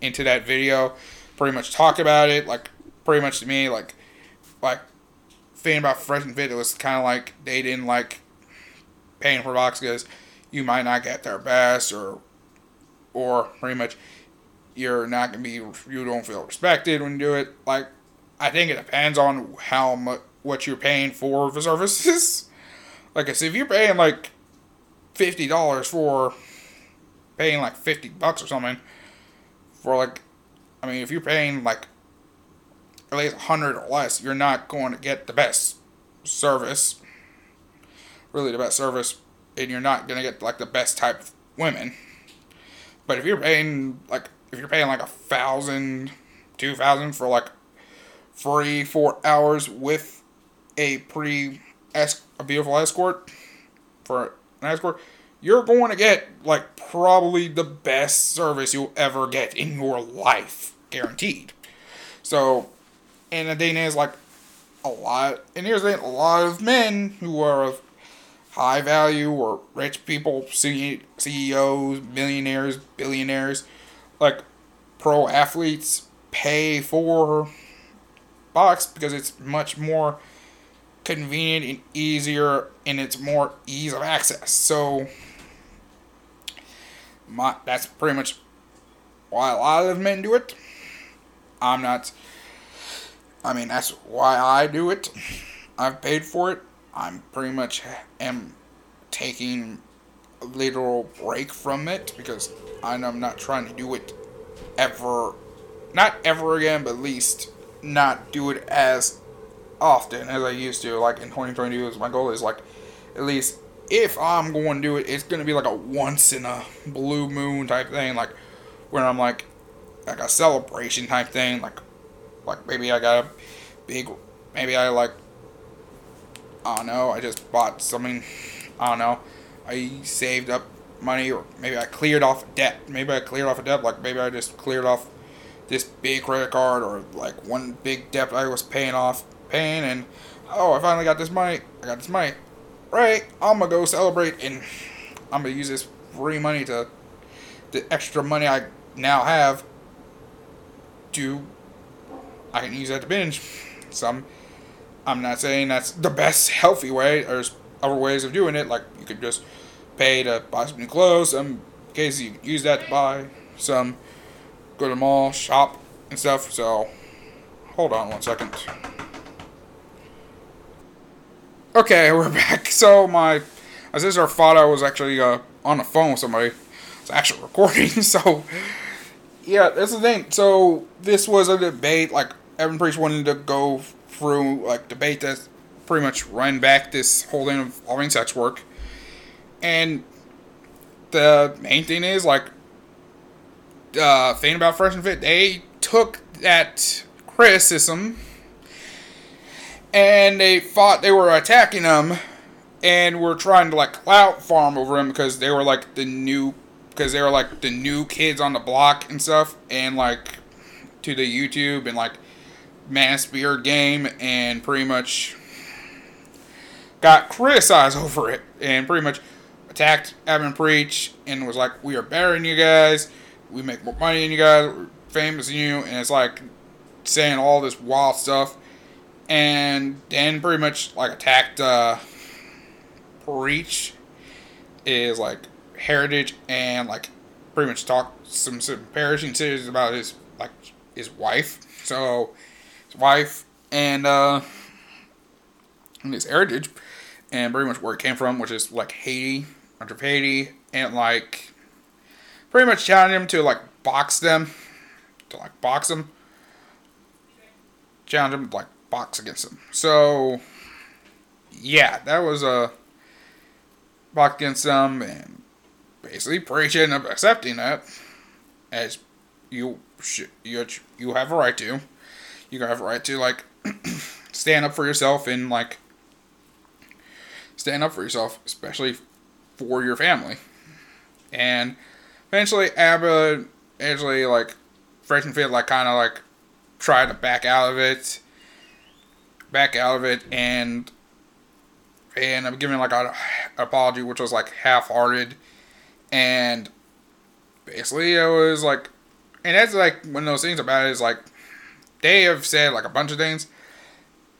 into that video, pretty much talk about it. Like pretty much to me, like like thing about Fresh and Fit, it was kind of like they didn't like paying for box because you might not get their best or or pretty much you're not gonna be you don't feel respected when you do it. Like I think it depends on how much what you're paying for the services. *laughs* like I said, if you're paying like fifty dollars for paying like fifty bucks or something for like I mean if you're paying like at least a hundred or less, you're not going to get the best service. Really the best service and you're not gonna get like the best type of women. But if you're paying like if you're paying like a thousand, two thousand for like free four hours with a pre a beautiful escort for an escort, you're going to get like probably the best service you'll ever get in your life, guaranteed. So, and the thing is, like, a lot, and here's the thing, a lot of men who are of high value or rich people, CEOs, millionaires, billionaires, like pro athletes, pay for box because it's much more convenient and easier and it's more ease of access. So my that's pretty much why a lot of men do it. I'm not I mean that's why I do it. I've paid for it. I'm pretty much am taking a literal break from it because I'm not trying to do it ever not ever again, but at least not do it as often as I used to. Like in 2022, my goal is like at least if I'm going to do it, it's going to be like a once in a blue moon type thing, like where I'm like like a celebration type thing, like like maybe I got a big, maybe I like I don't know, I just bought something, I don't know, I saved up money, or maybe I cleared off debt. Maybe I cleared off a debt, like maybe I just cleared off this big credit card or like one big debt I was paying off, paying, and oh, I finally got this money. I got this money. Right, I'm gonna go celebrate, and I'm gonna use this free money to the extra money I now have to I can use that to binge. Some I'm not saying that's the best healthy way. There's other ways of doing it, like you could just pay to buy some new clothes. Some cases you use that to buy some go to the mall, shop and stuff. So hold on one second. Okay, *laughs* we're back. So my my sister thought I was actually uh, on the phone with somebody. It's actually recording. *laughs* So yeah, that's the thing. So this was a debate. Like Evan Priest wanted to go through like debate that pretty much run back this whole thing of involving sex work, and the main thing is like uh, thing about Fresh and Fit. They took that criticism and they thought they were attacking them and were trying to like clout farm over them because they were like the new because they were like the new kids on the block and stuff and like to the YouTube and like Manosphere game and pretty much got criticized *laughs* over it and pretty much attacked Evan Preach and was like, "We are better than you guys. We make more money than you guys. We're famous than you." And it's like saying all this wild stuff, and then pretty much like attacked uh, Preach is like heritage and like pretty much talked some some perishing series about his like his wife. So wife and uh, and his heritage and pretty much where it came from, which is like Haiti, under Haiti, and like pretty much challenged him to like box them, to like box them, challenge him to like box against them. So yeah, that was a box against them, and basically preaching of accepting that as you should, you you have a right to, you have a right to like *clears throat* stand up for yourself and like stand up for yourself, especially for your family. And eventually, Aba actually like Fresh and Fit like kind of like tried to back out of it, back out of it, and and I'm giving like an apology, which was like half-hearted, and basically it was like, and that's like one of those things about it is like they have said like a bunch of things.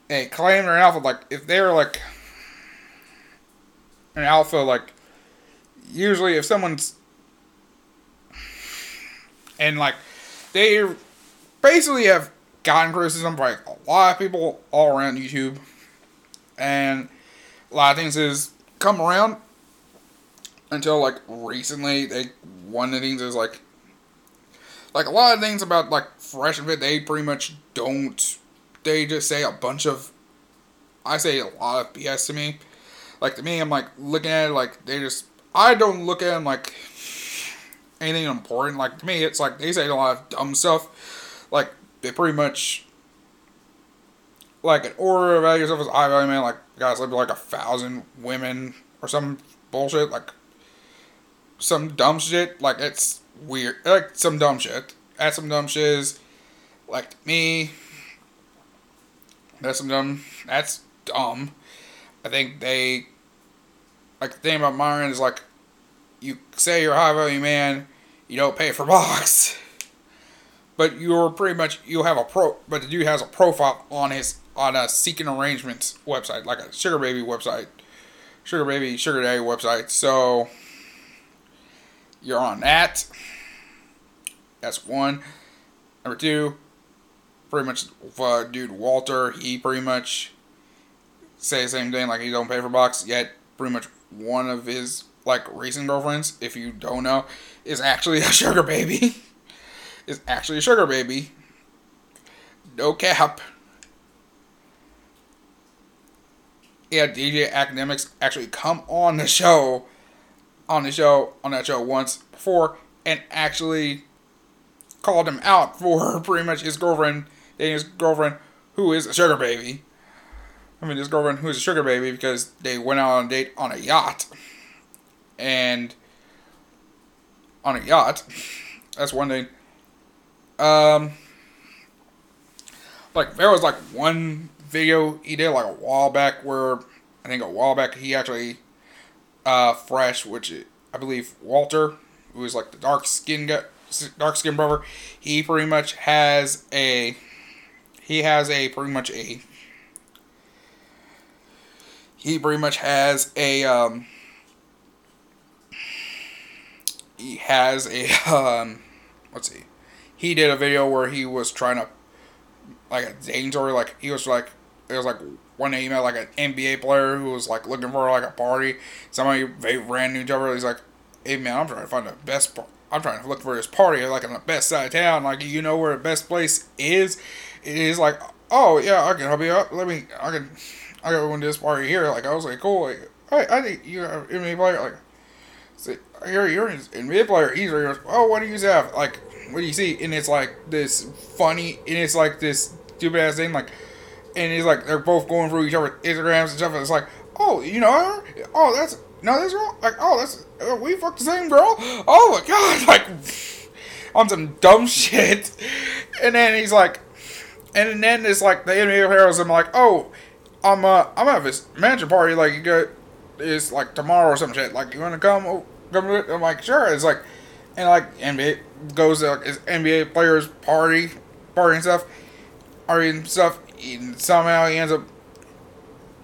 They claim they're an alpha, like if they're like an alpha, like usually if someone's and like they basically have gotten criticism by a lot of people all around YouTube, and a lot of things has come around until like recently. They one of the things is like like a lot of things about like fresh and fit. They pretty much don't. They just say a bunch of. I say a lot of BS to me. Like to me, I'm like looking at it like they just. I don't look at them like anything important. Like to me, it's like they say a lot of dumb stuff. Like they pretty much like an order of value yourself as I value man. Like guys live like a thousand women or some bullshit. Like some dumb shit. Like it's weird. Like some dumb shit. That's some dumb shit. Is, like me. That's some dumb. That's dumb. I think they. Like the thing about Myron is like you say you're a high value man, you don't pay for *laughs* box. But you're pretty much you have a pro but the dude has a profile on his on a seeking arrangements website, like a sugar baby website. Sugar baby, sugar daddy website. So you're on that. That's one. Number two, pretty much uh, dude Walter, he pretty much say the same thing, like he don't pay for box, yet pretty much one of his like recent girlfriends, if you don't know, is actually *laughs* a sugar baby. is actually a sugar baby. No cap. Yeah, DJ Akademiks actually come on the show, on the show, on that show once before, and actually called him out for *laughs* pretty much his girlfriend, dating his girlfriend, who is a sugar baby. I mean, his girlfriend who is a sugar baby because they went out on a date on a yacht and on a yacht. *laughs* That's one thing. Um, like there was like one video he did like a while back where I think a while back he actually uh fresh, which I believe Walter, who is like the dark skin dark skin brother, he pretty much has a he has a pretty much a he pretty much has a um he has a *laughs* um let's see. He did a video where he was trying to like a story like he was like it was like one day met like an NBA player who was like looking for like a party. Somebody they ran into each other. He's like hey man I'm trying to find the best I'm trying to look for this party like in the best side of town. Like you know where the best place is? He's like oh yeah I can help you out. Let me I can I got one this party here. Like I was like cool. Like I, I think you are NBA player. Like so, here you're an NBA player. He's like, oh what do you have? Like what do you see? And it's like this funny, and it's like this stupid ass thing, like, and he's like they're both going through each other's Instagrams and stuff. And it's like, oh, you know her? Oh, that's no, this girl. Like, oh, that's uh, we fucked the same girl. Oh my god, *laughs* like on some dumb *laughs* shit. And then he's like, and then it's like the NBA players. I'm like, oh, I'm uh, I'm at this mansion party. Like, you got it's like tomorrow or some shit. Like, you wanna come? Oh, come to it? I'm like, sure. It's like and like NBA goes to like, his NBA players party, party and stuff, party and stuff. And somehow he ends up,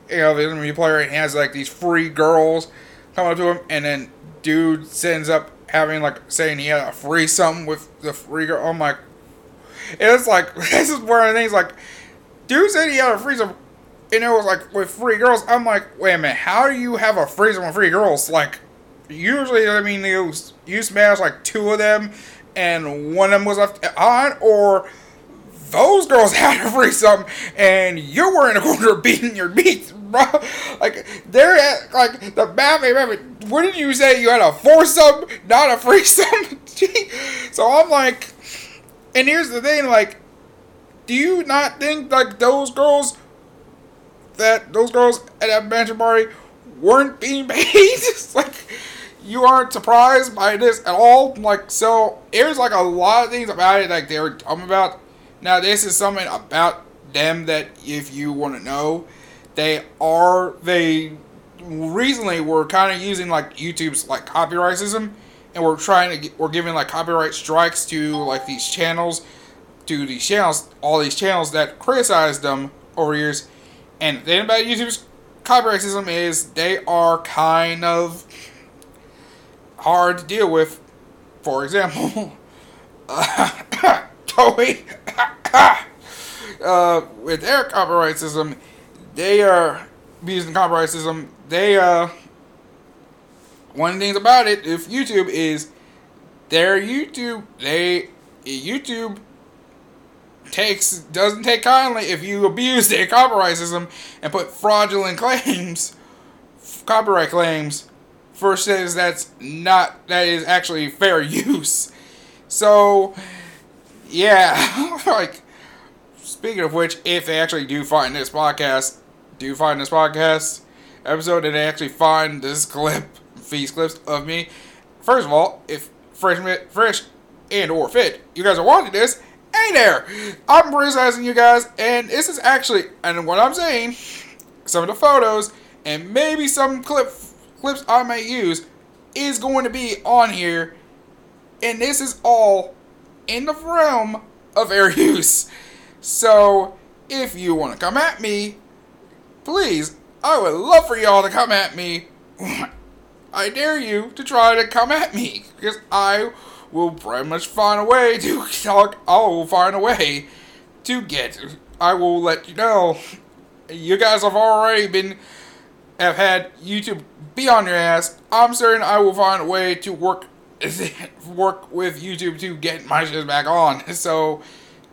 you know, the NBA player and he has like these free girls come up to him, and then dude ends up having like saying he had a free something with the free girl. I'm like, it's like *laughs* this is one of the things like, dude said he had a free some, and it was like with free girls. I'm like, wait a minute, how do you have a free some with free girls? Like usually, I mean, you you smash like two of them, and one of them was left on, or those girls *laughs* had free something, and you were in a corner *laughs* beating your beats, bro. Like they're at, like the Batman. Batman. What did you say? You had a foursome, not a threesome. *laughs* so I'm like, and here's the thing, like, do you not think like those girls? That those girls at that mansion party weren't being paid. like you aren't surprised by this at all. Like, so there's like a lot of things about it like they were dumb about. Now, this is something about them that if you want to know, they are they recently were kind of using like YouTube's like copyright system, and we're trying to get, we're giving like copyright strikes to like these channels, to these channels, all these channels that criticized them over years. And the thing about YouTube's copyright system is they are kind of hard to deal with. For example, *coughs* uh, Toei, *laughs* uh, with their copyright system, they are using copyright system. They uh, one of the things about it, if YouTube is their YouTube, they YouTube takes doesn't take kindly if you abuse their copyright system and put fraudulent claims, copyright claims versus that's not that is actually fair *laughs* use. So yeah, *laughs* like speaking of which, if they actually do find this podcast, do find this podcast episode and they actually find this *laughs* clip, these clips of me. First of all, if fresh, fresh and or fit, you guys are watching this, hey there, I'm criticizing you guys, and this is actually, and what I'm saying, some of the photos and maybe some clip clips I may use is going to be on here. And this is all in the realm of air use. So if you want to come at me, please, I would love for y'all to come at me. *laughs* I dare you to try to come at me because I will pretty much find a way to *laughs* talk. I will find a way to get. I will let you know. You guys have already been have had YouTube be on your ass, I'm certain I will find a way to work *laughs* work with YouTube to get my shit back on. So,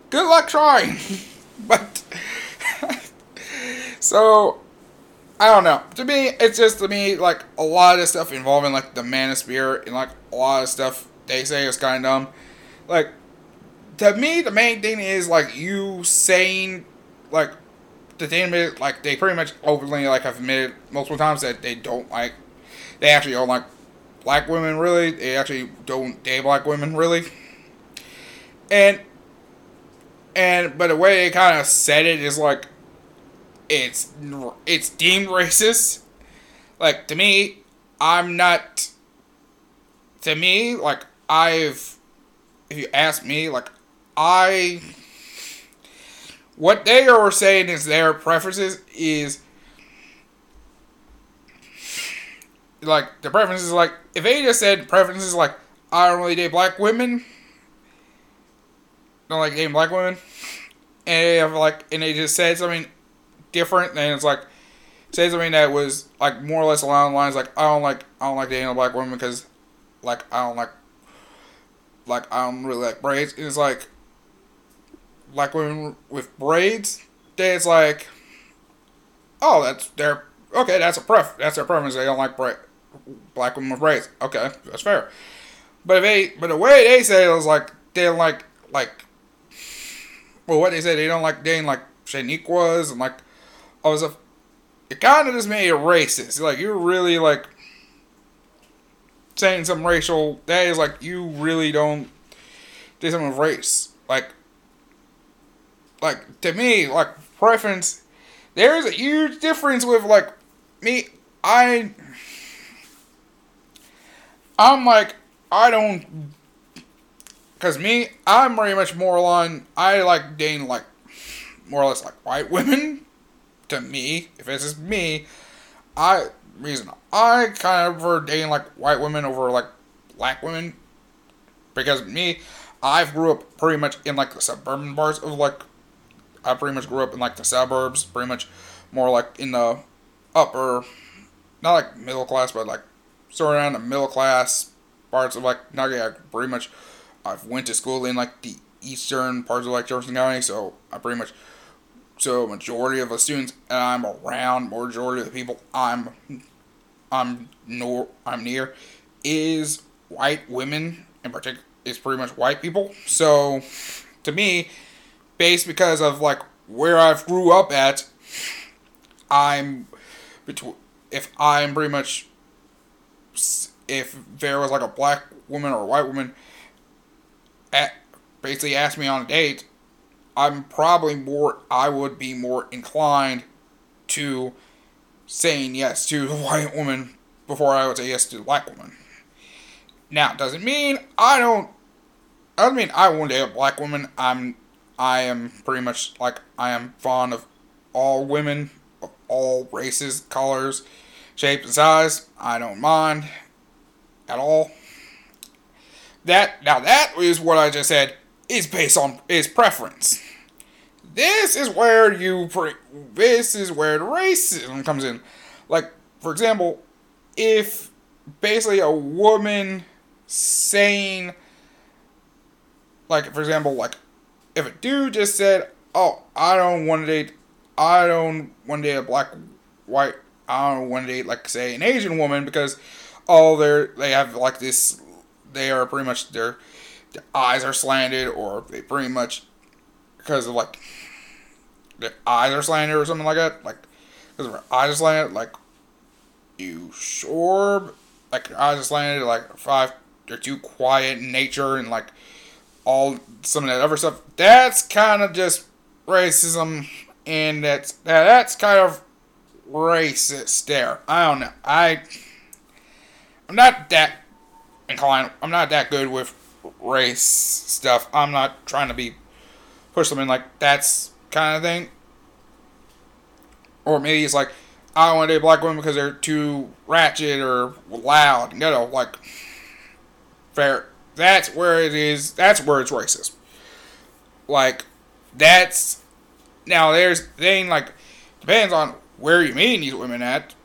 good luck trying. *laughs* but *laughs* so I don't know. To me, it's just to me like a lot of stuff involving like the manosphere and like a lot of stuff they say is kind of dumb. Like to me, the main thing is like you saying like the thing is, like they pretty much openly like have admitted multiple times that they don't like, they actually don't like black women really. They actually don't date black women really. And and but the way they kind of said it is like it's it's deemed racist. Like to me, I'm not. To me, like I've, if you ask me, like I, what they are saying is their preferences is like the preferences like if just said preferences like I don't really date black women, don't like dating black women, and they have like and they just said something different, then it's like say something that was like more or less along the lines like I don't like I don't like dating a black woman because like I don't like like I don't really like braids. It's like black women with braids. Then it's like oh that's their okay that's a pref that's their preference. They don't like bra- black women with braids. Okay, that's fair. But if they but the way they say it was like they don't like like well what they said they don't like dating like Shaniquas and like oh, I was a it kind of just made it racist. Like you're really like saying some racial. That is like you really don't do something with race. Like, like to me, like preference. There is a huge difference with like me. I. I'm like I don't. Cause me, I'm very much more along. I like dating like more or less like white *laughs* women to me, if it's just me, I reason I kind of prefer dating like white women over like black women because me, I've grew up pretty much in like the suburban parts of like I pretty much grew up in like the suburbs, pretty much more like in the upper, not like middle class, but like sort of around the middle class parts of like yeah, pretty much. I've went to school in like the eastern parts of like Jefferson County, so I pretty much so majority of the students I'm around, majority of the people I'm I'm nor I'm near is white women in particular is pretty much white people. So to me, based because of like where I've grew up at, I'm between if I'm pretty much if there was like a black woman or a white woman at basically asked me on a date, I'm probably more, I would be more inclined to saying yes to a *laughs* white woman before I would say yes to a black woman. Now, doesn't mean I don't, doesn't mean I won't date a black woman. I'm, I am pretty much like, I am fond of all women of all races, colors, shapes, and size. I don't mind at all. That, now that is what I just said is based on is preference. This is where you pre- this is where racism comes in. Like for example, if basically a woman saying like for example like if a dude just said, "Oh, I don't want to date I don't want to date a black white I don't want to date like say an Asian woman because all their they have like this they are pretty much their, their eyes are slanted or they pretty much because of like their eyes are slanted or something like that. Like because their eyes are slanted, like you sure like your eyes are slanted, like five they're too quiet in nature and like all some of that other stuff. That's kind of just racism, and that's that's kind of racist there. I don't know. I I'm not that inclined. I'm not that good with race stuff. I'm not trying to be push something like that's kind of thing. Or maybe it's like I don't want to date black women because they're too ratchet or loud. You know, like fair. That's where it is. That's where it's racist. Like that's now. There's thing like depends on where you meet these women at.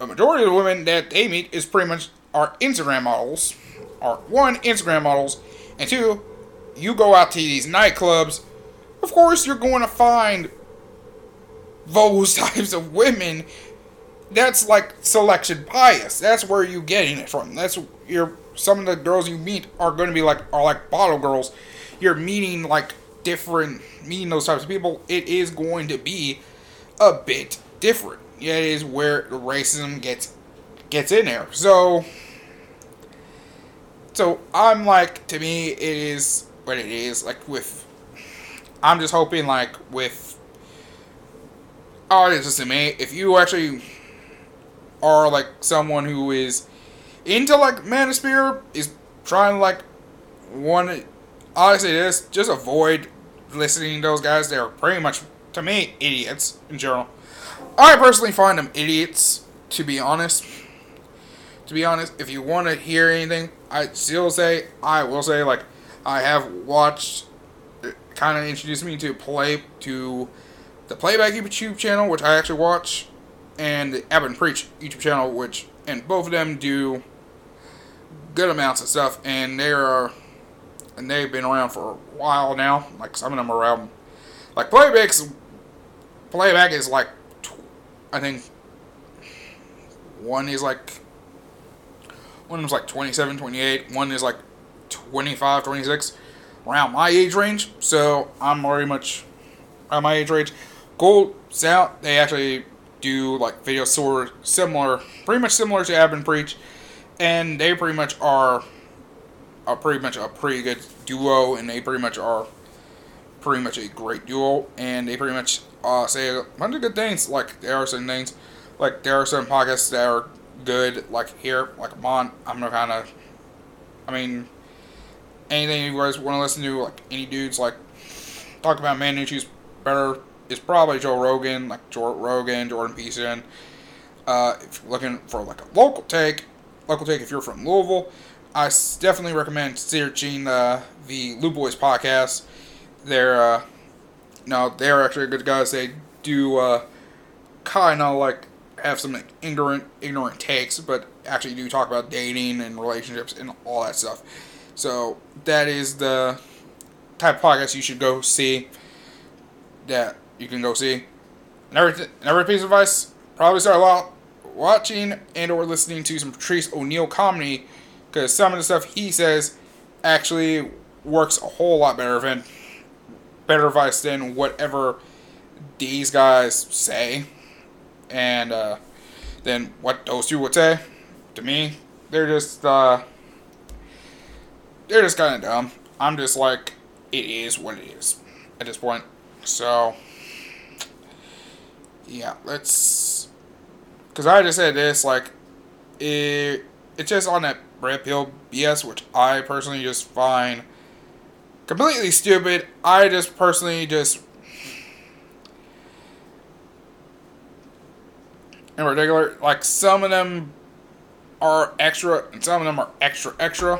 A majority of the women that they meet is pretty much are Instagram models. Are one Instagram models, and two, you go out to these nightclubs. Of course, you're going to find those *laughs* types of women. That's like selection bias. That's where you're getting it from. That's your some of the girls you meet are going to be like are like bottle girls. You're meeting like different meeting those types of people. It is going to be a bit different. Yeah, it is where the racism gets gets in there. So so I'm like, to me, it is what it is. Like with, I'm just hoping like with, just to me. If you actually are like someone who is into like Manosphere, is trying to like one, honestly, this just avoid listening to those guys. They're pretty much to me idiots in general. I personally find them idiots, to be honest. To be honest, if you want to hear anything, I still say I will say like I have watched, uh, kind of introduced me to play to the Playback YouTube channel, which I actually watch, and the Aba and Preach YouTube channel, which and both of them do good amounts of stuff, and they are and they've been around for a while now. Like some of them are around, like Playback's Playback is like, I think one is like one was like 27, 28. One is like 25, 26. Around my age range. So I'm very much around my age range. Gold South, they actually do like videos sort similar, pretty much similar to Aba Preach. And they pretty much are, a pretty much a pretty good duo. And they pretty much are pretty much a great duo. And they pretty much uh, say a bunch of good things. Like there are some things, like there are some podcasts that are good. Like here, like I'm I'm gonna kind of, I mean, anything you guys want to listen to, like any dudes like talk about Manucci's better is probably Joe Rogan, like Joe Rogan, Jordan Peterson. Uh, if you're looking for like a local take, local take if you're from Louisville, I definitely recommend searching uh, the Lou Boys podcast. They're uh, no, they're actually good guys. They do uh, kind of like have some ignorant ignorant takes, but actually do talk about dating and relationships and all that stuff. So that is the type of podcast you should go see. That you can go see. Another another piece of advice: probably start watching and or listening to some Patrice O'Neal comedy because some of the stuff he says actually works a whole lot better than better advice than whatever these guys say and uh, then what those two would say to me, they're just uh, they're just kind of dumb. I'm just like, it is what it is at this point. So yeah, let's because I just said this like it it's just on that red pill BS, which I personally just find completely stupid. I just personally just in particular. Like some of them are extra and some of them are extra extra.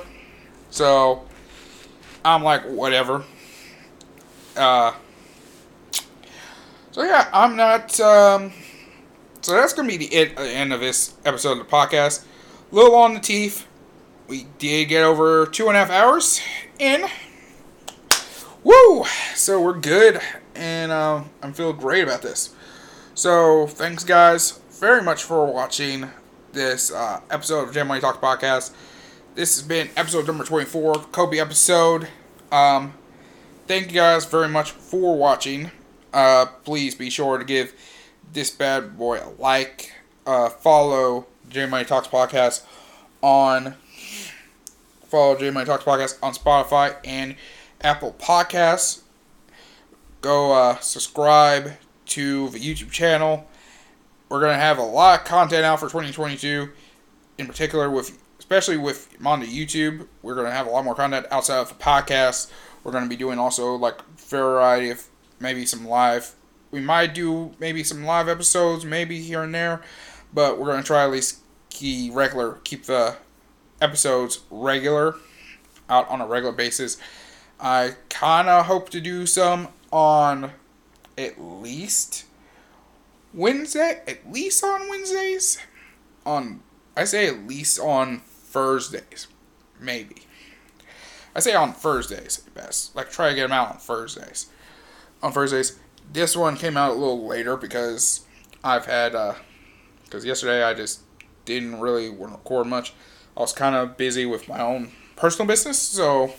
So I'm like whatever. Uh so yeah, I'm not um so that's gonna be the end of this episode of the podcast. A little on the teeth. We did get over two and a half hours in. Woo! So we're good, and uh, I'm feeling great about this. So thanks, guys very much for watching this uh, episode of J Money Talk Podcast. This has been episode number 24, Kobe episode. Um, thank you guys very much for watching. Uh, please be sure to give this bad boy a like. Uh, follow J Money Talks Podcast on follow J Money Talks Podcast on Spotify and Apple Podcasts. Go uh, subscribe to the YouTube channel we're to have a lot of content out for 2022, in particular with especially with on the YouTube. We're to have a lot more content outside of the podcast. We're to be doing also like variety of maybe some live. We might do maybe some live episodes, maybe here and there, but we're to try at least keep regular, keep the episodes regular, out on a regular basis. I kind of hope to do some on at least Wednesday, at least on Wednesdays. On I say at least on Thursdays, maybe. I say on Thursdays best. Like try to get them out on Thursdays. On Thursdays, this one came out a little later because I've had uh, because yesterday I just didn't really record much. I was kind of busy with my own personal business, so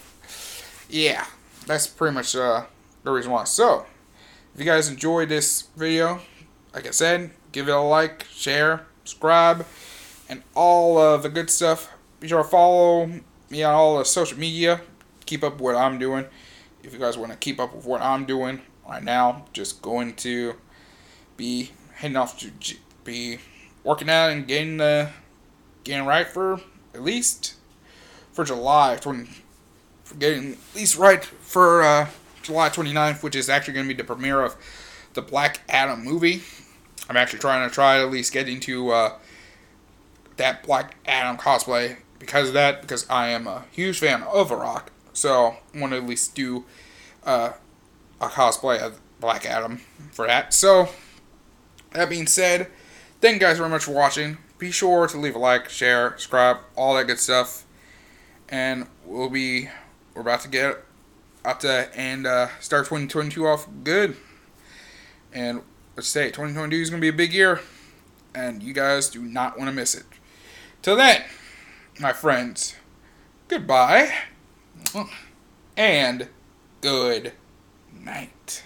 yeah, that's pretty much uh, the reason why. So, if you guys enjoyed this video, like I said, give it a like, share, subscribe, and all of the good stuff. Be sure to follow me on all the social media. Keep up with what I'm doing. If you guys want to keep up with what I'm doing right now, just going to be heading off to be working out and getting the getting right for at least for July 20, for getting at least right for uh, July 29th, which is actually going to be the premiere of the Black Adam movie. I'm actually trying to try at least getting to uh, that Black Adam cosplay because of that, because I am a huge fan of The Rock. So I want to at least do uh, a cosplay of Black Adam for that. So that being said, thank you guys very much for watching. Be sure to leave a like, share, subscribe, all that good stuff. And we'll be we're about to get up to and uh, start 2022 off good. And let's say 2022 is gonna be a big year, and you guys do not want to miss it. Till then, my friends, goodbye and good night.